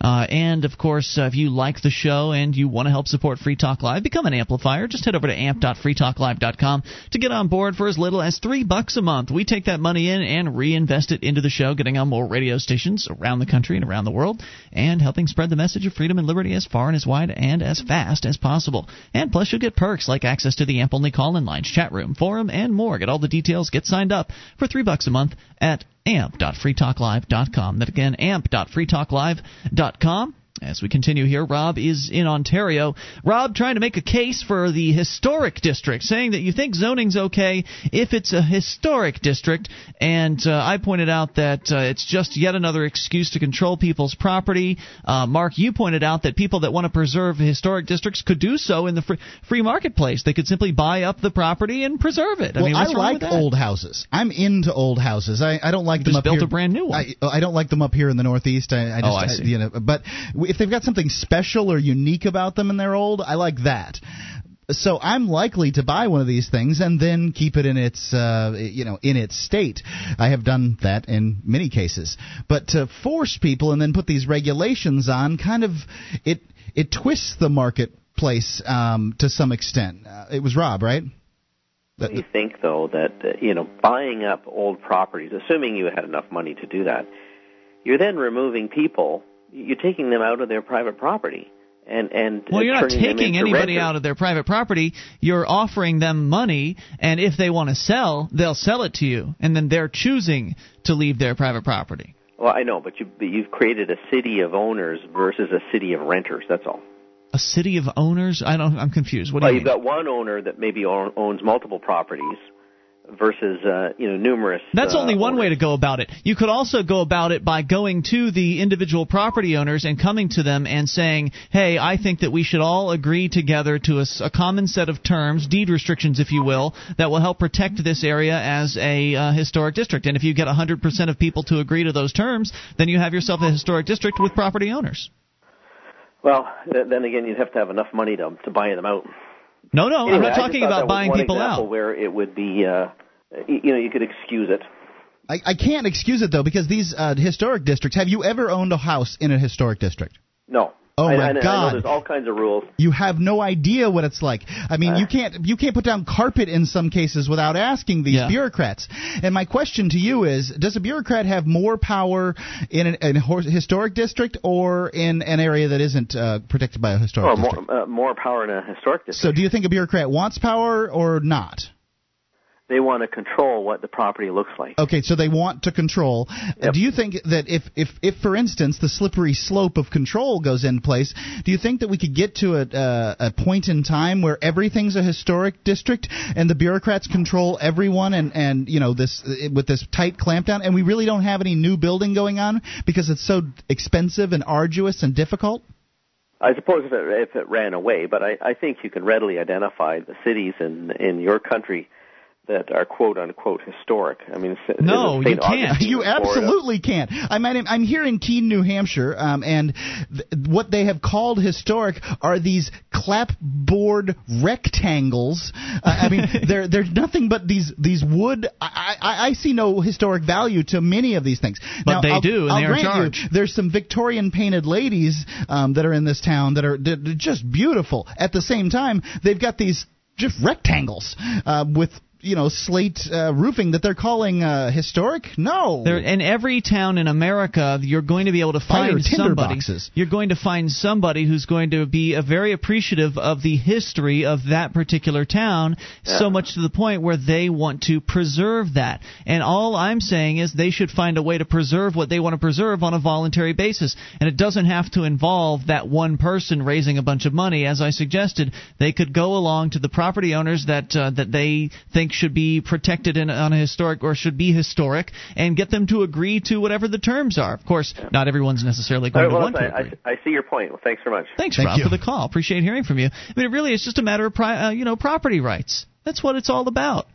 Uh, and of course, uh, if you like the show and you want to help support Free Talk Live, become an amplifier. Just head over to amp.freetalklive.com to get on board for as little as three bucks a month. We take that money in and reinvest it into the show, getting on more radio stations around the country and around the world, and helping spread the message of freedom and liberty as far and as wide and as fast as possible. And plus, you'll get perks like access to the Amp only call in lines, chat room, forum, and more. Get all the details. Get signed up for three bucks a month at amp.freetalklive.com. That again, amp.freetalklive.com. As we continue here, Rob is in Ontario. Rob trying to make a case for the historic district, saying that you think zoning's okay if it's a historic district. And uh, I pointed out that uh, it's just yet another excuse to control people's property. Uh, Mark, you pointed out that people that want to preserve historic districts could do so in the free, free marketplace. They could simply buy up the property and preserve it. I well, mean, what's I wrong like old houses. I'm into old houses. I, I don't like them Just up built here. a brand new one. I, I don't like them up here in the Northeast. I, I just, Oh, I see. you know, but if they've got something special or unique about them and they're old, I like that. So I'm likely to buy one of these things and then keep it in its, uh, you know, in its state. I have done that in many cases. But to force people and then put these regulations on, kind of, it it twists the marketplace um, to some extent. Uh, it was Rob, right? Don't you think, though, that you know buying up old properties, assuming you had enough money to do that, you're then removing people. You're taking them out of their private property, and and Well, you're not taking anybody renters. out of their private property. You're offering them money, and if they want to sell, they'll sell it to you, and then they're choosing to leave their private property. Well, I know, but you but you've created a city of owners versus a city of renters. That's all. A city of owners? I don't. I'm confused. What do well, you you've mean? got one owner that maybe own, owns multiple properties versus uh, you know numerous. That's uh, only one owners. way to go about it. You could also go about it by going to the individual property owners and coming to them and saying, "Hey, I think that we should all agree together to a, a common set of terms, deed restrictions, if you will, that will help protect this area as a uh, historic district." And if you get 100% of people to agree to those terms, then you have yourself a historic district with property owners. Well, then again, you'd have to have enough money to to buy them out. No, no, I'm not talking about buying people out. Where it would be, uh, you know, you could excuse it. I, I can't excuse it though because these uh, historic districts. Have you ever owned a house in a historic district? No. Oh I, my I, know- I know God! there's all kinds of rules. You have no idea what it's like. I mean, you can't you can't put down carpet in some cases without asking these Yeah. bureaucrats. And my question to you is: Does a bureaucrat have more power in an, an historic district or in an area that isn't uh, protected by a historic Well, district? more, uh, more power in a historic district. So, do you think a bureaucrat wants power or not? They want to control what the property looks like. Okay, so they want to control. Uh, Do you think that if, if, if, for instance, the slippery slope of control goes in place, do you think that we could get to a, uh, a point in time where everything's a historic district and the bureaucrats control everyone and, and you know this with this tight clampdown, and we really don't have any new building going on because it's so expensive and arduous and difficult? I suppose if it, if it ran away, but I, I think you can readily identify the cities in in your country that are quote unquote historic. I mean, No, you can't. Augustine You Florida. absolutely can't. I'm I'm I'm here in Keene, New Hampshire, um, and th- what they have called historic are these clapboard rectangles. Uh, I mean, they're they're nothing but these these wood. I, I I see no historic value to many of these things. But now, they I'll, do, and I'll they are in grant charge. you, there's some Victorian painted ladies um, that are in this town that are they're they're just beautiful. At the same time, they've got these just rectangles uh, with you know slate uh, roofing that they're calling uh, historic. No, There, in every town in America, you're going to be able to find tinder somebody. boxes. You're going to find somebody who's going to be uh, very appreciative of the history of that particular town, so much to the point where they want to preserve that. And all I'm saying is they should find a way to preserve what they want to preserve on a voluntary basis. And it doesn't have to involve that one person raising a bunch of money, as I suggested. They could go along to the property owners that uh, that they think should be protected in, on a historic or should be historic, and get them to agree to whatever the terms are. Of course, not everyone's necessarily going right, well, to want to I, agree. I, I see your point. Well, thanks very much. Thanks, Thank Rob, you. for the call. Appreciate hearing from you. I mean, it really is just a matter of pri- uh, you know property rights. That's what it's all about.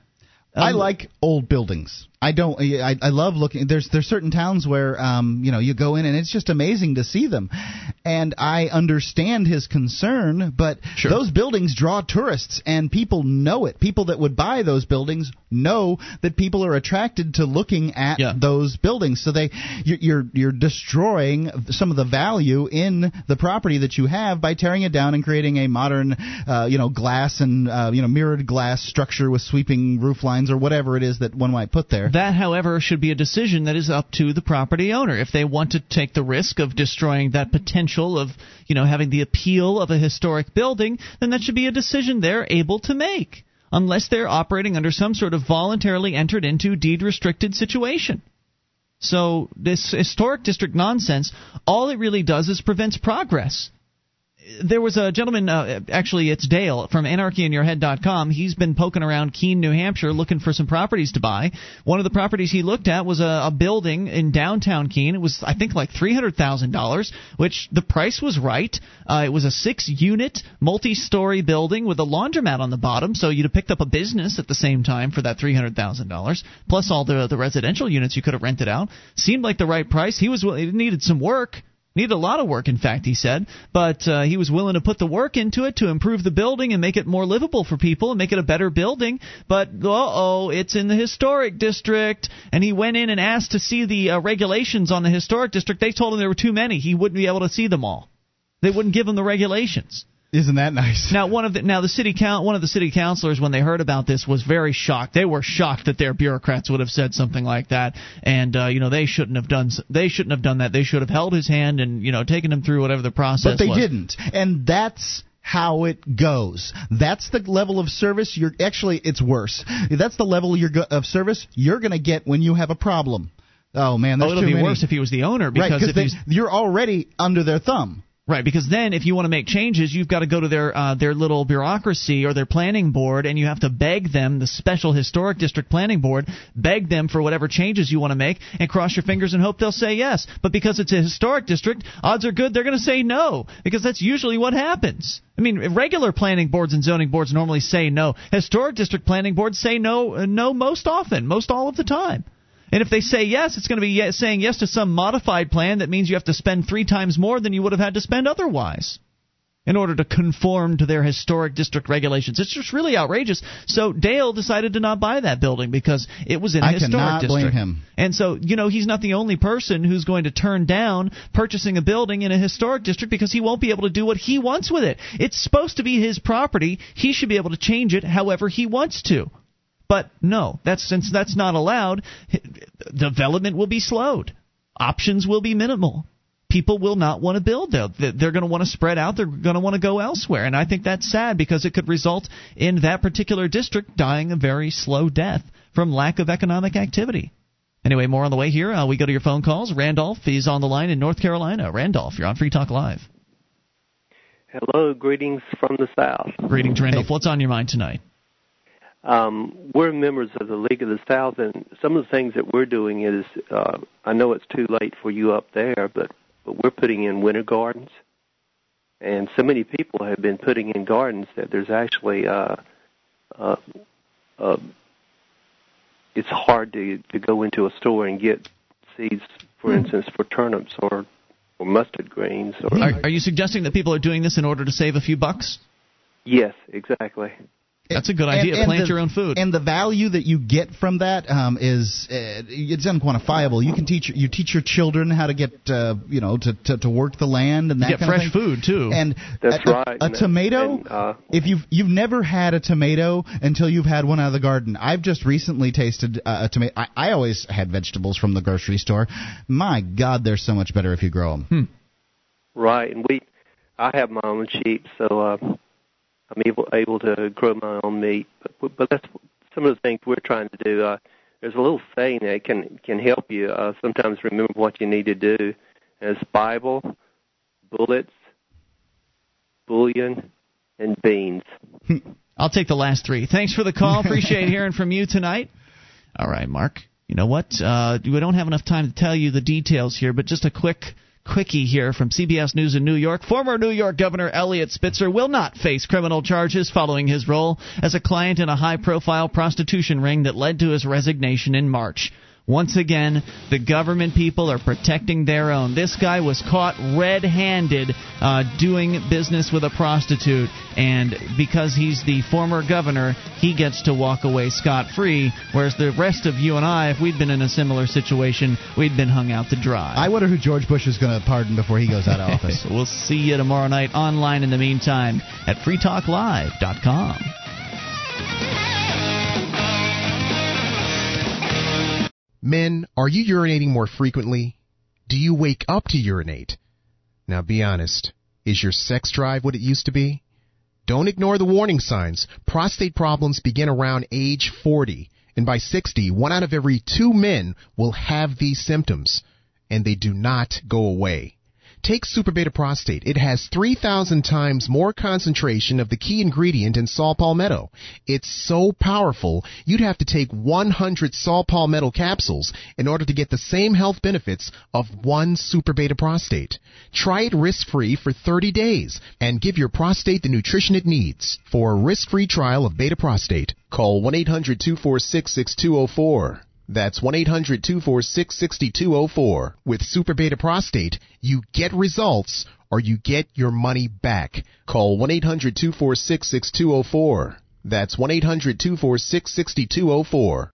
I Um, like old buildings. I don't. I, I love looking. There's there's certain towns where um you know you go in and it's just amazing to see them, and I understand his concern. But Sure. those buildings draw tourists, and people know it. People that would buy those buildings know that people are attracted to looking at Yeah. those buildings. So they you're you're, you're destroying some of the value in the property that you have by tearing it down and creating a modern uh, you know glass and uh, you know mirrored glass structure with sweeping roof lines or whatever it is that one might put there. That, however, should be a decision that is up to the property owner. If they want to take the risk of destroying that potential of, you know, having the appeal of a historic building, then that should be a decision they're able to make. Unless they're operating under some sort of voluntarily entered into deed restricted situation. So this historic district nonsense, all it really does is prevents progress there was a gentleman, uh, actually, it's Dale from anarchyinyourhead.com. He's been poking around Keene, New Hampshire, looking for some properties to buy. One of the properties he looked at was a, a building in downtown Keene. It was, I think, like $300,000, which the price was right. Uh, it was a six unit, multi story building with a laundromat on the bottom, so you'd have picked up a business at the same time for that $300,000, plus all the, the residential units you could have rented out. Seemed like the right price. He was, it needed some work. Needed a lot of work, in fact, he said, but uh, he was willing to put the work into it to improve the building and make it more livable for people and make it a better building. But uh oh, it's in the historic district, and he went in and asked to see the uh, regulations on the historic district. They told him there were too many; he wouldn't be able to see them all. They wouldn't give him the regulations. Isn't that nice? Now, one of the now the city count one of the city councilors when they heard about this was very shocked. They were shocked that their bureaucrats would have said something like that, and uh, you know they shouldn't have done they shouldn't have done that. They should have held his hand and you know taken him through whatever the process. But they was. didn't, and that's how it goes. That's the level of service you're actually it's worse. That's the level you're go- of service you're going to get when you have a problem. Oh man, Oh, it'll be many. worse if he was the owner right, because if they, you're already under their thumb. Right, because then if you want to make changes, you've got to go to their uh, their little bureaucracy or their planning board, and you have to beg them, the special historic district planning board, beg them for whatever changes you want to make, and cross your fingers and hope they'll say yes. But because it's a historic district, odds are good they're going to say no, because that's usually what happens. I mean, regular planning boards and zoning boards normally say no. Historic district planning boards say no, uh, no most often, most all of the time. And if they say yes, it's going to be yes, saying yes to some modified plan that means you have to spend three times more than you would have had to spend otherwise. in order to conform to their historic district regulations. It's just really outrageous. So Dale decided to not buy that building because it was in a I historic cannot district. blame him. And so, you know, he's not the only person who's going to turn down purchasing a building in a historic district because he won't be able to do what he wants with it. It's supposed to be his property. He should be able to change it however he wants to. But no, that's since that's not allowed, development will be slowed. Options will be minimal people will not want to build there. They're going to want to spread out. They're going to want to go elsewhere. And I think that's sad because it could result in that particular district dying a very slow death from lack of economic activity. Anyway, more on the way here. Uh, we go to your phone calls. Randolph is on the line in North Carolina. Randolph, you're on Free Talk Live. Hello, greetings from the South. Greetings, Randolph. Hey. What's on your mind tonight? Um, we're members of the League of the South, and some of the things that we're doing is uh, I know it's too late for you up there, but but we're putting in winter gardens. And so many people have been putting in gardens that there's actually uh, uh, uh, it's hard to to go into a store and get seeds, for mm. instance, for turnips or or mustard greens. Or are, are you suggesting that people are doing this in order to save a few bucks? Yes, exactly. That's a good idea. And, and Plant the, your own food. And the value that you get from that um, is uh, it's unquantifiable. You can teach you teach your children how to get uh, you know to, to, to work the land and that you get kind fresh of thing. food too. And that's a, right. A, a tomato. And, uh, if you've you've never had a tomato until you've had one out of the garden. I've just recently tasted uh, a tomato. I, I always had vegetables from the grocery store. My God, they're so much better if you grow them. Hmm. Right, and we. I have my own sheep, so. Uh, I'm able able to grow my own meat. But but that's some of the things we're trying to do. Uh, there's a little saying that can can help you uh, sometimes remember what you need to do. As Bible, bullets, bullion, and beans. I'll take the last three. Thanks for the call. Appreciate hearing from you tonight. All right, Mark. You know what? Uh, we don't have enough time to tell you the details here, but just a quick quickie here from CBS News in New York. Former New York Governor Eliot Spitzer will not face criminal charges following his role as a client in a high profile prostitution ring that led to his resignation in March. Once again, the government people are protecting their own. This guy was caught red handed uh, doing business with a prostitute, and because he's the former governor, he gets to walk away scot free, whereas the rest of you and I, if we'd been in a similar situation, we'd been hung out to dry. I wonder who George Bush is going to pardon before he goes out of office. we'll see you tomorrow night online in the meantime at freetalklive.com. Men, are you urinating more frequently? Do you wake up to urinate? Now be honest. Is your sex drive what it used to be? Don't ignore the warning signs. Prostate problems begin around age 40, and by 60, one out of every two men will have these symptoms, and they do not go away. Take Super Beta Prostate. It has 3,000 times more concentration of the key ingredient in saw palmetto. It's so powerful, you'd have to take 100 saw palmetto capsules in order to get the same health benefits of one Super Beta Prostate. Try it risk-free for 30 days and give your prostate the nutrition it needs. For a risk-free trial of Beta Prostate, call 1-800-246-6204. That's 1-800-246-6204. With Super Beta Prostate, you get results or you get your money back. Call 1-800-246-6204. That's 1-800-246-6204.